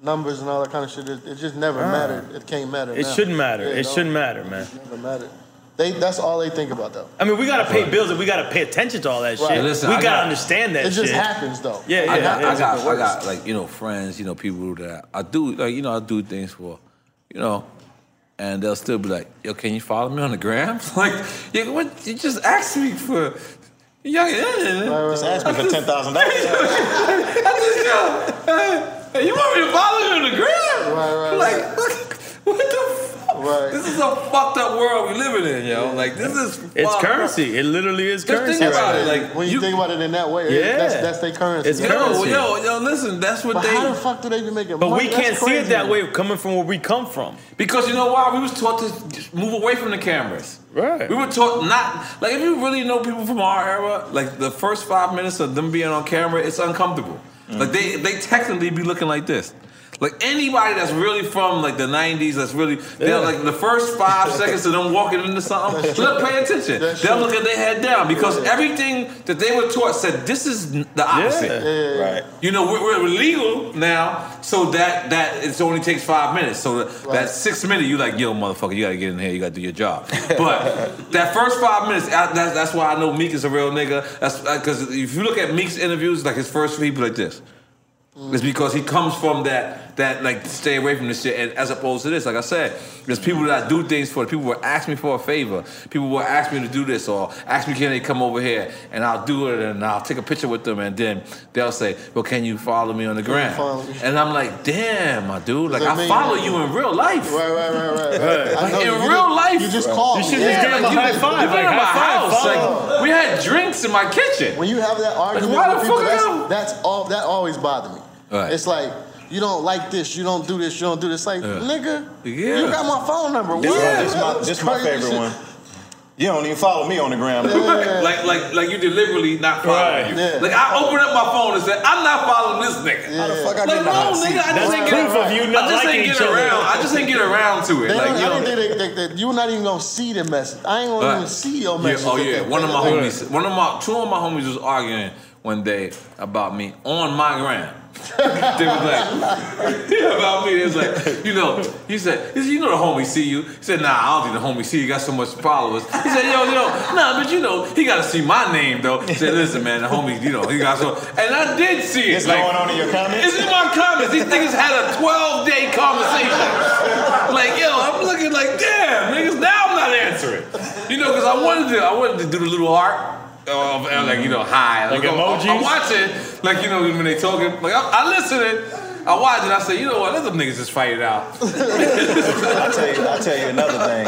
numbers and all that kind of shit. It, it just never ah. mattered. It can't matter. It now. shouldn't matter. Yeah, it don't- shouldn't matter, man. It never mattered. They that's all they think about though. I mean, we gotta pay bills and we gotta pay attention to all that Right. shit. Listen, we I gotta got- understand that It just shit. happens though. Yeah, yeah. I got, yeah. I got, I got like you know friends, you know people that I do like you know I do things for, you know, and they'll still be like, yo, can you follow me on the gram? like, yeah, what? You just asked me for, yeah, yeah. Just ask me for ten thousand dollars. I just yo, hey, you want me to follow you on the gram? Right, right, Like, what, what the fuck? Right. This is a fucked up world we living in, yo. Like, this is It's fucked up. currency. It literally is Just currency. think about right it, like when you, you- think about it in that way, Yeah. that's that's their currency. It's. Yo, currency. yo, yo, listen, that's what But they. how the fuck do they be making But money? we That's can't see it that way coming from where we come from. Because you know why? We was taught to move away from the cameras. Right. We were taught not like if you really know people from our era, like the first five minutes of them being on camera, it's uncomfortable. Like they they technically be looking like this. Like anybody that's really from like the '90s, that's really they're Yeah. like the first five seconds of them walking into something. Look, pay attention. That's They'll true. look at their head down because everything that they were taught said this is the opposite. Yeah. Right. You know, we're, we're legal now, so that that it only takes five minutes. So that, that six minute, you like, yo, motherfucker, you gotta get in here, you gotta do your job. But that first five minutes, I, that's, that's why I know Meek is a real nigga. That's uh, because if you look at Meek's interviews, like his first three, he be like this. It's because he comes from that that like stay away from this shit, and as opposed to this, like I said, there's people that I do things for. People will ask me for a favor. People will ask me to do this, or ask me can they come over here, and I'll do it, and I'll take a picture with them, and then they'll say, "Well, can you follow me on the gram?" And I'm like, "Damn, my dude, like I mean? follow you in real life." Right, right, right, right. right. I in you, you real just- life. you just called. You should me. just Yeah, give him like, a you high five. You've been Like, in my high house. follow. Like we had drinks in my kitchen. When you have that argument why with the people, that's, that's all. That always bothered me. Right. It's like you don't like this, you don't do this, you don't do this. Like nigga, Yeah. you got my phone number. This, What? this, my, this is my favorite shit. one. You don't even follow me on the gram. like like like you deliberately not following Right. you. Yeah. Like I open up my phone and say, I'm not following this nigga. How the fuck I Like get no, hot seat? nigga, I just That's ain't proof get of you not I just ain't each get around. I just ain't get around to it. They like you I know. didn't think they, they, they, you're not even gonna see the message. I ain't gonna Right. even see your Yeah, message. oh yeah, one of my homies, one of my two of my homies was arguing one day about me on my gram. they was like about me. They was like, you know, he said, he said, you know the homie see you. He said, nah, I don't think the homie see you. Got so much followers. He said, yo, yo, nah, but you know, he got to see my name though. He said, listen, man, the homie, you know, he got so, and I did see it. It's going on in your comments? It's in my comments. These niggas had a 12 day conversation. Like, yo, I'm looking like, damn, niggas. Now I'm not answering. You know, because I wanted to, I wanted to do the little heart. And like you know, hi. Like I'm- I'm, emojis? I'm watching, like you know, when they talking. Like I, I listening. I watch and I say, you know what? Let them niggas just fight it out. I tell you, I tell you another thing.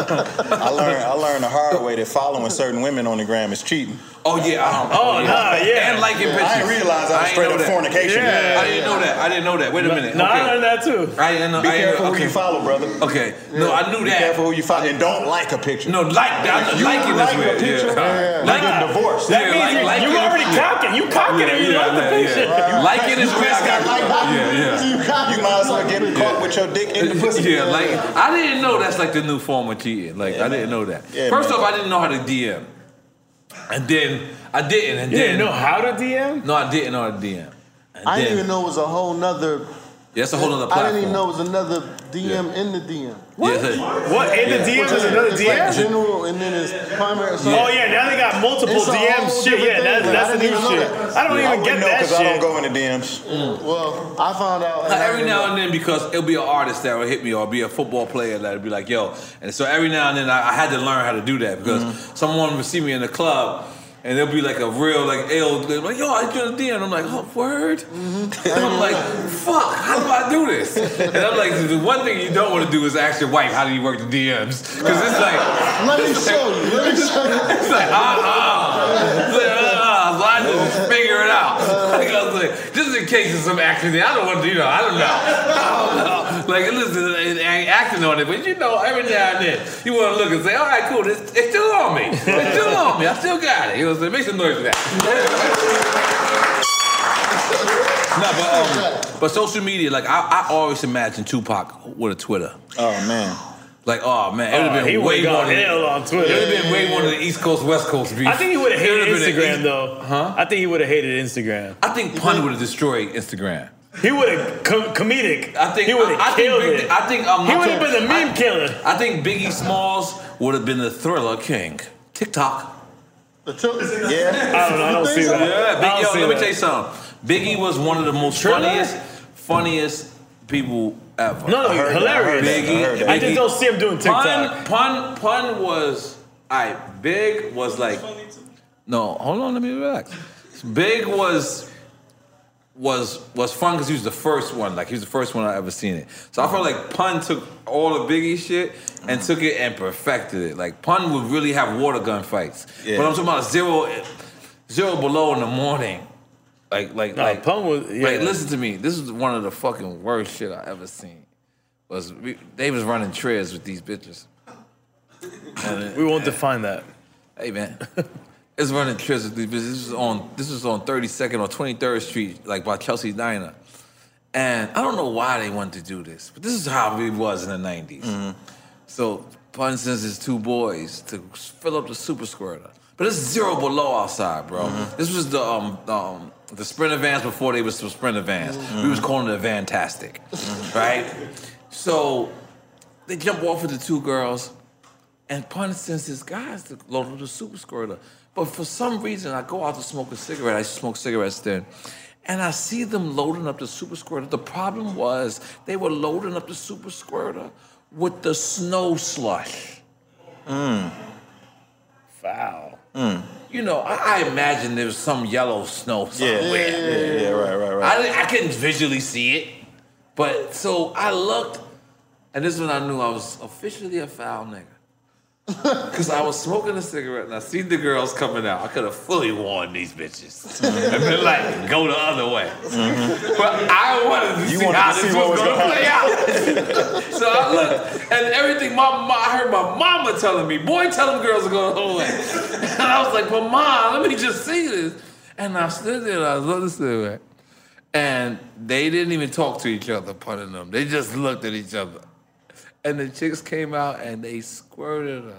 I learned, I learned the hard way that following certain women on the gram is cheating. Oh yeah. Um, Oh, nah, yeah. And liking pictures. I didn't realize I was ain't straight up that. fornication. Yeah. I didn't know that. I didn't know that. Wait a minute. No, I learned that too. I didn't know. Be I careful know. who Okay. you follow, brother. Okay. No, I knew Be that. careful who you follow, and don't like a picture. No, like that. You liking like a weird. picture, Yeah. you get divorced. That Yeah, means like- you, liking you already cocking. You cocking it. You Yeah, like the picture. yeah. Liking is weird. I got like Yeah, yeah. You, got You might as well get caught with your dick in the pussy. Yeah, like I didn't know that's like the new form of cheating. Like I didn't know that. Yeah, First off, I didn't know how to DM, and then I didn't, and You then didn't know how to DM? no, I didn't know how to DM. And I then, didn't even know it was a whole nother. Yeah, it's a whole other I didn't even know it was another DM in the DM. Yeah, What? In the DM is another It's like DM? general, and then it's primary. So Oh yeah, now they got multiple It's DMs. Shit, different yeah, that's, that's the new shit. that. I don't I even wouldn't get know that because I don't go into DMs. Well, I found out. Now, every now and then, because it'll be an artist that will hit me, or be a football player that'll be like, "Yo," and so every now and then I, I had to learn how to do that because mm-hmm. someone would see me in the club. And it'll be like a real like ill like yo I joined the DM and I'm like oh word? And I'm like fuck how do I do this? And I'm like the one thing you don't want to do is ask your wife how do you work the DMs because it's like Let me show you. Let me show you. it's like ah It's like, ah, so I just figure it out like I was like just in case of some accident I don't want to you know I don't know. I don't know. Like listen ain't acting on it but you know every now and then you want to look and say all right cool it's, it's still on me. It's still on me. I still got it. You know what I'm saying make some noise for that. No but um but social media like I, I always imagine Tupac with a Twitter. Oh man. Like oh man it would Oh, have he been would way have more gone than- hell on Twitter. it would have been way more than the East Coast West Coast beef I think he would have hated would've Instagram East- though. Huh? I think he would have hated Instagram. I think Pun would have destroyed Instagram. He would have com- comedic. I think he would I, I have killed Big- it. I think um, he would have been the meme I- killer. I think Biggie Smalls would have been the thriller king. TikTok. The till- Yeah. I don't know. I don't see that. Yeah, I Big, don't yo, see let me tell you something. Biggie was one of the most Thriller? funniest, funniest people ever. No, no, I that, I hilarious. heard I heard. I just don't see him doing TikTok. Pun, pun, pun was. I big was like. No, hold on, let me relax. Big was was was fun because he was the first one. Like he was the first one I ever seen it. So I felt like Pun took all the Biggie shit and took it and perfected it. Like Pun would really have water gun fights. Yeah. But I'm talking about zero zero below in the morning. Like like No, like Pun was- yeah. like listen to me. This is one of the fucking worst shit I ever seen. Was we, they was running trails with these bitches. And, We won't define that. Hey man, it's running trips. with these bitches. This was on this was on 32nd or 23rd Street, like by Chelsea Diner. And I don't know why they wanted to do this, but this is how it was in the 90s. So Pun sends his two boys to fill up the super squirter. But it's zero below outside, bro. This was the um, um the sprinter vans before they was the sprinter vans. We was calling it a fantastic, right? So they jump off with the two girls, and Pun sends his guys to load up the super squirter. But for some reason, I go out to smoke a cigarette. I smoke cigarettes then. And I see them loading up the super squirter. The problem was they were loading up the super squirter with the snow slush. Mmm. Foul. Mm. You know, I, I imagine there was some yellow snow Yeah. somewhere. Yeah, yeah, right, right, right. I, I couldn't visually see it. But so I looked, and this is when I knew I was officially a foul nigga. Because I was smoking a cigarette and I seen the girls coming out. I could have fully warned these bitches and been like, go the other way. Mm-hmm. But I wanted to You see wanted how to this see was was going to play out. so I looked, and everything, my, my, I heard my mama telling me, boy, tell them girls to go the other way. And I was like, but mom, let me just see this. And I stood there and I looked at the cigarette. And they didn't even talk to each other, punning them. They just looked at each other. And the chicks came out and they squirted her.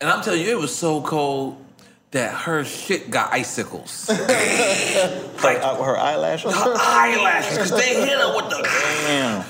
And I'm telling you, it was so cold that her shit got icicles. Like uh, her eyelashes. her eyelashes, because they hit her with the. Damn.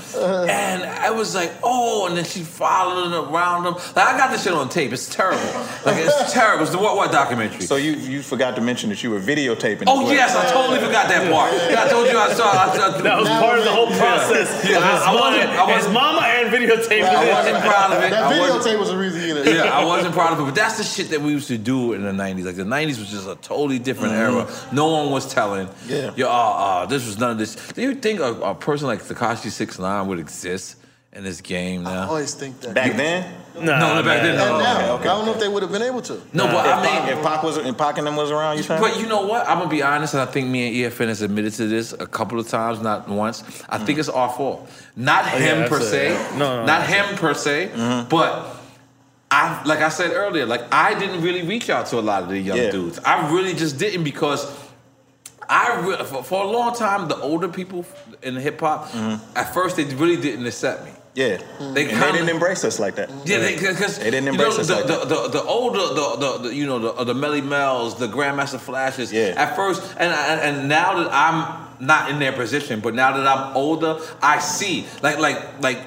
And I was like, oh, and then she followed around them. Like, I got this shit on tape. It's terrible. Like, it's terrible. It's the What What documentary. So you you forgot to mention that you were videotaping. Oh well. yes, I totally forgot that part. Yeah, I told you I saw. I, I, That was part of the whole process. Yeah, of I- his I wasn't- mama- I wasn't- his mama and videotape. I wasn't proud of it. That videotape was the reason you in it. yeah, I wasn't proud of it, but that's the shit that we used to do in the '90s. Like the '90s was just a totally different era. No one was telling. Yeah. Yo, uh, uh, this was none of this. Do you think a, a person like Tekashi Six Nine would exist in this game now? I always think that. Back then. Nah, No, no, back then, and no. now, okay, okay. I don't know if they would have been able to. No, but If, I Pac, mean, if Pac was if Pac and them was around, you saying? But you know what? I'm gonna be honest, and I think me and EFN has admitted to this a couple of times, not once. I think it's our fault. Not yeah, him that's per it. se. No, no, not him per se. But I, like I said earlier, like I didn't really reach out to a lot of the young Yeah. dudes. I really just didn't because. I re- for, for a long time, the older people in hip hop, mm-hmm. at first they really didn't accept me. yeah. They And they kinda- didn't embrace us like that. Yeah, because They didn't you embrace know, us the, like the, that. the, the older, the, the, the you know, the, the Melle Mel's, the Grandmaster Flashes. Yeah. At first, and, and and now that I'm not in their position, but now that I'm older, I see like like like.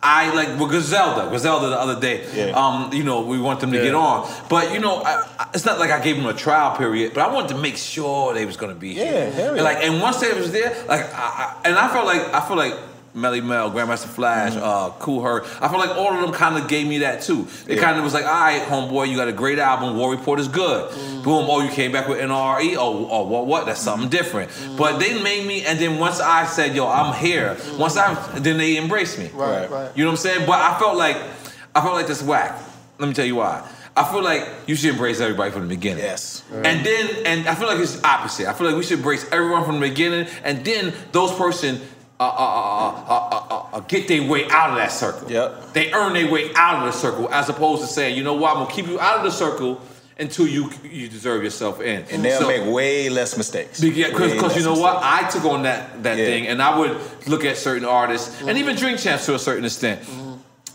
I like with Griselda, Griselda the other day. Yeah. Um, you know, we want them to Yeah. get on, but you know, I, I- it's not like I gave them a trial period, but I wanted to make sure they was gonna be Yeah, here. hell And like, and once they was there, like, I, I, and I felt like I feel like Melle Mel, Grandmaster Flash, Mm-hmm. uh, Kool Herc. I feel like all of them kind of gave me that too. They Yeah. kind of was like, all right, homeboy, you got a great album. War Report is good. Mm-hmm. Boom. Oh, you came back with NRE. Oh, oh, what? What? That's something different. Mm-hmm. But they made me, and then once I said, yo, I'm here. Once I, then they embraced me. Right, Right. right. You know what I'm saying? But I felt like, I felt like this whack. Let me tell you why. I feel like you should embrace everybody from the beginning. Yes. And then, and I feel like it's opposite. I feel like we should embrace everyone from the beginning, and then those person uh, uh, uh, uh, uh, uh, get their way out of that circle. Yep. They earn their way out of the circle, as opposed to saying, you know what, I'm gonna keep you out of the circle until you you deserve yourself in. And they'll So- make way less mistakes. because Way you know what, mistakes. I took on that that Yeah. thing, and I would look at certain artists and even Drink Champs to a certain extent.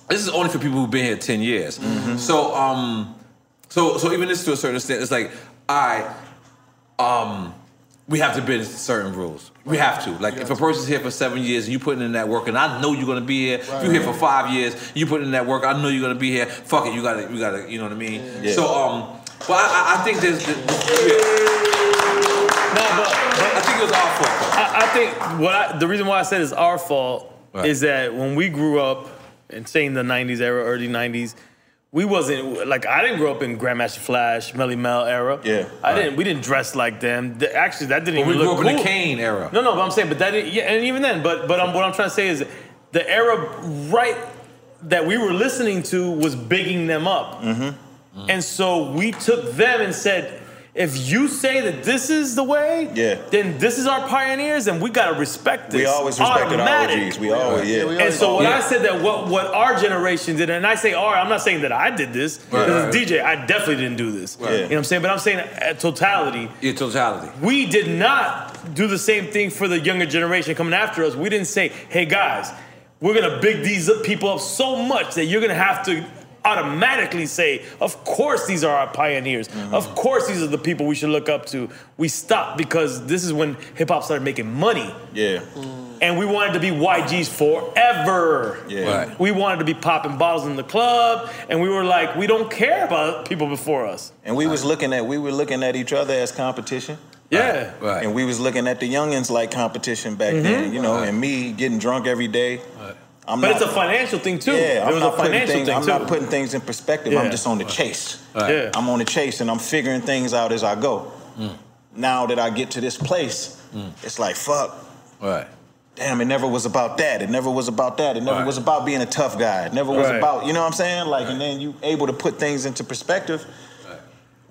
This is only for people who've been here ten years. So um, so so even this to a certain extent, it's like I um. We have to bend certain rules. We have to. Like if a person's here for seven years and you putting in that work, and I know you're gonna be here. If you're here for five years, you put in that work. I know you're gonna be here. Fuck it, you gotta, you gotta, you know what I mean. Yeah. So um, but I, I- I think there's, yeah. No, but, but I think it was our fault. I, I think what I, the reason why I said it's our fault Right. is that when we grew up and say in the '90s era, early '90s, we wasn't like I didn't grow up in Grandmaster Flash, Melle Mel era. Yeah, I right. didn't. We didn't dress like them. The- actually, that didn't But we even grew look up in cool. the Kane era. No, no, but I'm saying, but that didn't, yeah, and even then, but but I'm, what I'm trying to say is the era right that we were listening to was bigging them up, Mm-hmm. and so we took them and said. If you say that this is the way, Yeah. then this is our pioneers, and we gotta respect this. We always respected our OGs. We always, yeah. Yeah, we And so when Yeah. I said that what what our generation did, and I say our, I'm not saying that I did this. Because right. as a DJ, I definitely didn't do this. Yeah. You know what I'm saying? But I'm saying at totality, Yeah, totality. we did not do the same thing for the younger generation coming after us. We didn't say, hey guys, we're gonna big these people up so much that you're gonna have to automatically say, of course these are our pioneers. Mm-hmm. Of course these are the people we should look up to. We stopped because this is when hip hop started making money. Yeah. Mm. And we wanted to be YGs forever. Yeah. Right. We wanted to be popping bottles in the club, and we were like, we don't care about people before us. And we was looking at we were looking at each other as competition. Yeah. Right. And we was looking at the youngins like competition back mm-hmm. then, you know, and me getting drunk every day. I'm But not, it's a financial thing too. yeah, it I'm was not a putting financial things, thing I'm too. not putting things in perspective. Yeah. I'm just on the chase. Yeah. I'm on the chase and I'm figuring things out as I go. Mm. Now that I get to this place, it's like fuck. Right. Damn, it never was about that. It never was about that. It never Right. was about being a tough guy. It never was Right. about, you know what I'm saying? Like, and then you able to put things into perspective.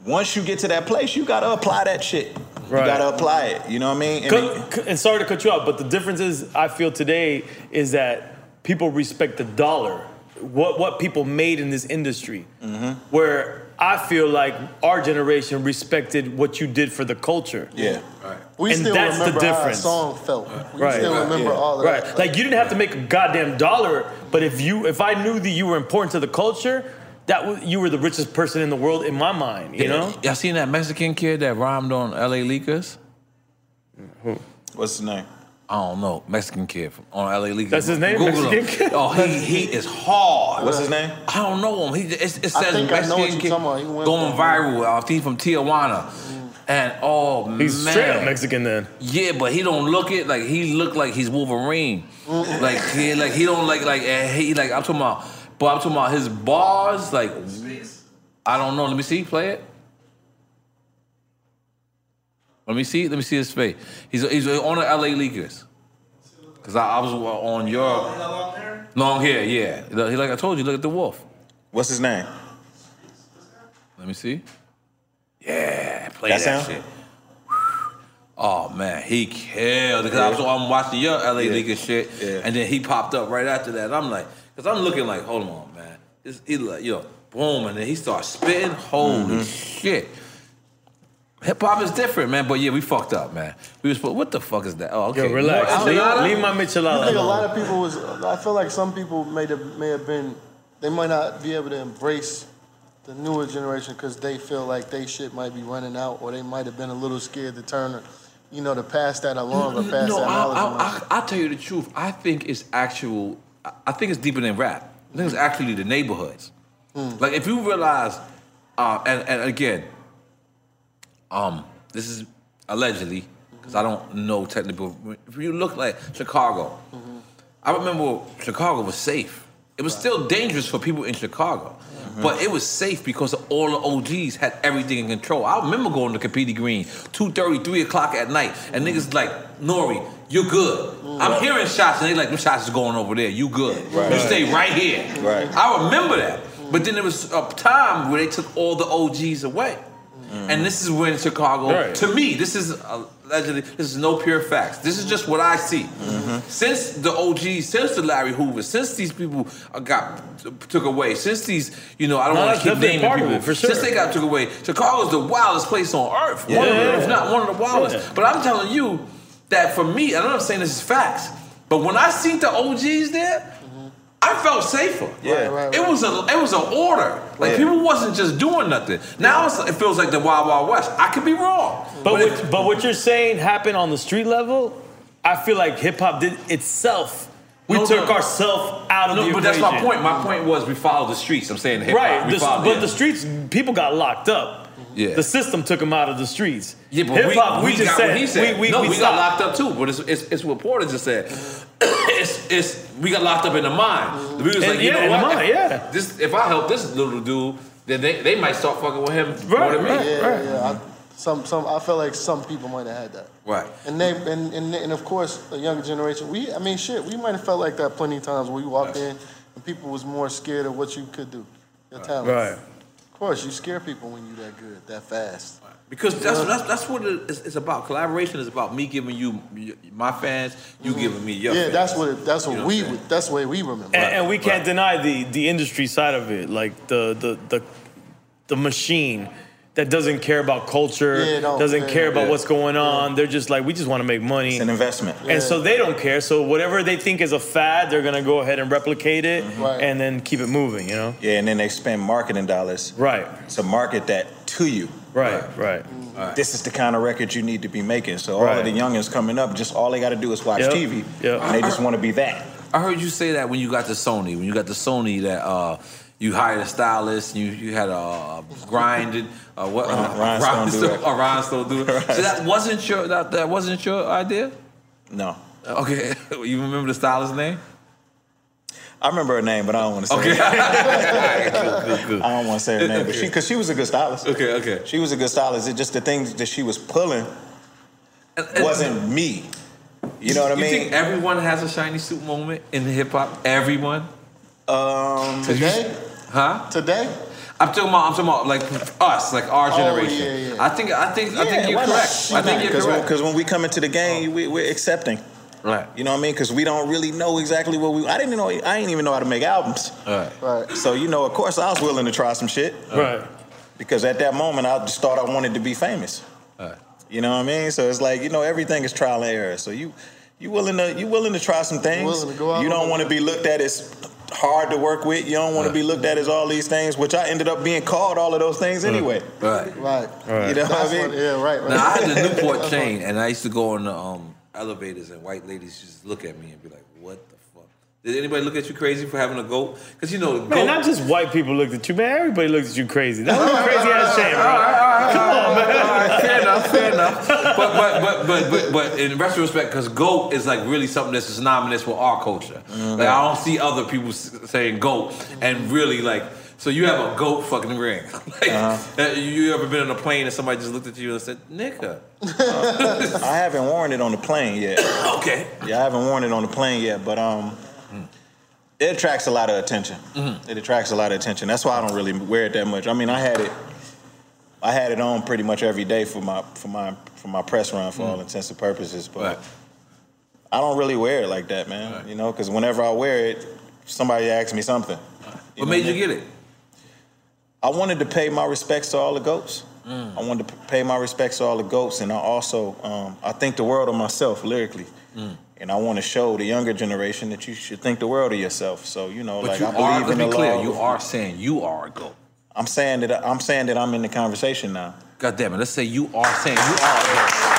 Once you get to that place, you gotta apply that shit. Right. You gotta apply it. You know what I mean? And Cut- cut- and sorry to cut you out, but the difference is, I feel today is that people respect the dollar, what what people made in this industry. Mm-hmm. Where I feel like our generation respected what you did for the culture. yeah. Right. We And still that's the remember how a difference. song felt. We Right. still Right, remember yeah. all of Right. that. Like you didn't have to make a goddamn dollar, but if you if I knew that you were important to the culture, that was, you were the richest person in the world in my mind. You know. Y'all seen that Mexican kid that rhymed on L.A. Leakers? Who? What's his name? I don't know. Mexican kid from, on LA Leakers. That's his name, Google Mexican him. kid? Oh, he he is hard. What's his name? I don't know him. He it, it I says think I know Mexican what you're kid about. Going viral. I think he's from Tijuana. And oh He's man, straight up Mexican then. Yeah, but he don't look it like he look like he's Wolverine. Like he like he don't like like he like I'm talking about. But I'm talking about his bars. Like I don't know. Let me see. Play it. Let me see. Let me see his face. He's he's on the LA Leakers. Cause I, I was on your long hair. Yeah. He like I told you. Look at the wolf. What's his name? Let me see. Yeah, play That that, sound? shit. Oh man, he killed because I was I'm watching your LA Yeah. League shit, Yeah. and then he popped up right after that. I'm like, because I'm looking like, hold on, man. This, he like, yo, boom, and then he starts spitting. Holy Mm-hmm. shit. Hip hop is different, man. But yeah, we fucked up, man. We was. What the fuck is that? Oh, okay. Yo, relax. You know, Leave, enchilada? leave my I think a lot of people was. I feel like some people may have may have been. They might not be able to embrace the newer generation because they feel like they shit might be running out, or they might have been a little scared to turn, you know, to pass that along or pass no, that I, knowledge I, along. I, I'll tell you the truth. I think it's actual. I- I think it's deeper than rap. I think it's actually the neighborhoods. Like if you realize, uh, and and again, um, this is allegedly because I don't know technical. If you look like Chicago, I remember Chicago was safe. It was still dangerous for people in Chicago, but it was safe because all the OGs had everything in control. I remember going to Cabrini Green, 2.30, 3 o'clock at night, and niggas like, Nore, you're good. I'm hearing shots, and they like, them shots is going over there. You good. You stay right here. Right. I remember that. But then there was a time where they took all the OGs away. And this is when Chicago, Right. to me, this is allegedly, this is no pure facts. This is just what I see. Since the OGs, since the Larry Hoover, since these people got took away, since these, you know, I don't No, want to keep naming people, for sure. since they got took away, Chicago's the wildest place on earth. One of Yeah. if not one of the wildest. Yeah. But I'm telling you that for me, and I'm not saying this is facts, but when I see the OGs there, I felt safer. Yeah. Right, right, It was a it was an order. Like Yeah. people wasn't just doing nothing. Now it's, it feels like the Wild Wild West. I could be wrong, But it- what, but what you're saying happened on the street level. I feel like hip hop did itself. We No, took no. ourselves out of no, the but that's my point. My point was we followed the streets. I'm saying hip hop. Right, we the, followed- but yeah. the streets, people got locked up. Yeah. The system took them out of the streets. Yeah, but hip hop, we, we, we, just got said, what he said. we, we, no, we, we, got locked up too. But it's, it's, it's what Porter just said. it's, it's we got locked up in the mind. We was And like, you know what? mind, yeah. This if I help this little dude, then they, they might start fucking with him Right, more than me. right. Yeah, yeah. I, some, some. I felt like some people might have had that. Right. And they, and, and, and of course, the younger generation. We, I mean, shit. We might have felt like that plenty of times where we walked in and people was more scared of what you could do, your talent. Right. Of course, you scare people when you that good, that fast. Because that's, that's that's what it is, it's about. Collaboration is about me giving you my fans, you mm-hmm. giving me your Yeah, fans. that's what. It, that's what You know we. what that's the way we remember. And, and we can't deny the the industry side of it, like the the the, the machine that doesn't care about culture, Yeah, no, doesn't yeah, care about yeah. what's going on. They're just like, we just want to make money. It's an investment. And so they don't care. So whatever they think is a fad, they're gonna go ahead and replicate it mm-hmm. Right. and then keep it moving. You know? Yeah, and then they spend marketing dollars Right. to market that to you. Right. Right. This is the kind of record you need to be making. So all Right. of the youngins coming up, just all they got to do is watch Yep. TV, Yep. and they just want to be that. I heard you say that when you got to Sony. When you got to Sony, that uh, you hired a stylist, you you had a uh, grinded uh, what uh, Rhinestone rhinestone- do it. a rhinestone do it. So that wasn't your that, that wasn't your idea. No, Okay, you remember the stylist's name? I remember her name, but I don't want to say. Okay, It. I don't want to say her name, but she because she was a good stylist. Okay, okay. She was a good stylist. It just the things that she was pulling And- and- wasn't me. You know what I mean? You think everyone has a shiny suit moment in hip hop? Everyone, um, Today, huh? today, I'm talking about. I'm talking about like us, like our generation. Oh, generation. yeah, yeah. I think. I think. I think you're correct. I think you're correct. because when we come into the game, we, we're accepting. Right. You know what I mean? Because we don't really know exactly what we. I didn't know. I didn't even know how to make albums. Right. right? So you know, of course, I was willing to try some shit Right. because at that moment, I just thought I wanted to be famous. Right. You know what I mean? So it's like you know, everything is trial and error. So you you willing to you willing to try some things. Willing to go out you don't want to be looked at as hard to work with. You don't want to be looked at as all these things, which I ended up being called all of those things anyway. Right. Right. You know what I mean? what, yeah, right, right. Now I had the Newport chain, and I used to go on the um, elevators, and white ladies just look at me and be like, "What the fuck?" Did anybody look at you crazy for having a goat? Because you know, Man, goat, not just white people looked at you, man. Everybody looked at you crazy. That's a crazy ass shame, bro. Come on, man. fair enough, fair enough. But but but but but, but in retrospect, because goat is like really something that's synonymous with our culture. Mm-hmm. Like I don't see other people saying goat and really like. So you have a goat fucking ring. like, uh, you ever been on a plane and somebody just looked at you and said, "Nigga"? I haven't worn it on the plane yet. Okay. Yeah, I haven't worn it on the plane yet, but um, it attracts a lot of attention. It attracts a lot of attention. That's why I don't really wear it that much. I mean, I had it, I had it on pretty much every day for my for my for my press run for all intents and purposes. But Right. I don't really wear it like that, man. You know, because whenever I wear it, somebody asks me something. What made you get it? I wanted to pay my respects to all the goats. I wanted to pay my respects to all the goats, and I also um, I think the world of myself lyrically, and I want to show the younger generation that you should think the world of yourself. So you know, But like you I are. believe in be the clear. law. You are saying you are a goat. I'm saying that I'm saying that I'm in the conversation now. God damn it. Let's say you are saying you are a goat.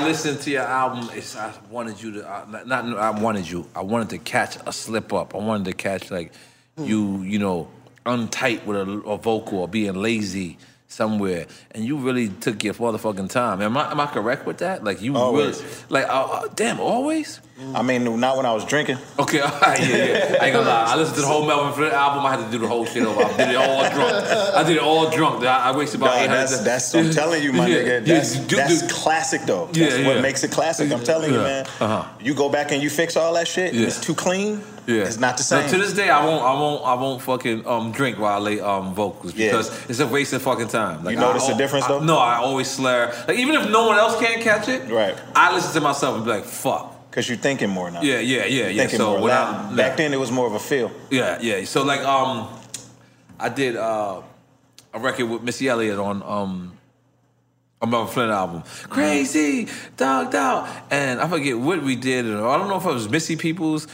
I listened to your album. It's, I wanted you to uh, not. I wanted you. I wanted to catch a slip up. I wanted to catch like you. You know, untight with a, a vocal or being lazy somewhere, and you really took your motherfucking time. Am I am I correct with that? Like you Always. really like uh, uh, damn always. I mean, not when I was drinking. Okay, all right, yeah, yeah. I ain't gonna lie. I listened to the whole Melvin Flynt album. I had to do the whole shit over. I did it all drunk. I did it all drunk. I, I wasted about Dog, eight hundred. that's, that's I'm telling you, my Yeah, nigga. yeah, That's, do- that's do- classic though. That's Yeah, what yeah. makes it classic. I'm telling you, man. Uh-huh. You go back and you fix all that shit, Yeah. it's too clean. Yeah. It's not the same. to this day, I won't, I won't, I won't fucking um, drink while I lay um, vocals Yeah. because it's a waste of fucking time. Like, You notice I, the difference, I- though? no, I always slur. Like even if no one else can't catch it, Right. I listen to myself and be like, fuck. Because you're thinking more now. Yeah, yeah, yeah, yeah. Thinking So more. I, back then, it was more of a feel. Yeah, yeah. So like um I did uh a record with Missy Elliott on um I'm on Flynt album. Crazy, dogged out. And I forget what we did. I don't know if it was Missy Peoples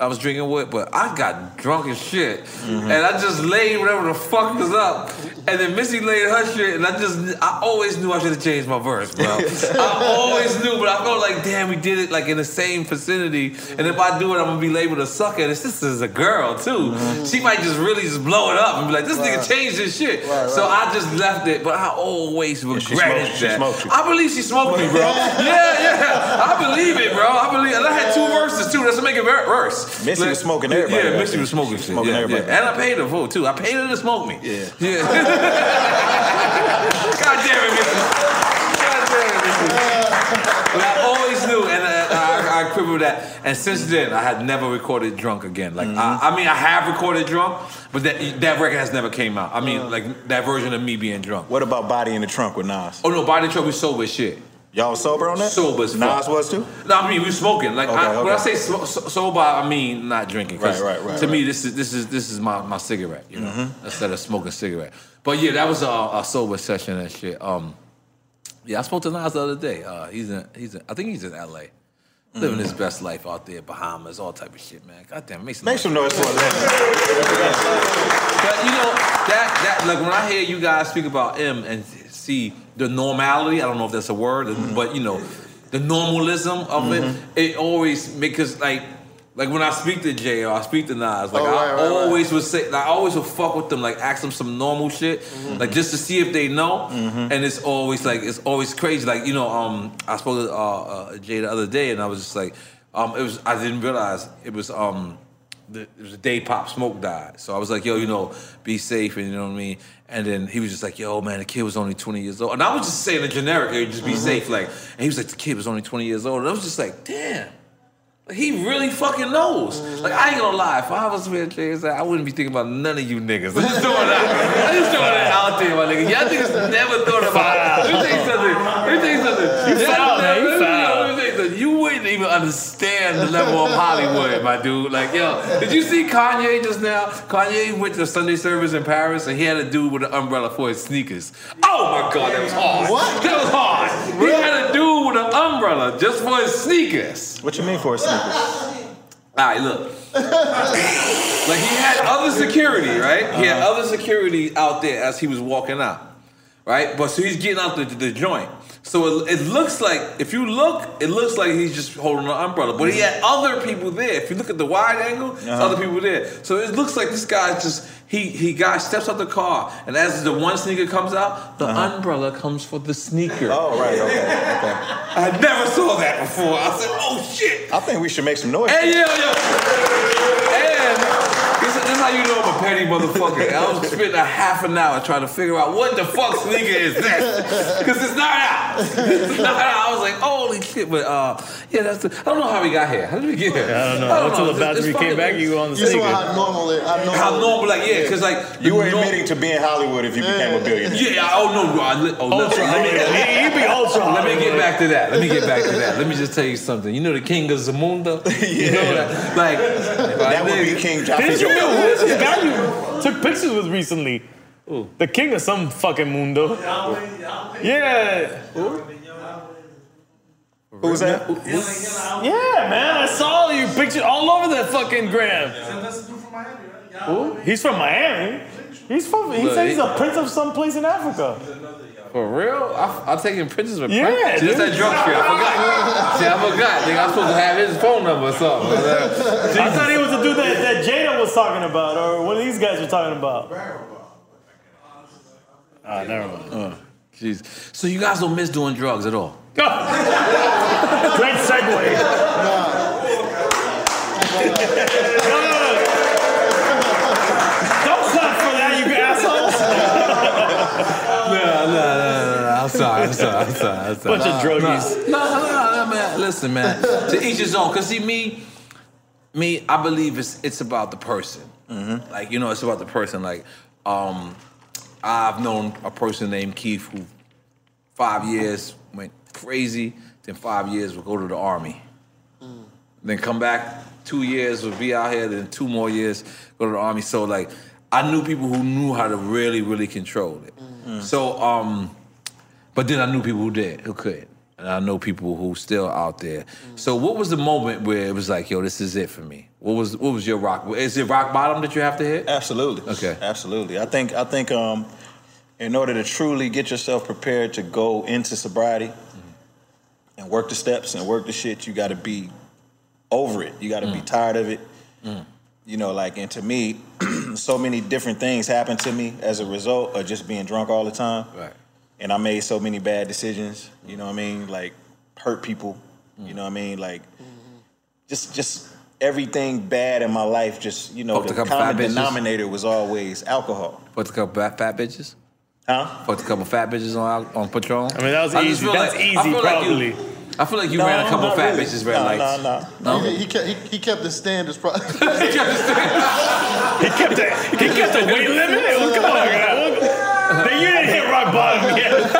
I was drinking with, but I got drunk as shit. And I just laid whatever the fuck was up. And then Missy laid her shit, and I just, I always knew I should have changed my verse, bro. I always knew, but I felt like, damn, we did it like in the same vicinity. And if I do it, I'm gonna be labeled a sucker. This sister's a girl, too. She might just really just blow it up and be like, this nigga changed his shit. So I just left it, but I always regretted smoked- that. I believe she smoked me, bro. yeah, yeah. I believe it, bro. I believe And I had two verses, too. That's what make it worse. Missy was smoking everybody Yeah, Missy was smoking shit. Smoking yeah, everybody. yeah. And I paid her for it, too. I paid her to smoke me. Yeah. Yeah. God damn it, Missy. God damn it, Missy. But I always knew, and I, I, I with that. And since then, I had never recorded drunk again. Like, I, mm-hmm. I mean, I have recorded drunk, but that that record has never came out. I mean, uh. like that version of me being drunk. What about Body in the Trunk with Nas? Oh no, body truck was sober shit. Y'all was sober on that? Sober as fuck. Nas was too? No, I mean we were smoking. Like Okay, I, when I say so, so, sober, I mean not drinking. Right, right, right, To me, this is this is this is my, my cigarette. You know, Mm-hmm. instead of smoking cigarette. But yeah, that was a, a sober session and shit. Um, yeah, I spoke to Nas the other day. Uh, he's in he's in, I think he's in L.A. Living Mm-hmm. his best life out there, Bahamas, all type of shit, man. God damn, make some Make noise. some noise for that. But you know that that like when I hear you guys speak about M and see the normality, I don't know if that's a word, Mm-hmm. but you know the normalism of it, it always because like like when I speak to Jay or I speak to Nas, like Oh, I right, right, right. always would say, like, I always would fuck with them, like ask them some normal shit, Mm-hmm. like just to see if they know. And it's always like it's always crazy. Like you know, um, I spoke to uh, uh, Jay the other day, and I was just like, um, it was I didn't realize it was um the, it was the day Pop Smoke died. So I was like, yo, you know, be safe, and you know what I mean. And then he was just like, yo, man, the kid was only 20 years old. And I was just saying the generic, hey, just be mm-hmm. safe, like. And he was like, the kid was only 20 years old. And I was just like, damn. Like, he really fucking knows. Like I ain't gonna lie, if I was with I wouldn't be thinking about none of you niggas. I'm just throwing that. I'm just throwing that out there, my nigga. Y'all niggas never thought about. Let me tell you something. Let me tell you something. You foul, man. You foul. Let me tell you something. You wouldn't even understand the level of Hollywood, my dude. Like, yo, did you see Kanye just now? Kanye went to Sunday service in Paris and he had a dude with an umbrella for his sneakers. Oh my god, that was hard. What? That was hard. He had a dude with an umbrella just for his sneakers. What you mean for a sneakers? All right, look. like he had other security, right? He had uh-huh. other security out there as he was walking out, right? But so he's getting out the, the joint. So it, it looks like, if you look, it looks like he's just holding an umbrella. But he had other people there. If you look at the wide angle, there's uh-huh. other people there. So it looks like this guy just he he guy steps out the car, and as the one sneaker comes out, the uh-huh. umbrella comes for the sneaker. Oh, right, okay, okay. I never saw that before. I said, oh shit. I think we should make some noise. Hey, yo, yo. And this, this is how you know I'm a petty motherfucker. I was spending a half an hour trying to figure out what the fuck sneaker is this. Because it's not out. It's not out. I was like, holy shit. But uh, yeah, that's the, I don't know how we got here. How did we get here? I don't know. Until the It's- battery it's came back, you were on the You saw sneaker. how normal it. How normal. How normal, like, yeah, because like. You were the admitting to being Hollywood if you became a billionaire. Yeah, I- oh no, I, li- oh, let, Ultra let me, You be ultra Let me get back to that. Let me get back to that. Let me just tell you something. You know the king of Zamunda? You know that? Like, That would be King Jaffe Did you know who's this guy you took pictures with recently? The king of some fucking mundo. Yeah. Who? Who's that? Yeah, man. I saw you pictures all over that fucking gram. Who? He's from Miami. He's from. He Look, said he's he- a prince of some place in Africa. For real? I, I'm taking pictures with Yeah, Prince. See, that's dude. that drunk shit. I forgot. See, I forgot. Nigga, I'm supposed to have his phone number or something. I thought he was the dude that, that Jada was talking about, or one of these guys were talking about. Ah, never mind. Jeez. So you guys don't miss doing drugs at all? Great segue. Don't clap for that, you assholes. No, no, no, no. I'm sorry. I'm sorry. I'm sorry. I'm sorry. Bunch of druggies. No, no, no, no, man. Listen, man. To each his own. Cause see, me, me, I believe it's it's about the person. Like you know, it's about the person. Like, um, I've known a person named Keith who five years went crazy. Then five years would go to the army. Then come back two years would be out here. Then two more years go to the army. So like, I knew people who knew how to really, really control it. So um, But then I knew people who did, who couldn't. And I know people who still out there. So what was the moment where it was like, yo, this is it for me? What was what was your rock? Is it rock bottom that you have to hit? Absolutely. Okay. Absolutely. I think I think um, in order to truly get yourself prepared to go into sobriety mm-hmm. and work the steps and work the shit, you got to be over it. You got to be mm. tired of it. Mm. You know, like and to me, so many different things happened to me as a result of just being drunk all the time. Right. And I made so many bad decisions. You know what I mean? Like hurt people. You know what I mean? Like just just everything bad in my life. Just you know, Fucked the couple fat common bitches? denominator was always alcohol. Fucked a couple fat, fat bitches? Huh? Fucked a couple fat bitches on on Patron? I mean, that was I easy. That's like- I easy, feel like you- probably. I feel like you No, ran a couple fat really. bitches red no, lights. No, no, He, he kept he, he kept the standards. Pro- He kept the he kept the weight limit. Come on, guy. Then you didn't bottom yet.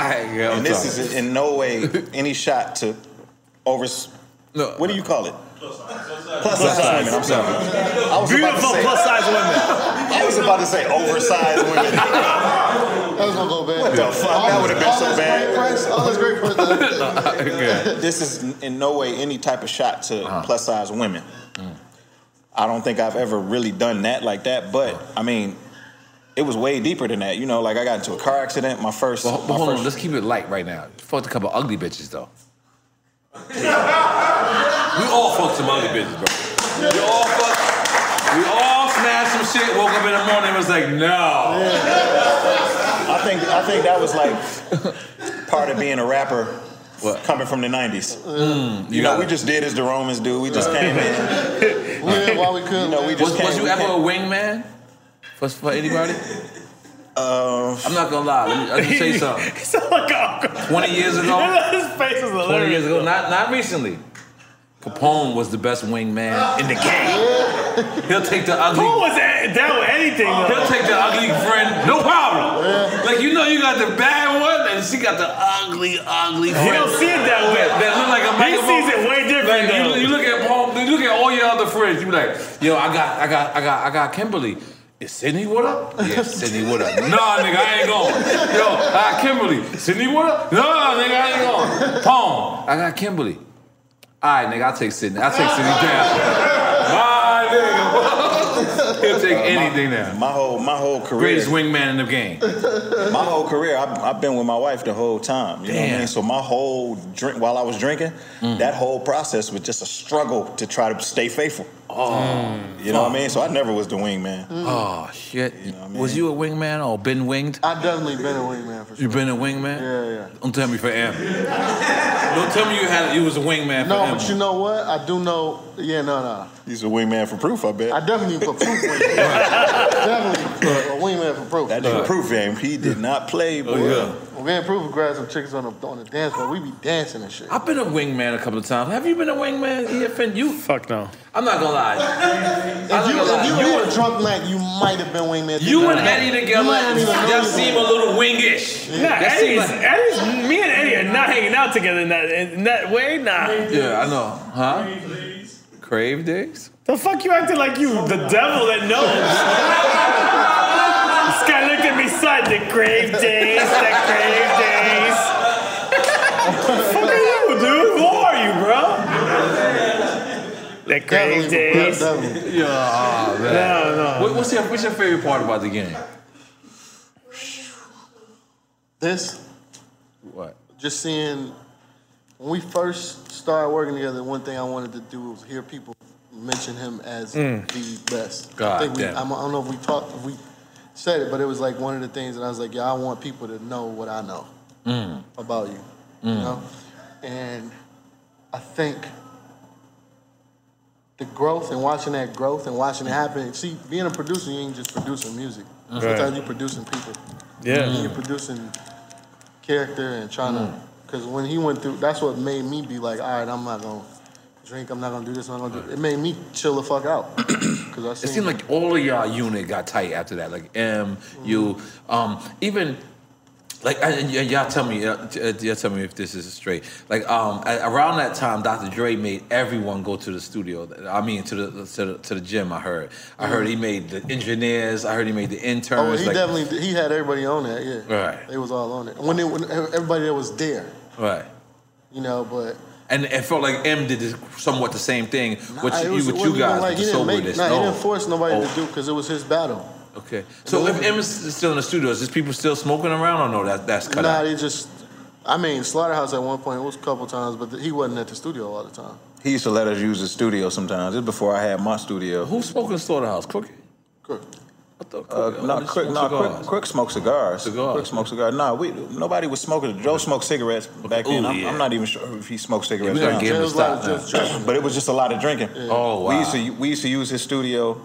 Alright, girl, I'm And this is in no way any shot to over. No. What do you call it? Plus size plus size. women. I'm sorry. I was about to Beautiful say. plus size women. I was about to say oversized women. that was gonna go bad. What the fuck? That would have been all so this bad. Great price, all this great price. Okay. this is in no way any type of shot to Uh-huh. plus size women. Mm. I don't think I've ever really done that like that, but I mean, it was way deeper than that. You know, like I got into a car accident. My first, But, but my hold on, let's keep it light right now. Fucked a couple ugly bitches though. we all fucked some ugly bitches, bro. We all fucked. We all smashed some shit. Woke up in the morning and was like, no. I think I think that was like part of being a rapper What? coming from the '90s. Mm. You, You know, got we just did as the Romans do. We just came in. We did while we could. You know, we just Was, came. was you we ever a came- wingman for, for anybody? Uh, I'm not gonna lie. Let me, let me say something. He sounded like a 20 years ago, His face is 20 years ago, not not recently. Capone was the best wingman in the game. He'll take the ugly. Who was that, down with anything He'll though? take the ugly friend, no problem. Like you know, you got the bad one, and she got the ugly, ugly He friend. don't see it that way. that look like a He microphone. sees it way different Like though. you, you look at Paul, you look at all your other friends. You be like, yo, I got, I got, I got, I got Kimberly. Is Sydney her? Yeah, Sydney her. Nah, nigga, I ain't going. Yo, I got Kimberly. Sydney her? Nah, nigga, I ain't going. Pong, I got Kimberly. All right, nigga, I'll take Sydney. I'll take Sydney down. My nigga. He'll take uh, anything now. my whole my whole career. Greatest wingman in the game. my whole career, I've, I've been with my wife the whole time. You know what I mean? So my whole drink, while I was drinking, mm. that whole process was just a struggle to try to stay faithful. Oh, mm. You know what I mean? So I never was the wingman. Mm. oh shit. know what I mean? Was you a wingman or been winged? I definitely been a wingman for sure. You been a wingman? Yeah, yeah. Don't tell me for M. Don't tell me you had you was a wingman for No, M. but you know what? I do know. Yeah, no, no. He's a wingman for proof, I bet. I definitely put proof. wingman. definitely put a wingman for proof. that nigga proof game, he did not play, oh, boy. yeah. Well, me and proof would grab some chicks on the on the dance floor. We be dancing and shit. I've been a wingman a couple of times. Have you been a wingman, EFN? You, Fuck no. I'm not gonna lie. If you, if you lie. were a drunk night, you might have been wingman. You and No. Eddie together, You might not even know y'all you seem a little wingish. Nah, That seem Eddie's, like- Eddie's, me and Eddie are not hanging out together in that in that way. Nah. Yeah, I know. Huh? Crave days? The fuck you acting like you the devil that knows? this guy looked at me side the grave days, the grave days. the fuck are you, dude? Who are you, bro? The grave days. Yeah, oh, man. No, no. What, what's your What's your favorite part about the game? This, What? just seeing when we first started working together, one thing I wanted to do was hear people mention him as mm. the best. God I think we, damn. I'm, I don't know if we talked, if we said it, but it was like one of the things that I was like, yeah, I want people to know what I know mm. about you, you mm. know, and I think the growth and watching that growth and watching it happen. See, being a producer, you ain't just producing music. Sometimes you're producing people. Yeah. And you're producing character and trying to. Mm. Because when he went through, that's what made me be like, all right, I'm not gonna drink. I'm not gonna do this. I'm not gonna do. It made me chill the fuck out. Because I It seemed like all of y'all unit got tight after that. Like M, you, um, even Like, and y- y'all tell me, uh, y'all tell me if this is straight. Like, um, a- around that time, Dr. Dre made everyone go to the studio. I mean, to the to the, to the gym. I heard. I heard he made the engineers. I heard he made the interns. Oh, he like, definitely he had everybody on that. Yeah, Right. They was all on it. When, they, when everybody that was there, Right. you know, but And it felt like M did this- somewhat the same thing. What Nah, it you, was- with you guys like with he the didn't make, soberness. nah, he didn't force nobody Oh. to do because it was his battle. Okay. So if M is still in the studio, is this people still smoking around or no? That that's cut Nah, out. they just. I mean, Slaughterhouse at one point it was a couple times, but he wasn't at the studio all the time. He used to let us use the studio sometimes. This before I had my studio. Who's smoking Slaughterhouse? Crooked. Crook. I thought Uh, Crooked no, only Quick, smoked no, Quick, cigars. Smoked cigars. Cigars. Quick smoked cigars. No, we nobody was smoking. Joe smoked cigarettes back then. Ooh, I'm, yeah. I'm not even sure if he smoked cigarettes. gotta now. It was stop just drinking. but it was just a lot of drinking. Oh, wow. We used to we used to use his studio,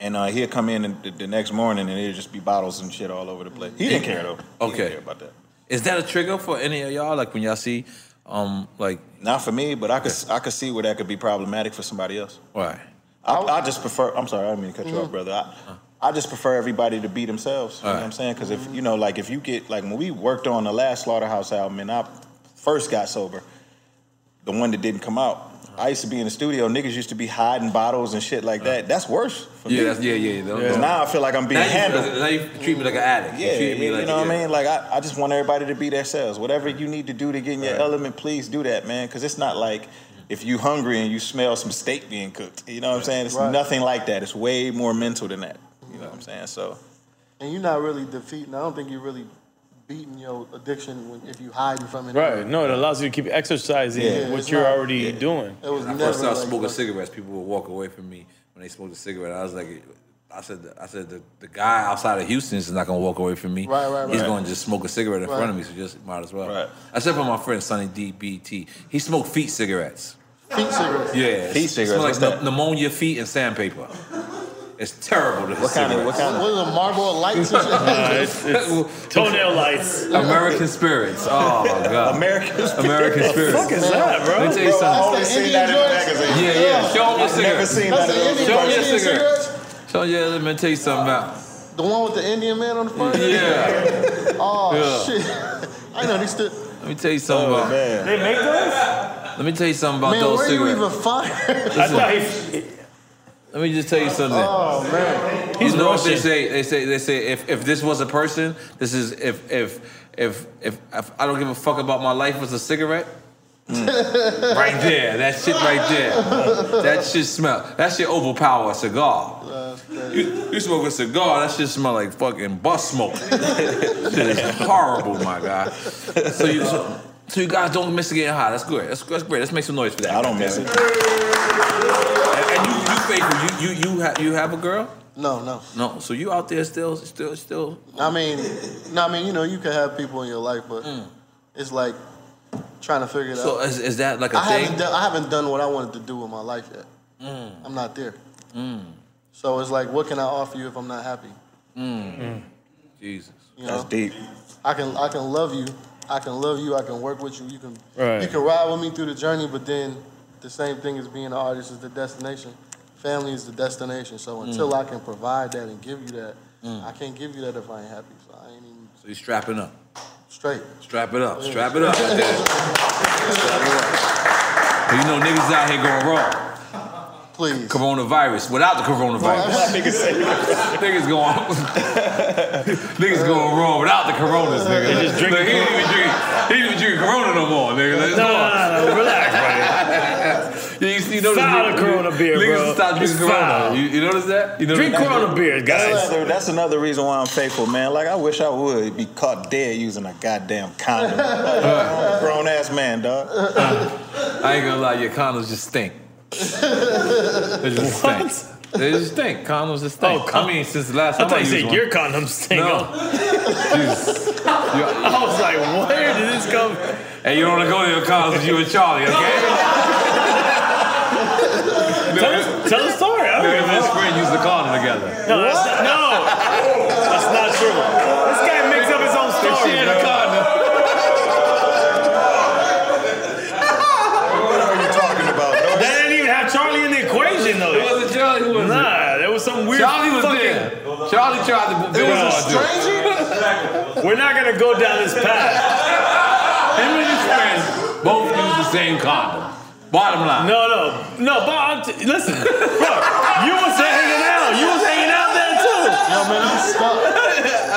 and uh, he'd come in and the, the next morning and it'd just be bottles and shit all over the place. He didn't care though. He Okay. didn't care about that. Is that a trigger for any of y'all? Like when y'all see, um, like, Not for me, but I could I could see where that could be problematic for somebody else. why? I, I just prefer. I'm sorry, I didn't mean to cut you off, mm-hmm. brother. I, I just prefer everybody to be themselves. You know what I'm saying? Because if you know, like if you get like when we worked on the last Slaughterhouse album and I first got sober, the one that didn't come out. I used to be in the studio. Niggas used to be hiding bottles and shit like that. That's worse for Yeah, me. that's, yeah, yeah. Because now I feel like I'm being Now you, handled. now you treat me like an addict. Yeah, you treat me you like know what yeah. I mean? Like I, I just want everybody to be themselves. Whatever you need to do to get in your element, please do that, man. Because it's not like if you hungry and you smell some steak being cooked. You know what I'm saying? It's Right. nothing like that. It's way more mental than that. You know what I'm saying? So And you're not really defeating. I don't think you're really beating your addiction when, if you hiding from it. Right. No, it allows you to keep exercising Yeah, what it's you're not- already yeah. doing. It was When I first started like, smoking like- cigarettes, people would walk away from me when they smoked a cigarette. I was like, I said, I said, the, the guy outside of Houston is not gonna walk away from me. Right, right, right. He's going to just smoke a cigarette in Right. front of me, so just might as well. Right. Except for my friend Sonny DBT, he smoked feet cigarettes. Feet cigarettes. Yeah, Feet it cigarettes, smell what's like that? pneumonia feet and sandpaper. It's terrible. What kind of what What, kind of what is it, Marlboro Lights and? Uh, it's, it's toenail lights. American spirits. Oh my god. Americans? American spirits. What the Fuck is that, bro? Let me tell you Bro, I something. only That's seen the that in the Indian magazine. Yeah, yeah. Show me your I've never seen That's that. the in Indian, Show me your cigarette. cigarettes? So yeah, let me tell you something about. The one with the Indian man on the front? Yeah. Oh, Yeah. shit. I know these still. Let me tell you something Oh, about. man. They make those? Let me tell you something about Man, those where you cigarettes. even find I thought he, Let me just tell you something. Oh, man. he's you know what they say? They say they say if, if this was a person, this is if if if if, if I don't give a fuck about my life was a cigarette. mm, right there, that shit right there. That shit smell. That shit overpower a cigar. You, you smoke a cigar, that shit smell like fucking bus smoke. shit is horrible, my guy. So you so, so you guys don't miss it getting high. That's good. That's, that's great. Let's make some noise for that. I don't miss it. And, and you you faithful. You you you have you have a girl? No, no. No. So you out there still still still I mean, no, I mean, you know, you can have people in your life, but it's like trying to figure it Mm. So out. is, is that like a I thing? haven't, done, I haven't done what I wanted to do with my life yet. Mm. I'm not there. So it's like, what can I offer you if I'm not happy? Jesus. You That's deep. I can I can love you. I can love you. I can work with you. You can Right. you can ride with me through the journey. But then the same thing as being an artist is the destination. Family is the destination. So until mm. I can provide that and give you that, mm. I can't give you that if I ain't happy. So I ain't even So you strapping up. straight. Strap it up. Strap it up. right there. But you know niggas out here going wrong. Please. Coronavirus without the coronavirus. niggas going niggas going wrong without the coronas, nigga. They just drink Look, he ain't even drink he ain't even drink Corona no more, nigga. Let's No, go. no, no, no, relax, Yeah, you, see- you notice Foul niggas- Corona beer, niggas bro. stop drinking Corona. You, you notice that? You notice Drink Corona beer, That's guys. another, that's another reason why I'm faithful, man. Like I wish I would be caught dead using a goddamn condom. I'm a grown ass man, dog. I ain't gonna lie, your condoms just stink. They just What? stink. They just stink. Condoms just stink. Oh, con- I mean, since the last I time I, thought you used said one. your condoms stink. No. Jesus. You- I was like, where did this come from? Hey, you don't wanna go to your condoms, you and Charlie, okay? Tell, tell the story. I Me don't and know. his friend used the condom together. No, that's tried to It was a stranger. we're not gonna go down this path. Him and his friends both use the same condom. Bottom line. No, no, no. But I'm t- listen, bro, you was hanging out. You was hanging out there too. Yo, man, I'm stuck.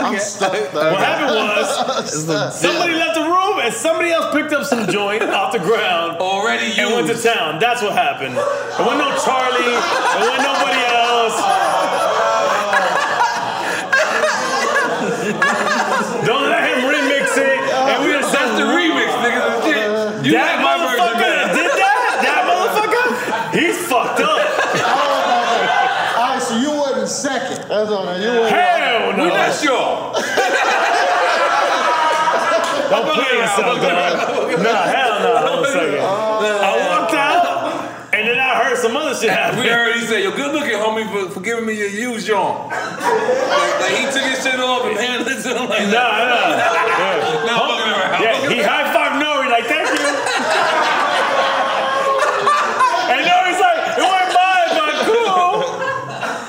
I'm stuck. What happened was somebody left the room and somebody else picked up some joint off the ground Already and went to town. That's what happened. There wasn't no Charlie. There wasn't nobody else. Don't let him remix it. And we just That's the remix, nigga. Legit. You That like my version motherfucker that better. did that, that motherfucker, he's fucked up. All right, so you wasn't second. That's all. right. You wasn't. Hell no. We not sure. Don't play yourself, dog. Nah, hell no. Hold a second. I walked out, and then I heard some other shit happen. We heard he said, "Yo, good looking, homie, for, for giving me your used joint." Like, like he took his shit off and handed it to him like Nah, that. nah. Not fucking around. Yeah, he high five Nore like, thank you. and Nore's like, it wasn't mine, but cool.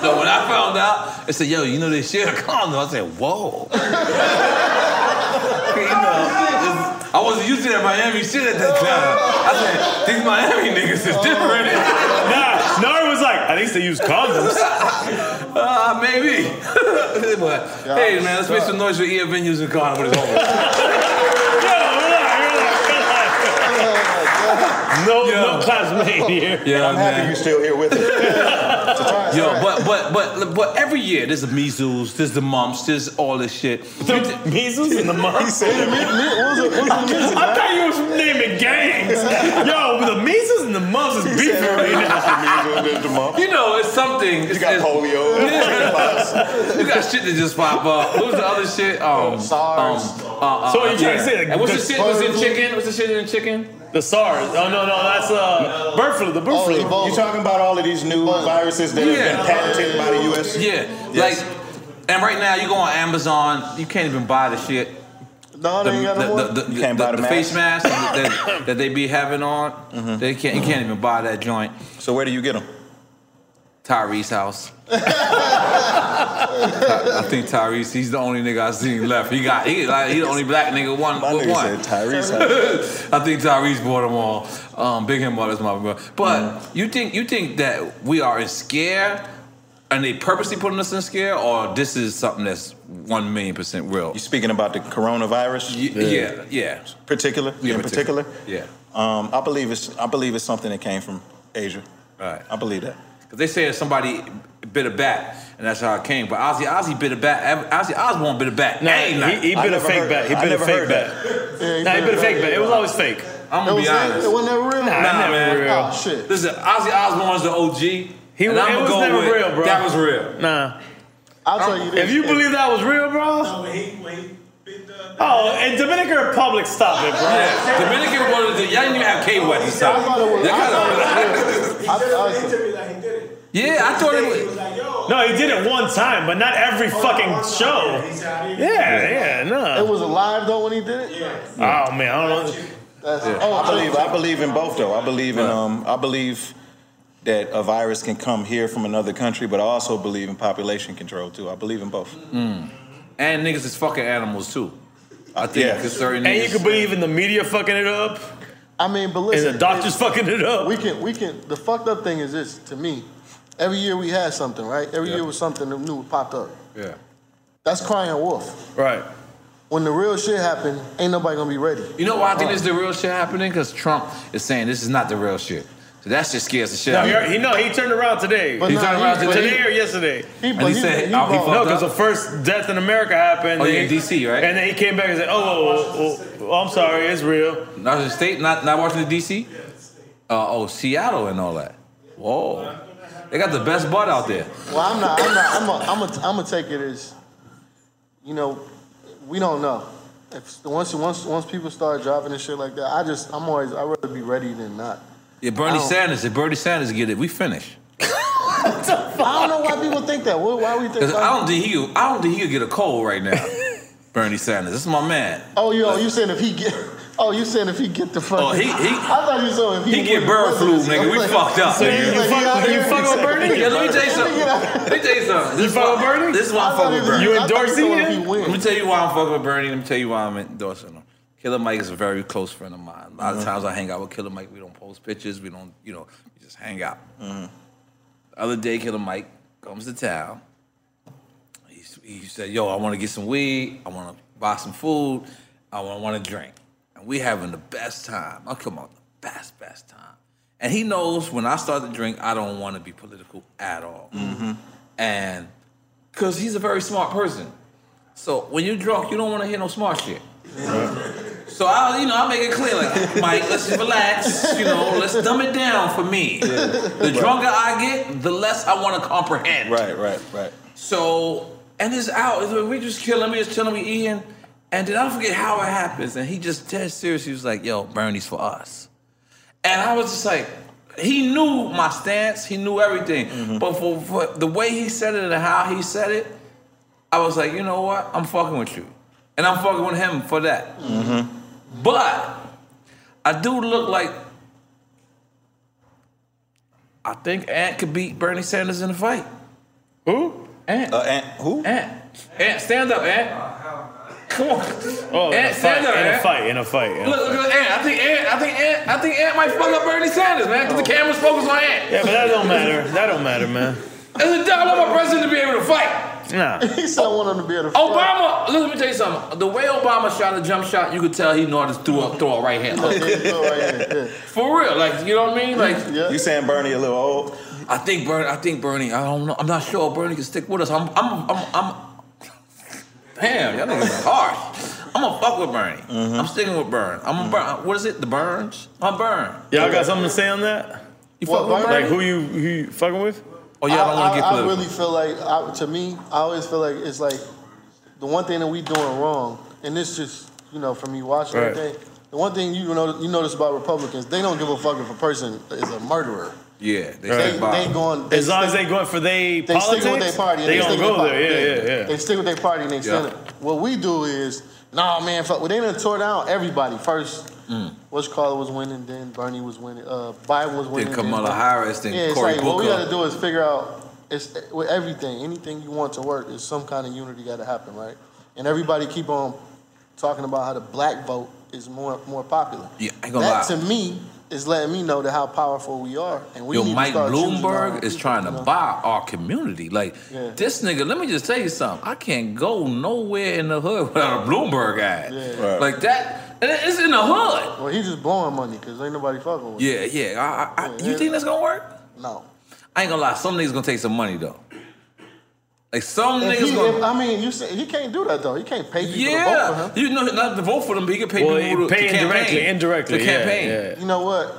So when I found out, they said, "Yo, you know they share a condom." I said, "Whoa." you know, I wasn't used to that Miami shit at that time. I said, "These Miami niggas is different." Nah, Nore was like, at least they use condoms. Uh, maybe. but hey, man, let's make some noise for EF venues and condom when it's over. Yo, relax, relax, relax. No, no claps made here. Yeah, I'm happy you're still here with us. Yo, but but but but every year there's the measles, there's the mumps, there's all this shit. The measles and the mumps. Me, me, what was it? What was the music? I thought you was naming gangs. Yo, the measles and the mumps is beefing right now. You know, it's something. It's, You got it's- polio. Yeah. you got shit that just pop up. What was the other shit? Um, SARS. Um, uh, uh, So what you trying to say, like, what's the the shit? Was in chicken? What's the shit in chicken? The SARS. Oh no, no, that's uh bird flu. The bird Oh, flu. Ebola. You talking about all of these new viruses that Yeah. have been patented by the U.S.? Yeah, Yes. like, and right now you go on Amazon, you can't even buy the shit. No, The, they ain't got the, the, the, You can't the- buy the the face mask that, that, that they be having on. They can't. You can't even buy that joint. So where do you get them? Tyrese house. I think Tyrese, he's the only nigga I seen left. He got he like he the only black nigga one My with nigga one. said Tyrese. I think Tyrese bought them all. Um, Big Him bought his mother. But Mm-hmm. you think you think that we are in scare, and they purposely putting us in scare, or this is something that's one million percent real? You speaking about the coronavirus? Y- yeah, yeah, Particular? Yeah, in particular? yeah. Um, I believe it's I believe it's something that came from Asia. Right. I believe that. Because they say that somebody bit a bat, and that's how it came. But Ozzy, Ozzy bit a bat. Ozzy Osbourne bit a bat. Nah, Ain't he, he bit a fake bat. He bit a fake bat. Yeah, Nah, he bit a fake bat. It was always fake. I'm gonna was be honest. it wasn't real. Nah, Nah, never man. real. Oh shit. Listen, Ozzy Osbourne's the OG. He and was- I'ma it was go never with, real, bro. That was real. Nah. I'll tell you this. If you believe that was real, bro. Oh, and Dominican Republic, stop it, bro. Yeah, Dominican Republic. Y'all didn't even have K West. I thought it was. That I thought it was real. I, I, Yeah, I thought it was. No, he did it one time, but not every fucking show. Yeah, yeah, no. it no. was alive though when he did it. Yeah. Oh man, I don't know. That's, oh, I believe I believe in both though. I believe in um I believe that a virus can come here from another country, but I also believe in population control too. I believe in both. And niggas is fucking animals too. I think Yeah. certain And you niggas. can believe in the media fucking it up, I mean, but and listen, the doctors fucking it up. We can, we can. The fucked up thing is this to me. Every year we had something, right? Every Yeah. year was something new popped up. yeah. That's crying wolf. Right. When the real shit happened, ain't nobody gonna be ready. You know why I think this is the real shit happening? Because Trump is saying this is not the real shit. So that shit scares the shit No, out of me. he, he no, he turned around today. But He nah, turned around he- today? today or yesterday? He, And he said, oh, he balled. fucked No, because the first death in America happened. Oh, then yeah, in DC, right? And then he came back and said, "Oh, oh, oh, oh, I'm sorry, it's real." Not the state, not not Washington D.C. Uh, oh, Seattle and all that. Whoa, they got the best butt out there. Well, I'm not. I'm not. I'm. A, I'm. A, I'm gonna take it as, you know, we don't know. If once once once people start dropping and shit like that, I just I'm always I'd rather be ready than not. Yeah, Bernie Sanders. If Bernie Sanders get it, we finish. I don't know why people think that. Why, why we think? Because I don't think he, I don't think he could get a cold right now. Bernie Sanders. This is my man. Oh, yo, you saying if he get Oh, you saying if he get the fuck? Oh, he- he- I thought you said if he, He get win bird flu, presidency. nigga. I'm We like- fucked up. So you, nigga. you, Like, fuck, you here? fuck with Bernie? Yeah, let me tell you something. Let me tell you something. This You fuck why- with Bernie? This is why I I'm fucking with Bernie. You I thought endorsing if him? win. Let me tell you why I'm fucking with Bernie. Let me tell you why I'm endorsing him. Killer Mike is a very close friend of mine. A lot of uh-huh. times I hang out with Killer Mike. We don't post pictures. We don't, you know, we just hang out. The other day, Killer Mike comes to town. He, he said, "Yo, I want to get some weed. I want to buy some food. I want, want to drink." And we having the best time. I come on, the best, best time. And he knows when I start to drink, I don't want to be political at all. Mm-hmm. And because he's a very smart person. So when you're drunk, you don't want to hear no smart shit. So I, you know, I make it clear, like, Mike, let's relax. You know, let's dumb it down for me. The drunker I get, the less I want to comprehend. Right, right, right. So, and it's out. We just chilling, we just chilling, we eating. And then I forget how it happens. And he just dead serious. He was like, yo, Bernie's for us. And I was just like, he knew my stance, he knew everything. But for, for the way he said it and how he said it, I was like, you know what? I'm fucking with you. And I'm fucking with him for that. But I do look like I think Ant could beat Bernie Sanders in a fight. Who? Ant. Uh, and who? Ant. Ant, stand up, Ant. Come on. Oh, in a Ant, fight, stand up, in a fight, in a fight. in a Look, look at Ant. I think Ant. I think Ant. I think Ant might fuck up Bernie Sanders, man, because the camera's focused on Ant. Yeah, but that don't matter. That don't matter, man. As a dog, I want my president to be able to fight. Nah. He said I want him to be able to. Fight. Obama, look, let me tell you something. The way Obama shot a jump shot, you could tell he knew how to throw a, throw a right hand. Oh, fight. Yeah, For real, like you know what I mean? Like yeah. You saying Bernie a little old? I think Bernie. I think Bernie. I don't know. I'm not sure Bernie can stick with us. I'm. I'm. I'm. I'm damn, y'all niggas are harsh. I'm gonna fuck with Bernie. Mm-hmm. I'm sticking with Burn. I'm a mm-hmm. Burn. What is it? The Burns? I'm Burn. Y'all got something to say on that? You What, fuck with Bernie? Like who you who you fucking with? Oh, y'all don't want to get I, I, I really feel like, I, to me, I always feel like it's like the one thing that we doing wrong, and this just you know from me watching Right. everything. The one thing you know you notice about Republicans, they don't give a fuck if a person is a murderer. Yeah, they They, stick by. they going As long as they going for they they politics, stick with their party. and they, stick gonna go there. party. Yeah, yeah, yeah. They stick with their party and they stand Yeah. it. What we do is, nah, man, fuck. Well, they done tore down everybody. First, Mm. Bush Carter was winning, then Bernie was winning, uh, Biden was winning. then Kamala then- Harris, then Yeah, it's Cory like what we got to do is figure out. It's with everything. Anything you want to work is some kind of unity got to happen, right? And everybody keep on talking about how the black vote is more more popular. Yeah, I ain't gonna that lie. to me is letting me know that how powerful we are, and we Yo, need to Mike start Bloomberg is people, trying to you know? buy our community. Like Yeah. this nigga, let me just tell you something. I can't go nowhere in the hood without a Bloomberg ad. Yeah. Right. Like that, it's in the hood. Well, he's just blowing money because ain't nobody fucking with him. Yeah, yeah. I, I, I, you think that's gonna work? No. I ain't gonna lie. Some niggas gonna take some money though. Like some If niggas he, gonna. if, I mean, you say, he can't do that though. He can't pay people to vote for him. you know, not to vote for them, but he can pay Well, people to, pay to indirectly, campaign. indirectly. to yeah, campaign. yeah. You know what?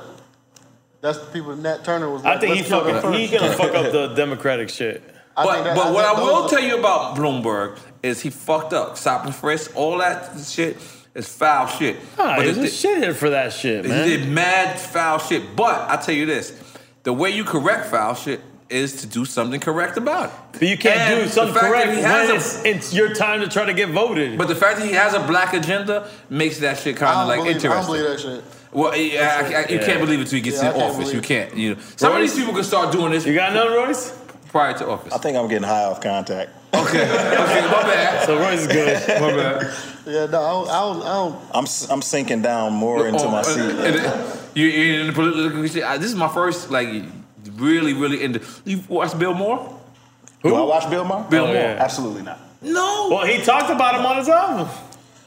That's the people. Nat Turner was. I Like, think he "Let's kill them fucking he gonna fuck up the Democratic shit. I But, that- but what I will tell you about Bloomberg is he fucked up. Stop and frisk, all that shit is foul shit. Nah, but he's the- a shithead for that shit, He man. did mad foul shit. But I tell you this: the way you correct foul shit is to do something correct about it. But you can't And do something the fact that correct when a- it's, it's your time to try to get voted. But the fact that he has a black agenda makes that shit kind of like believe, I don't interesting. believe that shit. Well, yeah, I, I, you Yeah. can't believe it until he gets Yeah, I in office. You can't. You know, some of these people can start doing this you got none, Royce? prior to office. I think I'm getting high off contact. Okay, okay, my bad. So Royce is good. My bad. Yeah, no, I don't. I don't, I don't I'm sinking down more into Oh, my uh, seat. and it- You you in the political shit. Uh, This is my first like really really into. You watch Bill Maher? Do I watch Bill Maher? Bill Oh, Maher. yeah. Absolutely not. No. Well, he talked about him on his album.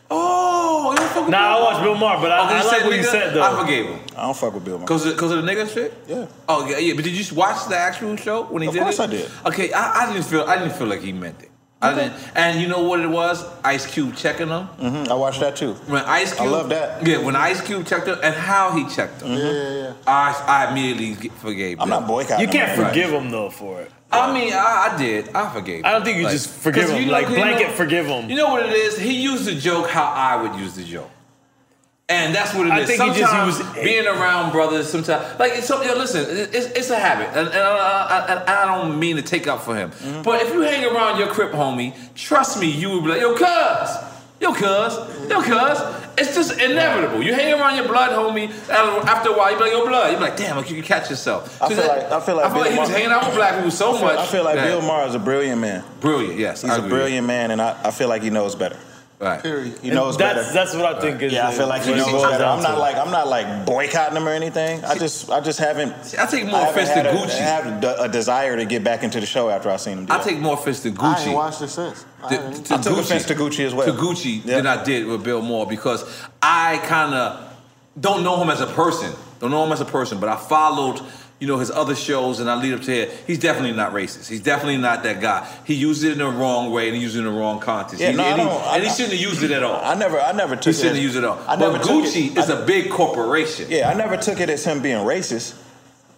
Oh, you don't fuck with Nah, I Bill watched Maher? Bill Maher, but I, Oh, 'cause I you like what you said though. I forgave him. I don't fuck with Bill Maher. Cause of, cause of the nigga shit. Yeah. Oh yeah, yeah. But did you watch the actual show when he Of did course it? I did. Okay, I, I didn't feel I didn't feel like he meant it. I didn't. And you know what it was? Ice Cube checking him. Mhm, I watched that too. When Ice Cube, I love that. Yeah, when Ice Cube checked them and how he checked him, yeah, yeah, yeah. I I immediately forgave. I'm Bill. not boycotting. You can't him, man. forgive him though for it. I mean, I, I did. I forgave. I don't think you Like, just forgive him, you know- like you know- blanket forgive him. You know what it is? He used the joke how I would use the joke. And that's what it is. I think he just- he sometimes was- being around brothers. Sometimes, like, it's so, yo, listen, it's, it's a habit, and, and I, I, I don't mean to take up for him. Mm-hmm. But if you hang around your crip homie, trust me, you will be like, yo, cuz, yo, cuz, yo, cuz, It's just inevitable. You hang around your blood, homie. and After a while, you be like, "Yo, blood." You be like, "Damn, like you can catch yourself." I feel that- like- I feel like I feel like Bill he was hanging out with black people so much. I feel like that- Bill Maher is a brilliant man. brilliant. Yes, He's I a agree. brilliant man, and I, I feel like he knows better. Right. Period. He knows that's better. that's what I think is. yeah, I feel like he knows better. I'm not like I'm not like boycotting him or anything. I just I just haven't. I take more I offense to Gucci. a- Gucci. have a, a desire to get back into the show after I seen him. Do I it. take more offense to Gucci. I Gucci. ain't watched it since. I to, to I took Gucci, offense to Gucci as well. To Gucci Yeah. than I did with Bill Maher because I kind of don't know him as a person. Don't know him as a person, but I followed, you know, his other shows and I lead up to here. He's definitely not racist. He's definitely not that guy. He used it in the wrong way and he used it in the wrong context. Yeah, He- no, and, he, don't- I- and he shouldn't have used it at all. I never I never took it he shouldn't it. have used it at all. I never but took Gucci it, is I- a big corporation. Yeah, I never took it as him being racist.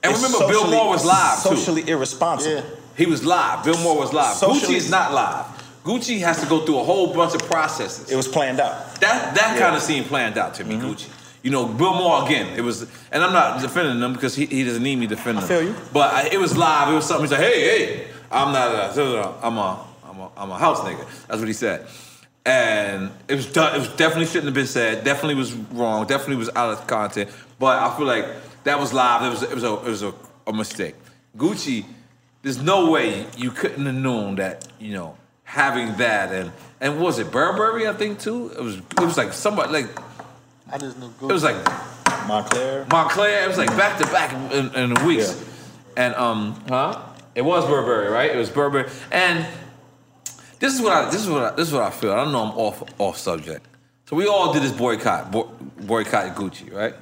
and It's remember, Bill Maher was live too. Socially irresponsible. Yeah. He was live. Bill Maher was live. Socially- Gucci is not live. Gucci has to go through a whole bunch of processes. It was planned out. That that Yeah. Mm-hmm. kind of seemed planned out to me, Gucci. You know, Bill Maher again. It was, and I'm not defending him because he, he doesn't need me defending him. feel you. But I, it was live. It was something. He's like, hey, hey, I'm not. A, I'm a, I'm a, I'm a house nigga. That's what he said. And it was done. It was definitely shouldn't have been said. Definitely was wrong. Definitely was out of content. But I feel like that was live. It was it was a it was a, a mistake. Gucci, there's no way you couldn't have known that. You know, having that and and was it Burberry? I think too. It was it was like somebody like I just knew it was like Moncler. Moncler. It was like back to back in, in the weeks. And um, huh? It was Burberry, right? It was Burberry. And this is what I this is what I, this is what I feel. I don't know I'm off off subject. So we all did this boycott, bo- boycott Gucci, right?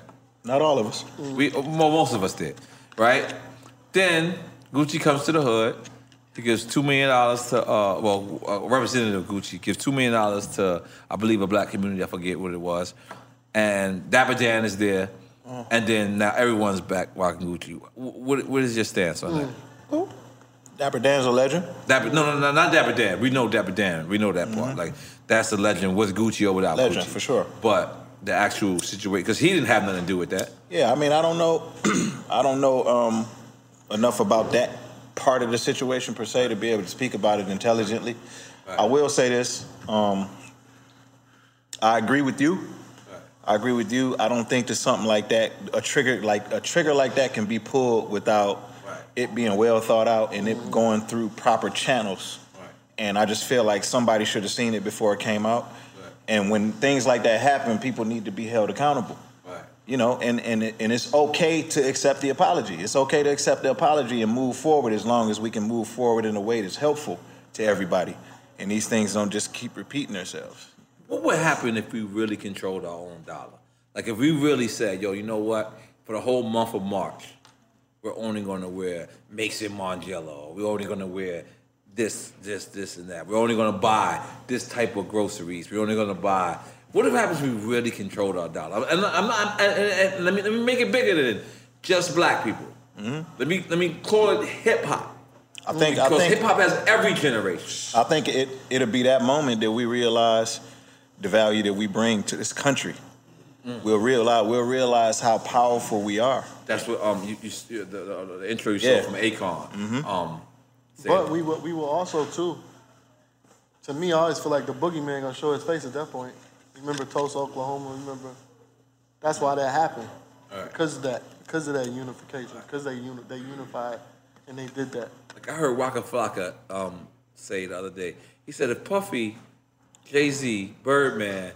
Not all of us. We well, most of us did, right? Then Gucci comes to the hood. He gives two million dollars to uh, well, a representative of Gucci gives two million dollars to I believe a black community. I forget what it was, and Dapper Dan is there, and then now everyone's back rocking Gucci. Wh- What, what is your stance on that? Dapper Dan's a legend. Dapper, no, no, no, not Dapper Dan. We know Dapper Dan. We know that part. Like that's the legend with Gucci or without Legend, Gucci for sure. But the actual situation, because he didn't have nothing to do with that. Yeah, I mean, I don't know, I don't know um, enough about that part of the situation per se to be able to speak about it intelligently. I will say this: um, I agree with you. I agree with you. I don't think that something like that, a trigger like a trigger like that, can be pulled without Right. it being well thought out and it going through proper channels. Right. And I just feel like somebody should have seen it before it came out. Right. And when things like that happen, people need to be held accountable Right. you know, and and and it's okay to accept the apology. It's okay to accept the apology and move forward as long as we can move forward in a way that's helpful to everybody. And these things don't just keep repeating themselves. What would happen if we really controlled our own dollar? Like if we really said, yo, you know what? For the whole month of March, we're only gonna wear Maison Margiela. We're only gonna wear this, this, this, and that. We're only gonna buy this type of groceries. We're only gonna buy. What if happens if we really controlled our dollar? And I'm not. And, and- and let me let me make it bigger than just black people. Mm-hmm. Let me let me call it hip hop. I think Because hip hop has every generation. I think it it'll be that moment that we realize the value that we bring to this country. We'll realize we'll realize how powerful we are. That's what um you, you the, the, the intro you Yeah. saw from Akon. Um, said- But we will, we will also too. To me, I always feel like the boogeyman gonna show his face at that point. Remember Tulsa, Oklahoma. Remember, that's why that happened. Alright. Because of that, because of that unification, because they uni- they unified and they did that. like I heard Waka Flocka um, say the other day. He said if Puffy, Jay Z, Birdman,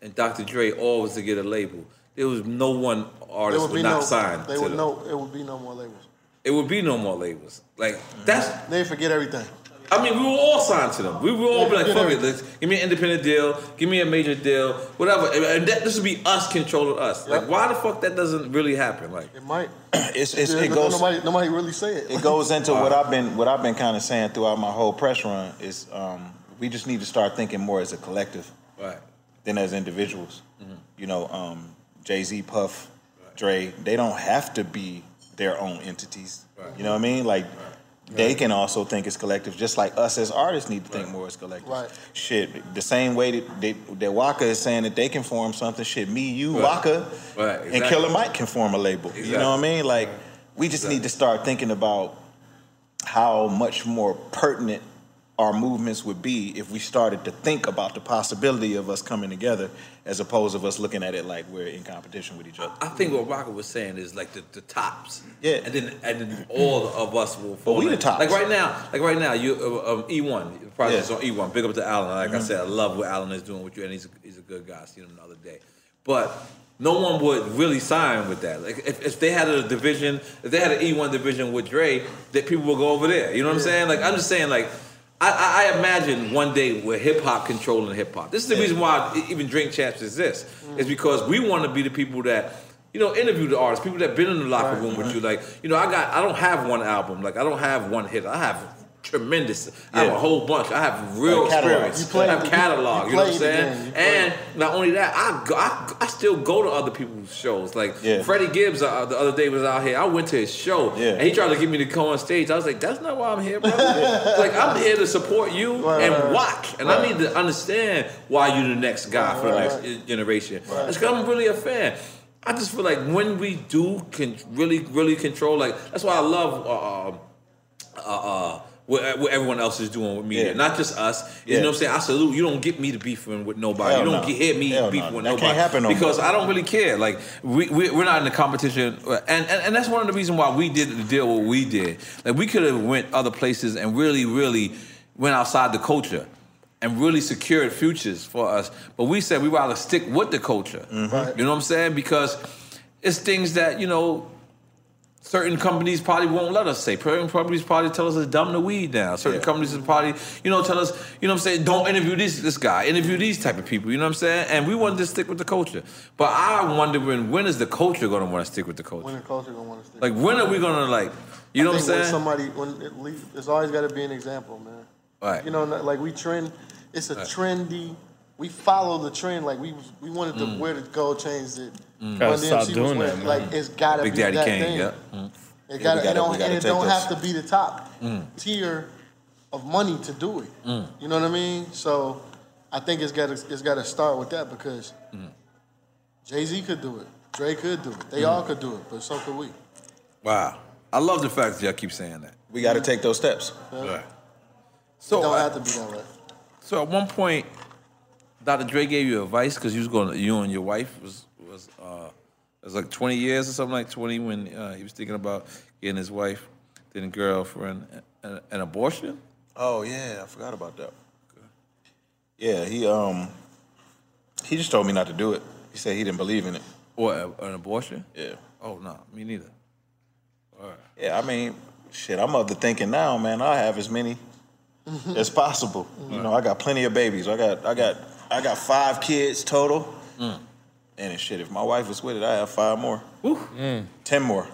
and Dr. Dre all was to get a label, there was no one artist would would, not no. sign. They would them. no. It would be no more labels. It would be no more labels. Like that's. They forget everything. I mean, we were all signed to them. We were all be like, Yeah. fuck it, let's give me an independent deal, give me a major deal, whatever. And- And that, this would be us controlling us. Like, why the fuck that doesn't really happen? Like, It might. It's, it's, it goes nobody, nobody really say it. it goes into what I've been what I've been kind of saying throughout my whole press run is um, we just need to start thinking more as a collective right, than as individuals. You know, um, Jay Z, Puff, Dre, they don't have to be their own entities. Right. You know what I mean? Like they can also think as collective, just like us as artists need to think more as collective. Right. Shit, the same way that they, that Waka is saying that they can form something. Shit, me, you, Right. Waka, Right, and. Killer Mike can form a label. You know what I mean? Like we just need to start thinking about how much more pertinent our movements would be if we started to think about the possibility of us coming together as opposed of us looking at it like we're in competition with each other. I think what Rocket was saying is like the, the tops. Yeah. And then and then all of us will fall. we in. the tops. Like right now, like right now, you uh, um, eOne the project's Yeah. on eOne. Big up to Alan. Like I Mhm. said, I love what Alan is doing with you, and he's a, he's a good guy. I seen him the other day, but. No one would really sign with that. Like if, if they had a division, if they had an eOne division with Dre, that people would go over there. You know what I'm saying? Like I'm just saying, like I, I, imagine one day where hip hop controlling hip hop. This is the reason why even Drink Champs exists. Mm. Is because we want to be the people that you know interview the artists, people that been in the locker room with you. Like you know, I got I don't have one album. Like I don't have one hit. I have tremendous. I have a whole bunch. I have real Like experience. You played I have catalog. you You, know what I'm saying? game. You played And not only that, I, go, I I still go to other people's shows. Like Yeah. Freddie Gibbs uh, the other day was out here. I went to his show, Yeah. and he tried to get me to come on stage. I was like, "That's not why I'm here, brother. like I'm here to support you Right, and right, right. watch, and I need to understand why you're the next guy for the next right. generation. It's because I'm really a fan. I just feel like when we do can really really control, like that's why I love. Uh, um, uh, uh, what, what everyone else is doing with media, Yeah. not just us. You Yeah. know what I'm saying? I salute. You don't get me to beefing with nobody. Hell you don't no. get hear me Hell beefing no. with That nobody can't happen no because more. I don't really care. Like we, we we're not in the competition, and, and and that's one of the reasons why we did the deal what we did. Like we could have went other places and really really went outside the culture. And really secured futures for us, but we said we rather stick with the culture. Right. You know what I'm saying? Because it's things that you know certain companies probably won't let us say. Certain companies probably tell us to dumb the weed down. Certain Yeah. companies will probably, you know, tell us, you know what I'm saying, don't interview this this guy, interview these type of people, you know what I'm saying? And we wanted to stick with the culture. But I'm wondering when is the culture gonna want to stick with the culture? When the culture gonna want to stay. Like when are we gonna like, you know I what I'm think when saying? Somebody when it leaves, it's always got to be an example, man. Right. You know, like we trend. It's a Right. trendy. We follow the trend. Like we we wanted to Mm. wear the gold chains that. Mm. Gotta Run stop DMC was doing wearing. that, Like it's gotta Big be Daddy that Kane, thing. yeah. It Yeah, gotta, we gotta- it don't, gotta and it take don't those. have to be the top Mm. tier of money to do it. You know what I mean? So I think it's got to it's got to start with that because Mm. Jay Z could do it, Dre could do it, they Mm. all could do it, but so could we. Wow. I love the fact that y'all keep saying that. We got to take those steps. Right. So So it don't have to be that way. So at one point, Dr. Dre gave you advice because you was going. You and your wife was was uh, it was like twenty years or something like twenty when uh, he was thinking about getting his wife, then a girlfriend, an, an abortion. Oh yeah, I forgot about that. Yeah, he um he just told me not to do it. He said he didn't believe in it. Or a- an abortion? Yeah. Oh no, me neither. All right. Yeah, I mean, shit, I'm of the thinking now, man. I have as many as possible. You know, I got plenty of babies. I got I got I got five kids total. Mm. And shit, if my wife was with it, I have five more. Mm. Ten more.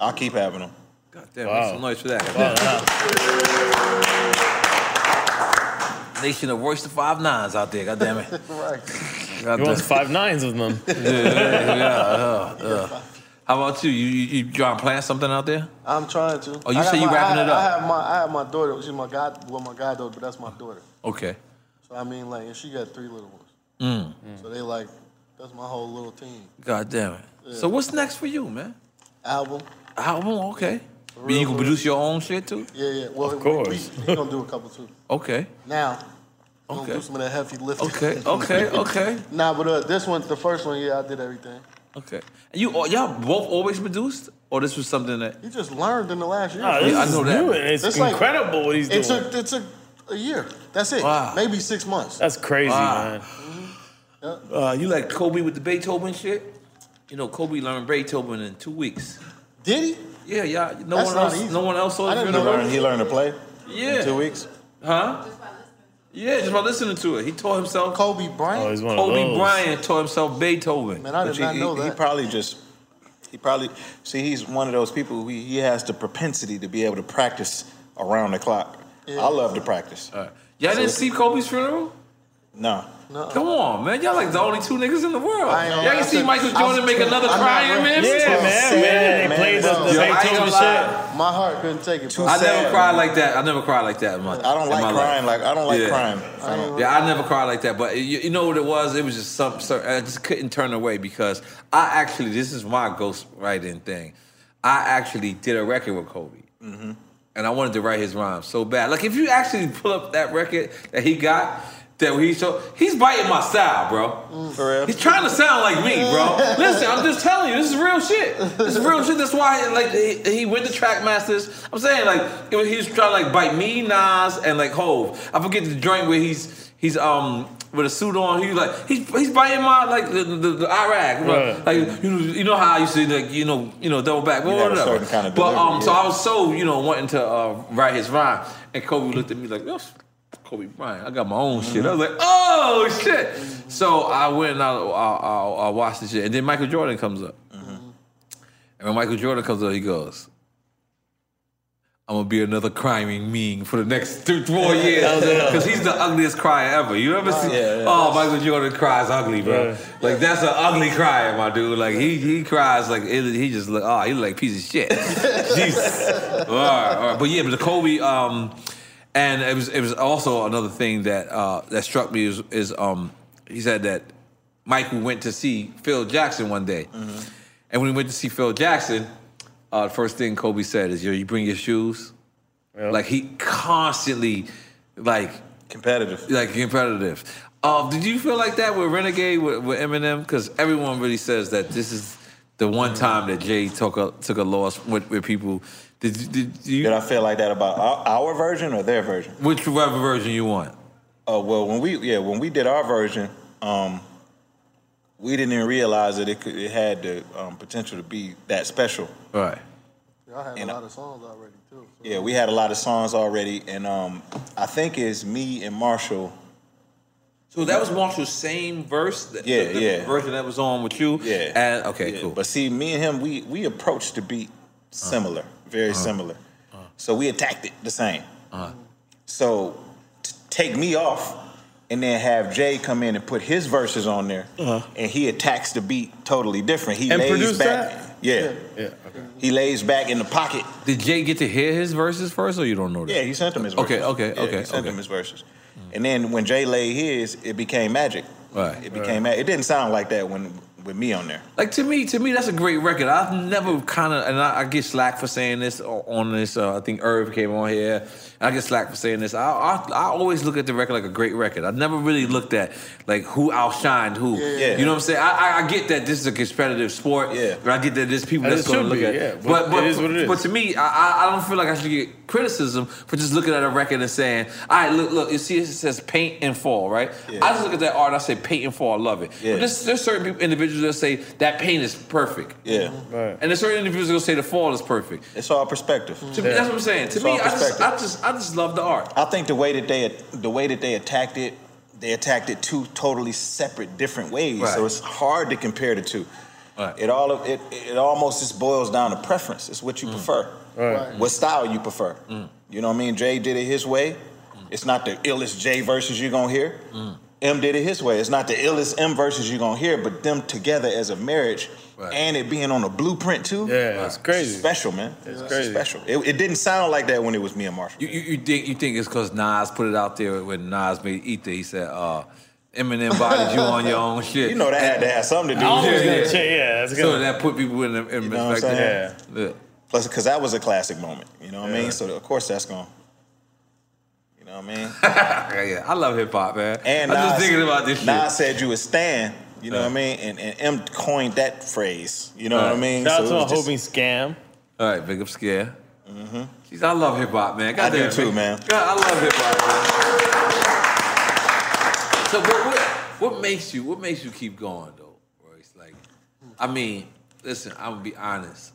I'll keep having them. God damn, Wow. make some noise for that. Nation of Royce the Five Nines out there. God damn it. right. God He wants five nines of them. Yeah, yeah, yeah, yeah. How about you? You you, you trying to plant something out there? I'm trying to. Oh, you I say you my- wrapping I, it up. I have my I have my daughter. She's my god. Well, my goddaughter, but that's my daughter. Okay. So I mean, like, and she got three little ones. Mm. So they like, that's my whole little team. God damn it. Yeah. So what's next for you, man? Album. Album, okay. real, you can for produce your own shit too? Yeah, yeah. Well, Of course. We, we, gonna do a couple too. Okay. Now. We're Okay. gonna do some of that heavy lifting. Okay, okay, okay. nah, but uh, this one, the first one, yeah, I did everything. Okay. And you all- y'all both always produced? Or this was something that you just learned in the last year. Nah, this Yeah, I know that. new and it's, It's like- incredible what he's doing. It took it took a year. That's it. Wow. Maybe six months. That's crazy, Wow. man. uh, you like Kobe with the Beethoven shit? You know, Kobe learned Beethoven in two weeks. Did he? Yeah, yeah. No That's one not else easy. no one else saw I didn't know the Learn- he learned to play Yeah. in two weeks. Huh? Yeah, just by listening to it. He taught himself Kobe Bryant. Oh, he's one of Kobe those. Bryant taught himself Beethoven. Man, I But did he, not know he, that. he probably just he probably see he's one of those people who he, he has the propensity to be able to practice around the clock. I love to practice. All right. Y'all didn't see Kobe's funeral? No. No. Come on, man. Y'all like the only two niggas in the world. I ain't- Y'all can see Michael Jordan make another I'm not crying man. Yeah, man, sad, man. They man. played the, the Yo, I Beethoven shit. My heart couldn't take it. bro. I never sad, cried like that. I never cried like that. In my, I don't in like my crying. life. Like I don't like Yeah. crying. I ain't- Yeah, I never cried like that. But you, you know what it was? It was just some. some- I just couldn't turn away because I actually. This is my ghost writing thing. I actually did a record with Kobe. Mm-hmm. And I wanted to write his rhymes so bad. Like if you actually pull up that record that he got, that he showed, he's biting my style, bro. For real? He's trying to sound like me, bro. Listen, I'm just telling you, this is real shit. This is real shit. That's why, like, he, he went to Trackmasters. I'm saying, like, it was- he was trying to like bite me, Nas, and like Hove. I forget the joint where he's he's um with a suit on. He's like he's he's biting my like the the, the Iraq. Right. Like you know you know how I used to like you know you know double back. You whatever. had a certain kind of but um, delivery, so. I was so you know wanting to uh, write his rhyme, and Kobe looked at me like, "Yo, Kobe Bryant, I got my own shit." I was like, "Oh shit!" So I went and I, I, I, I watched the shit, and then Michael Jordan comes up, and when Michael Jordan comes up, he goes. I'm gonna be another crying mean for the next two, four years because he's the ugliest crier ever. You ever see? Yeah, yeah. oh, Michael Jordan cries ugly, bro. Yeah. Like that's an ugly crier, my dude. Like he he cries like it, he just look. Oh, he look like a piece of shit. Jesus. All right, all right. But yeah, but the Kobe. Um, and it was it was also another thing that uh, that struck me is, is um he said that Michael went to see Phil Jackson one day, and when he went to see Phil Jackson, uh, first thing Kobe said is, "Yo, you bring your shoes." Like he constantly, like Competitive. like competitive. Um, did you feel like that with Renegade with, with Eminem? Because everyone really says that this is the one time that Jay took a took a loss with, with people. Did, you- did you Did I feel like that about our, our version or their version? whichever version you want? Oh well, when we yeah when we did our version, um, we didn't even realize that it could, it had the um, potential to be that special. Right. Y'all had And a I- lot of songs already too. so- Yeah, we had a lot of songs already, and um, I think it's me and Marshall. So that was Marshall's same verse. The, Yeah, the, the yeah. Version that was on with you. Yeah. And okay, Yeah, cool. But see, me and him, we we approached the beat similar, very Uh-huh. similar. So we attacked it the same. So t- take me off, and then have Jay come in and put his verses on there, and he attacks the beat totally different. He And lays back. that? Yeah. Yeah. He lays back in the pocket. Did Jay get to hear his verses first, or you don't know that? Yeah, he sent him his verses. Okay, okay, Yeah, okay, He sent okay. him his verses. And then when Jay laid his, it became magic. Right. It became. ma- It didn't sound like that when with me on there. Like to me, to me, that's a great record. I've never kind of, and I, I get slack for saying this on this. Uh, I think Irv came on here. I get slack for saying this. I, I I always look at the record like a great record. I never really looked at like who outshined who. yeah. You know what I'm saying? I, I, I get that this is a competitive sport. Yeah. But I get that there's people And that's going to look be, at. yeah, but but but it is what it is. But to me, I, I I don't feel like I should get criticism for just looking at a record and saying, "All right, look, look. You see, it says paint and fall, right? Yeah. I just look at that art. I say paint and fall. I love it. Yeah. But there's, there's certain people, individuals that say that paint is perfect. Yeah. Right. And there's certain individuals that say the fall is perfect. It's all perspective. To me, that's what I'm saying. To It's me, I just, I just, I just love the art. I think the way that they the way that they attacked it, they attacked it two totally separate, different ways. Right. So it's hard to compare the two. Right. It all it it almost just boils down to preference. It's what you mm. prefer. Right. What style you prefer. Mm. You know what I mean? Jay did it his way. Mm. It's not the illest Jay verses you're gonna hear. M did it his way. It's not the illest M verses you're gonna hear, but them together as a marriage Right. and it being on a blueprint too. Yeah, it's crazy. Special, man. It's It's crazy. special. It, it didn't sound like that when it was me and Marshall. You, you, you think you think it's because Nas put it out there when Nas made Ether? He said, uh, "Eminem bodied you on your own shit." You know that had to have something to do with it. gonna yeah. Yeah, that's So that put people in, the, in know what I'm perspective. saying? Yeah. Plus, because that was a classic moment. You know what I mean? So of course that's going. To. You know what I mean? Yeah, yeah. I love hip hop, man. And I'm just thinking about this shit. Nas said you would stand. You know what I mean? And, and M coined that phrase. You know what I mean? Shout out So to it a was just- hoping scam. All right, big up scare. Mm-hmm. Jeez, I love hip hop, man. God I do damn, too, man. God, I love hip hop, man. So what, what what makes you what makes you keep going though, Royce? Like, I mean, listen, I'm gonna be honest.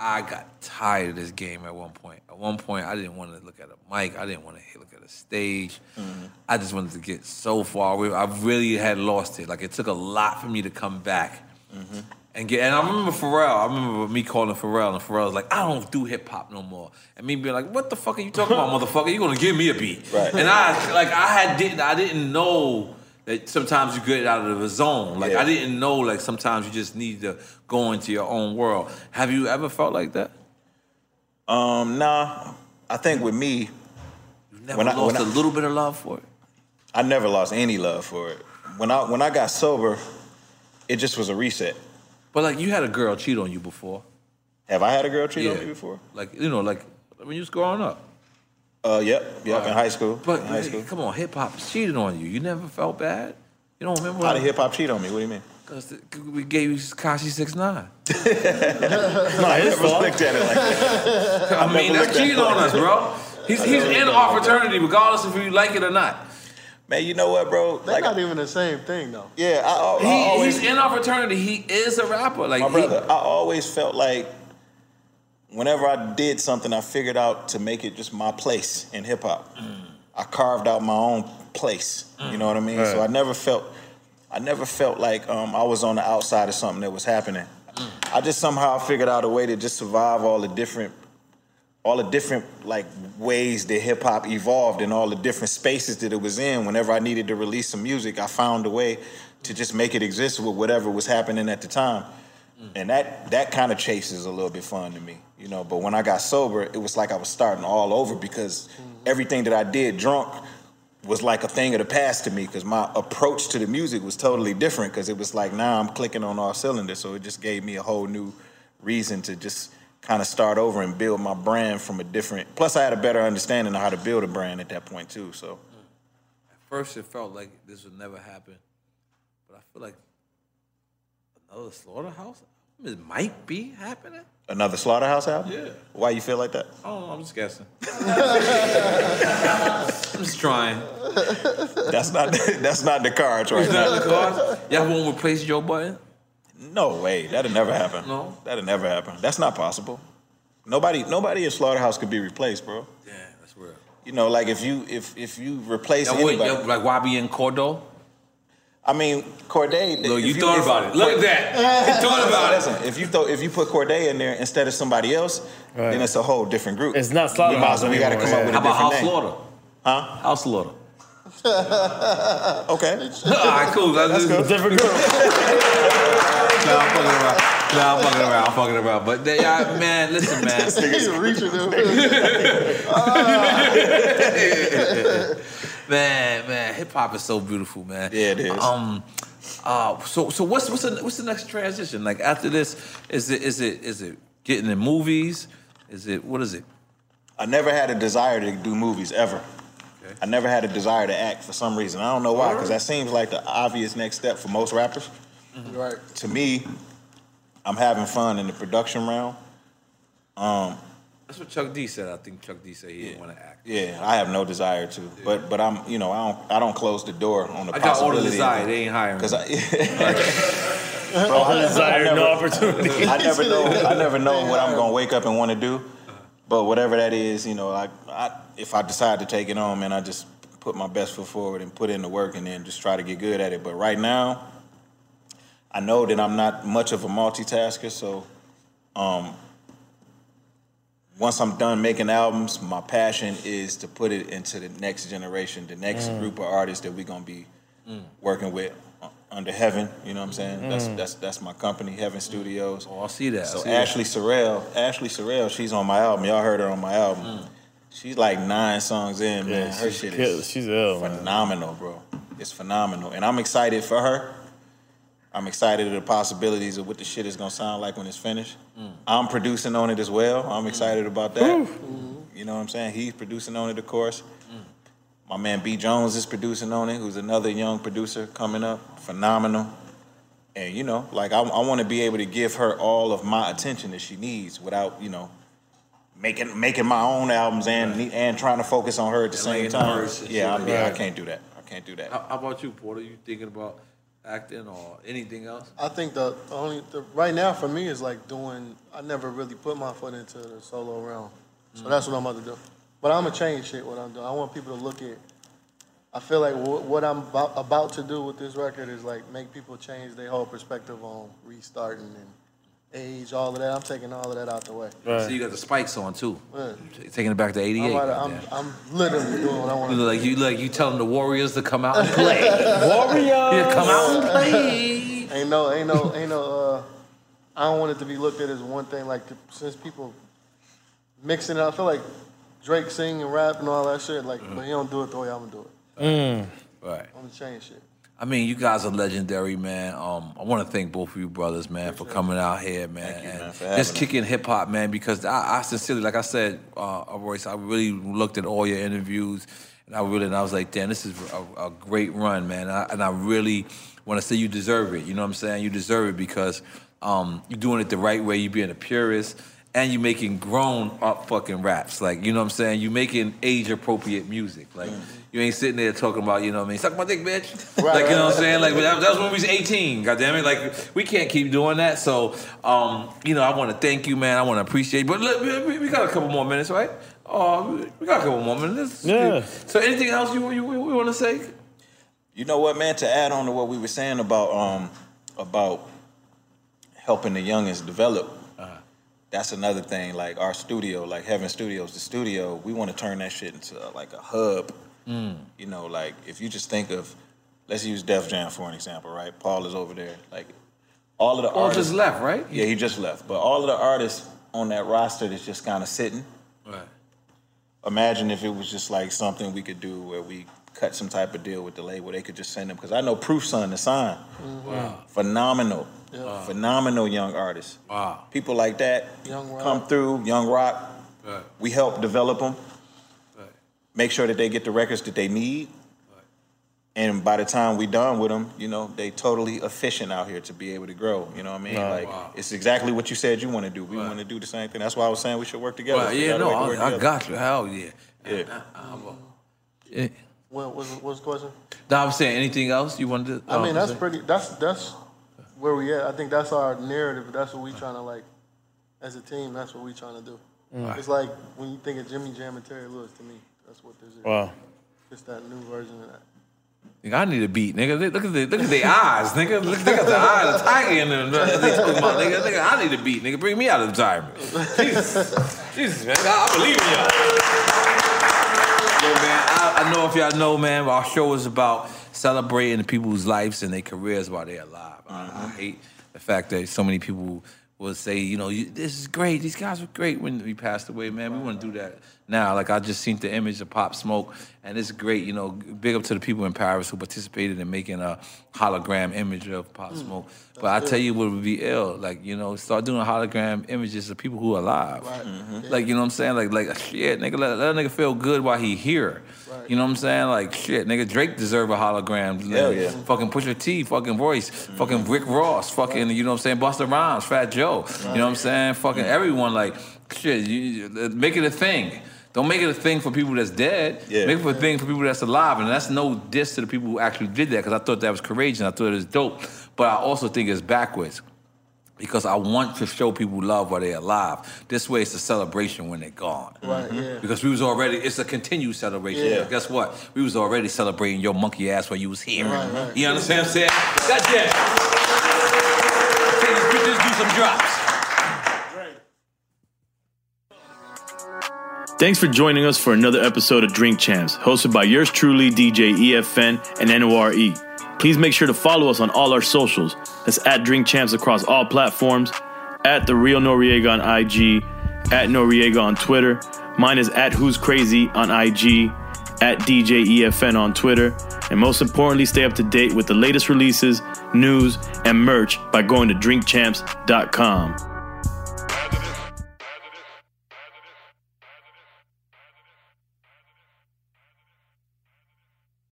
I got tired of this game at one point. At one point, I didn't want to look at a mic. I didn't want to look at a stage. Mm-hmm. I just wanted to get so far away. I really had lost it. Like it took a lot for me to come back mm-hmm. and get. And I remember Pharrell. I remember me calling Pharrell, and Pharrell was like, "I don't do hip hop no more." And me being like, "What the fuck are you talking about, motherfucker? You gonna give me a beat?" Right. And I like I had didn't I didn't know that sometimes you get out of the zone. Like Yeah. I didn't know like sometimes you just need to go into your own world. Have you ever felt like that? Um, nah. I think with me, You never When I- lost a little bit of love for it. I never lost any love for it. When I when I got sober, it just was a reset. But like you had a girl cheat on you before. Have I had a girl cheat on me before? Like you know, like when you was growing up. Uh, yep, yep, in high school. But in high school. come on, hip hop cheated on you. You never felt bad. You don't remember? How did hip hop cheat on me? What do you mean? Because we gave you Kashi Six Nine. Nah, his Never fault. looked at it like that. I mean, that's cheating on us, bro. He's he's in our fraternity, regardless if you like it or not. Man, you know what, bro? They're Like, not even the same thing though. yeah, I, I, I He, always, he's in our fraternity. He is a rapper. Like my he- I always felt like whenever I did something, I figured out to make it just my place in hip hop. I carved out my own place. You know what I mean? So I never felt, I never felt like um, I was on the outside of something that was happening. I just somehow figured out a way to just survive all the different, all the different like ways that hip hop evolved and all the different spaces that it was in. Whenever I needed to release some music, I found a way to just make it exist with whatever was happening at the time. Mm. And that that kind of chase is a little bit fun to me, you know. But when I got sober, it was like I was starting all over because mm-hmm. everything that I did drunk was like a thing of the past to me because my approach to the music was totally different because it was like now I'm clicking on all cylinders. So it just gave me a whole new reason to just kind of start over and build my brand from a different. Plus, I had a better understanding of how to build a brand at that point too. So mm. First, it felt like this would never happen, but I feel like another slaughterhouse. It might be happening. another Slaughterhouse album. Yeah. Why you feel like that? Oh. I'm just guessing. I'm just trying. That's not that's not the cards right now. Not the cards. Y'all won't replace Joe Budden. No way. That'll never happen. No? That'll never happen. That's not possible. Nobody nobody in Slaughterhouse could be replaced, bro. Yeah, that's real. You know, like if you if if you replace anybody. like Wabi and Cordo. I mean, Corday. Look, if you thought if- about it. Look at that. You thought about it. Listen, if you thought if you put Corday in there instead of somebody else, then it's a whole different group. It's not we, Slaughterhouse might- we got to anymore, come up yeah. with How a about different House name. Slaughter? Huh? House Slaughter. Okay. All right, cool. That's good. Different group. Nah, I'm fucking around. Nah, I'm fucking around. I'm fucking around. But they, uh, man, listen, man. He's reaching them. Man, man, hip hop is so beautiful, man. Yeah, it is. Um, uh, so so what's what's the what's the next transition? Like after this, is it is it is it getting in movies? Is it what is it? I never had a desire to do movies ever. I never had a desire to act for some reason. I don't know why, because that seems like the obvious next step for most rappers. right. To me, I'm having fun in the production realm. Um, That's what Chuck D said. I think Chuck D said he didn't want to act. yeah, I have no desire to, but but I'm you know I don't I don't close the door on the I got all the possibility. desire. They ain't hiring. because me. I, bro, I, Desire, I no opportunity. I never know. I never know what I'm gonna wake up and want to do. But whatever that is, you know, I, I if I decide to take it on, man, I just put my best foot forward and put in the work, and then just try to get good at it. But right now, I know that I'm not much of a multitasker, so um, once I'm done making albums, my passion is to put it into the next generation, the next Mm. group of artists that we're gonna be working with uh, under Heaven. You know what I'm saying? That's that's that's my company, Heaven Studios. oh, I see that. So see that. Ashley Sorrell, Ashley Sorrell, she's on my album. Y'all heard her on my album. She's like nine songs in, man. her shit is she's ill, man. phenomenal, bro. It's phenomenal, and I'm excited for her. I'm excited at the possibilities of what the shit is gonna sound like when it's finished. I'm producing on it as well. I'm excited about that. You know what I'm saying? He's producing on it, of course. My man B Jones is producing on it, who's another young producer coming up. Phenomenal. And you know, like I, I want to be able to give her all of my attention that she needs without, you know, making making my own albums and and trying to focus on her at the same laying time. Yeah, I, like yeah, I can't do that. I can't do that. How, how about you, Porter? You thinking about acting or anything else? I think the only the, right now for me is like doing. I never really put my foot into the solo realm, so mm-hmm. that's what I'm about to do. But I'm gonna change shit. What I'm doing, I want people to look at. I feel like what, what I'm about, about to do with this record is like make people change their whole perspective on restarting and age, all of that. I'm taking all of that out the way. So you got the spikes on too. Yeah. Taking it back to I'm, '88. I'm. I'm literally doing what I want You to look like you look like you telling the Warriors to come out and play. Warriors. yeah, come out and play. Ain't no, ain't no, ain't no. Uh, I don't want it to be looked at as one thing. Like since people mixing it, I feel like Drake sing and rap and all that shit. Like, but he don't do it the way I'm gonna do it. Right. I'm gonna change shit. I mean, you guys are legendary, man. Um, I want to thank both of you brothers, man, for coming out here, man, you, and man, for just kicking hip hop, man. Because I, I sincerely, like I said, uh, Royce, I really looked at all your interviews, and I really, and I was like, damn, this is a, a great run, man. And I, and I really want to say you deserve it. You know what I'm saying? You deserve it because um, you're doing it the right way. You're being a purist. And you're making grown up fucking raps, like you know what I'm saying. You're making age appropriate music, like you ain't sitting there talking about you know what I mean. Suck my dick, bitch. Right, like you know what I'm saying. Like that, that was when we was 18. God damn it. Like we can't keep doing that. So um, you know, I want to thank you, man. I want to appreciate. you. But look, we, we got a couple more minutes, right? Uh, we got a couple more minutes. Yeah. So anything else you you, you want to say? You know what, man? To add on to what we were saying about um about helping the youngins develop, that's another thing. Like our studio, like Heaven Studios, the studio, we want to turn that shit into like a hub. Mm. You know, like if you just think of, let's use Def Jam for an example, right? Paul is over there, like all of the Paul artists. just left, right? Yeah, he just left. But all of the artists on that roster that's just kind of sitting. Right. Imagine if it was just like something we could do where we cut some type of deal with the label. They could just send them because I know Proof Son to sign. Mm-hmm. Wow. Phenomenal, phenomenal young artists. Wow. People like that Young Rock. come through. Young Rock. Right. We help develop them. Right. Make sure that they get the records that they need. And by the time we done with them, you know, they totally efficient out here to be able to grow. You know what I mean? like Wow. it's exactly what you said you want to do. We want to do the same thing. That's why I was saying we should work together. Well, yeah, gotta no, work- work I, I got you. Hell yeah. Yeah. Yeah. What was what's the question? No, I was saying anything else you wanted to. I mean, um, that's say? pretty. That's that's where we at. I think that's our narrative. That's what we trying to like, as a team. That's what we trying to do. It's like when you think of Jimmy Jam and Terry Lewis. To me, that's what this is. Wow. It's that new version of that. Nigga, I need a beat, nigga. Look at the look at the eyes, nigga. Look, look at the eyes, the tiger in them. They talking about, nigga, nigga. I need a beat, nigga. Bring me out of retirement. Jesus, Jesus, man. I, I believe in y'all. Yo, man. I, I know if y'all know, man. Our show is about celebrating the people's lives and their careers while they're alive. I, I mm-hmm. hate the fact that so many people will say, you know, you, this is great. These guys were great when we passed away, man. We want to do that now. Like I just seen the image of Pop Smoke, and it's great. You know, big up to the people in Paris who participated in making a hologram image of Pop mm. Smoke. but I tell you what would be ill, like you know, start doing hologram images of people who are alive. Mm-hmm. Like you know what I'm saying? Like like shit, nigga, let, let a nigga feel good while he here. You know what I'm saying? Like shit, nigga, Drake deserve a hologram. Hell yeah. Fucking Pusha T, fucking Royce, mm-hmm. fucking Rick Ross, fucking you know what I'm saying? Busta Rhymes, Fat Joe. You know what I'm saying? Fucking mm-hmm. everyone. Like shit, you, you- uh, make it a thing. Don't make it a thing for people that's dead. Yeah. Make it a thing for people that's alive. And that's no diss to the people who actually did that because I thought that was courageous. and I thought it was dope. But I also think it's backwards because I want to show people love while they're alive. This way, it's a celebration when they're gone. Right. Yeah. Mm-hmm. Because we was already, it's a continued celebration. Yeah. Guess what? We was already celebrating your monkey ass while you was here. Right, right. You understand what I'm saying? That's it. Take these pictures, do some drops. Thanks for joining us for another episode of Drink Champs, hosted by yours truly, DJ EFN and NORE. Please make sure to follow us on all our socials. That's at Drink Champs across all platforms, at The Real Noriega on IG, at Noriega on Twitter. Mine is at Who's Crazy on IG, at DJ EFN on Twitter. And most importantly, stay up to date with the latest releases, news, and merch by going to drinkchamps.com.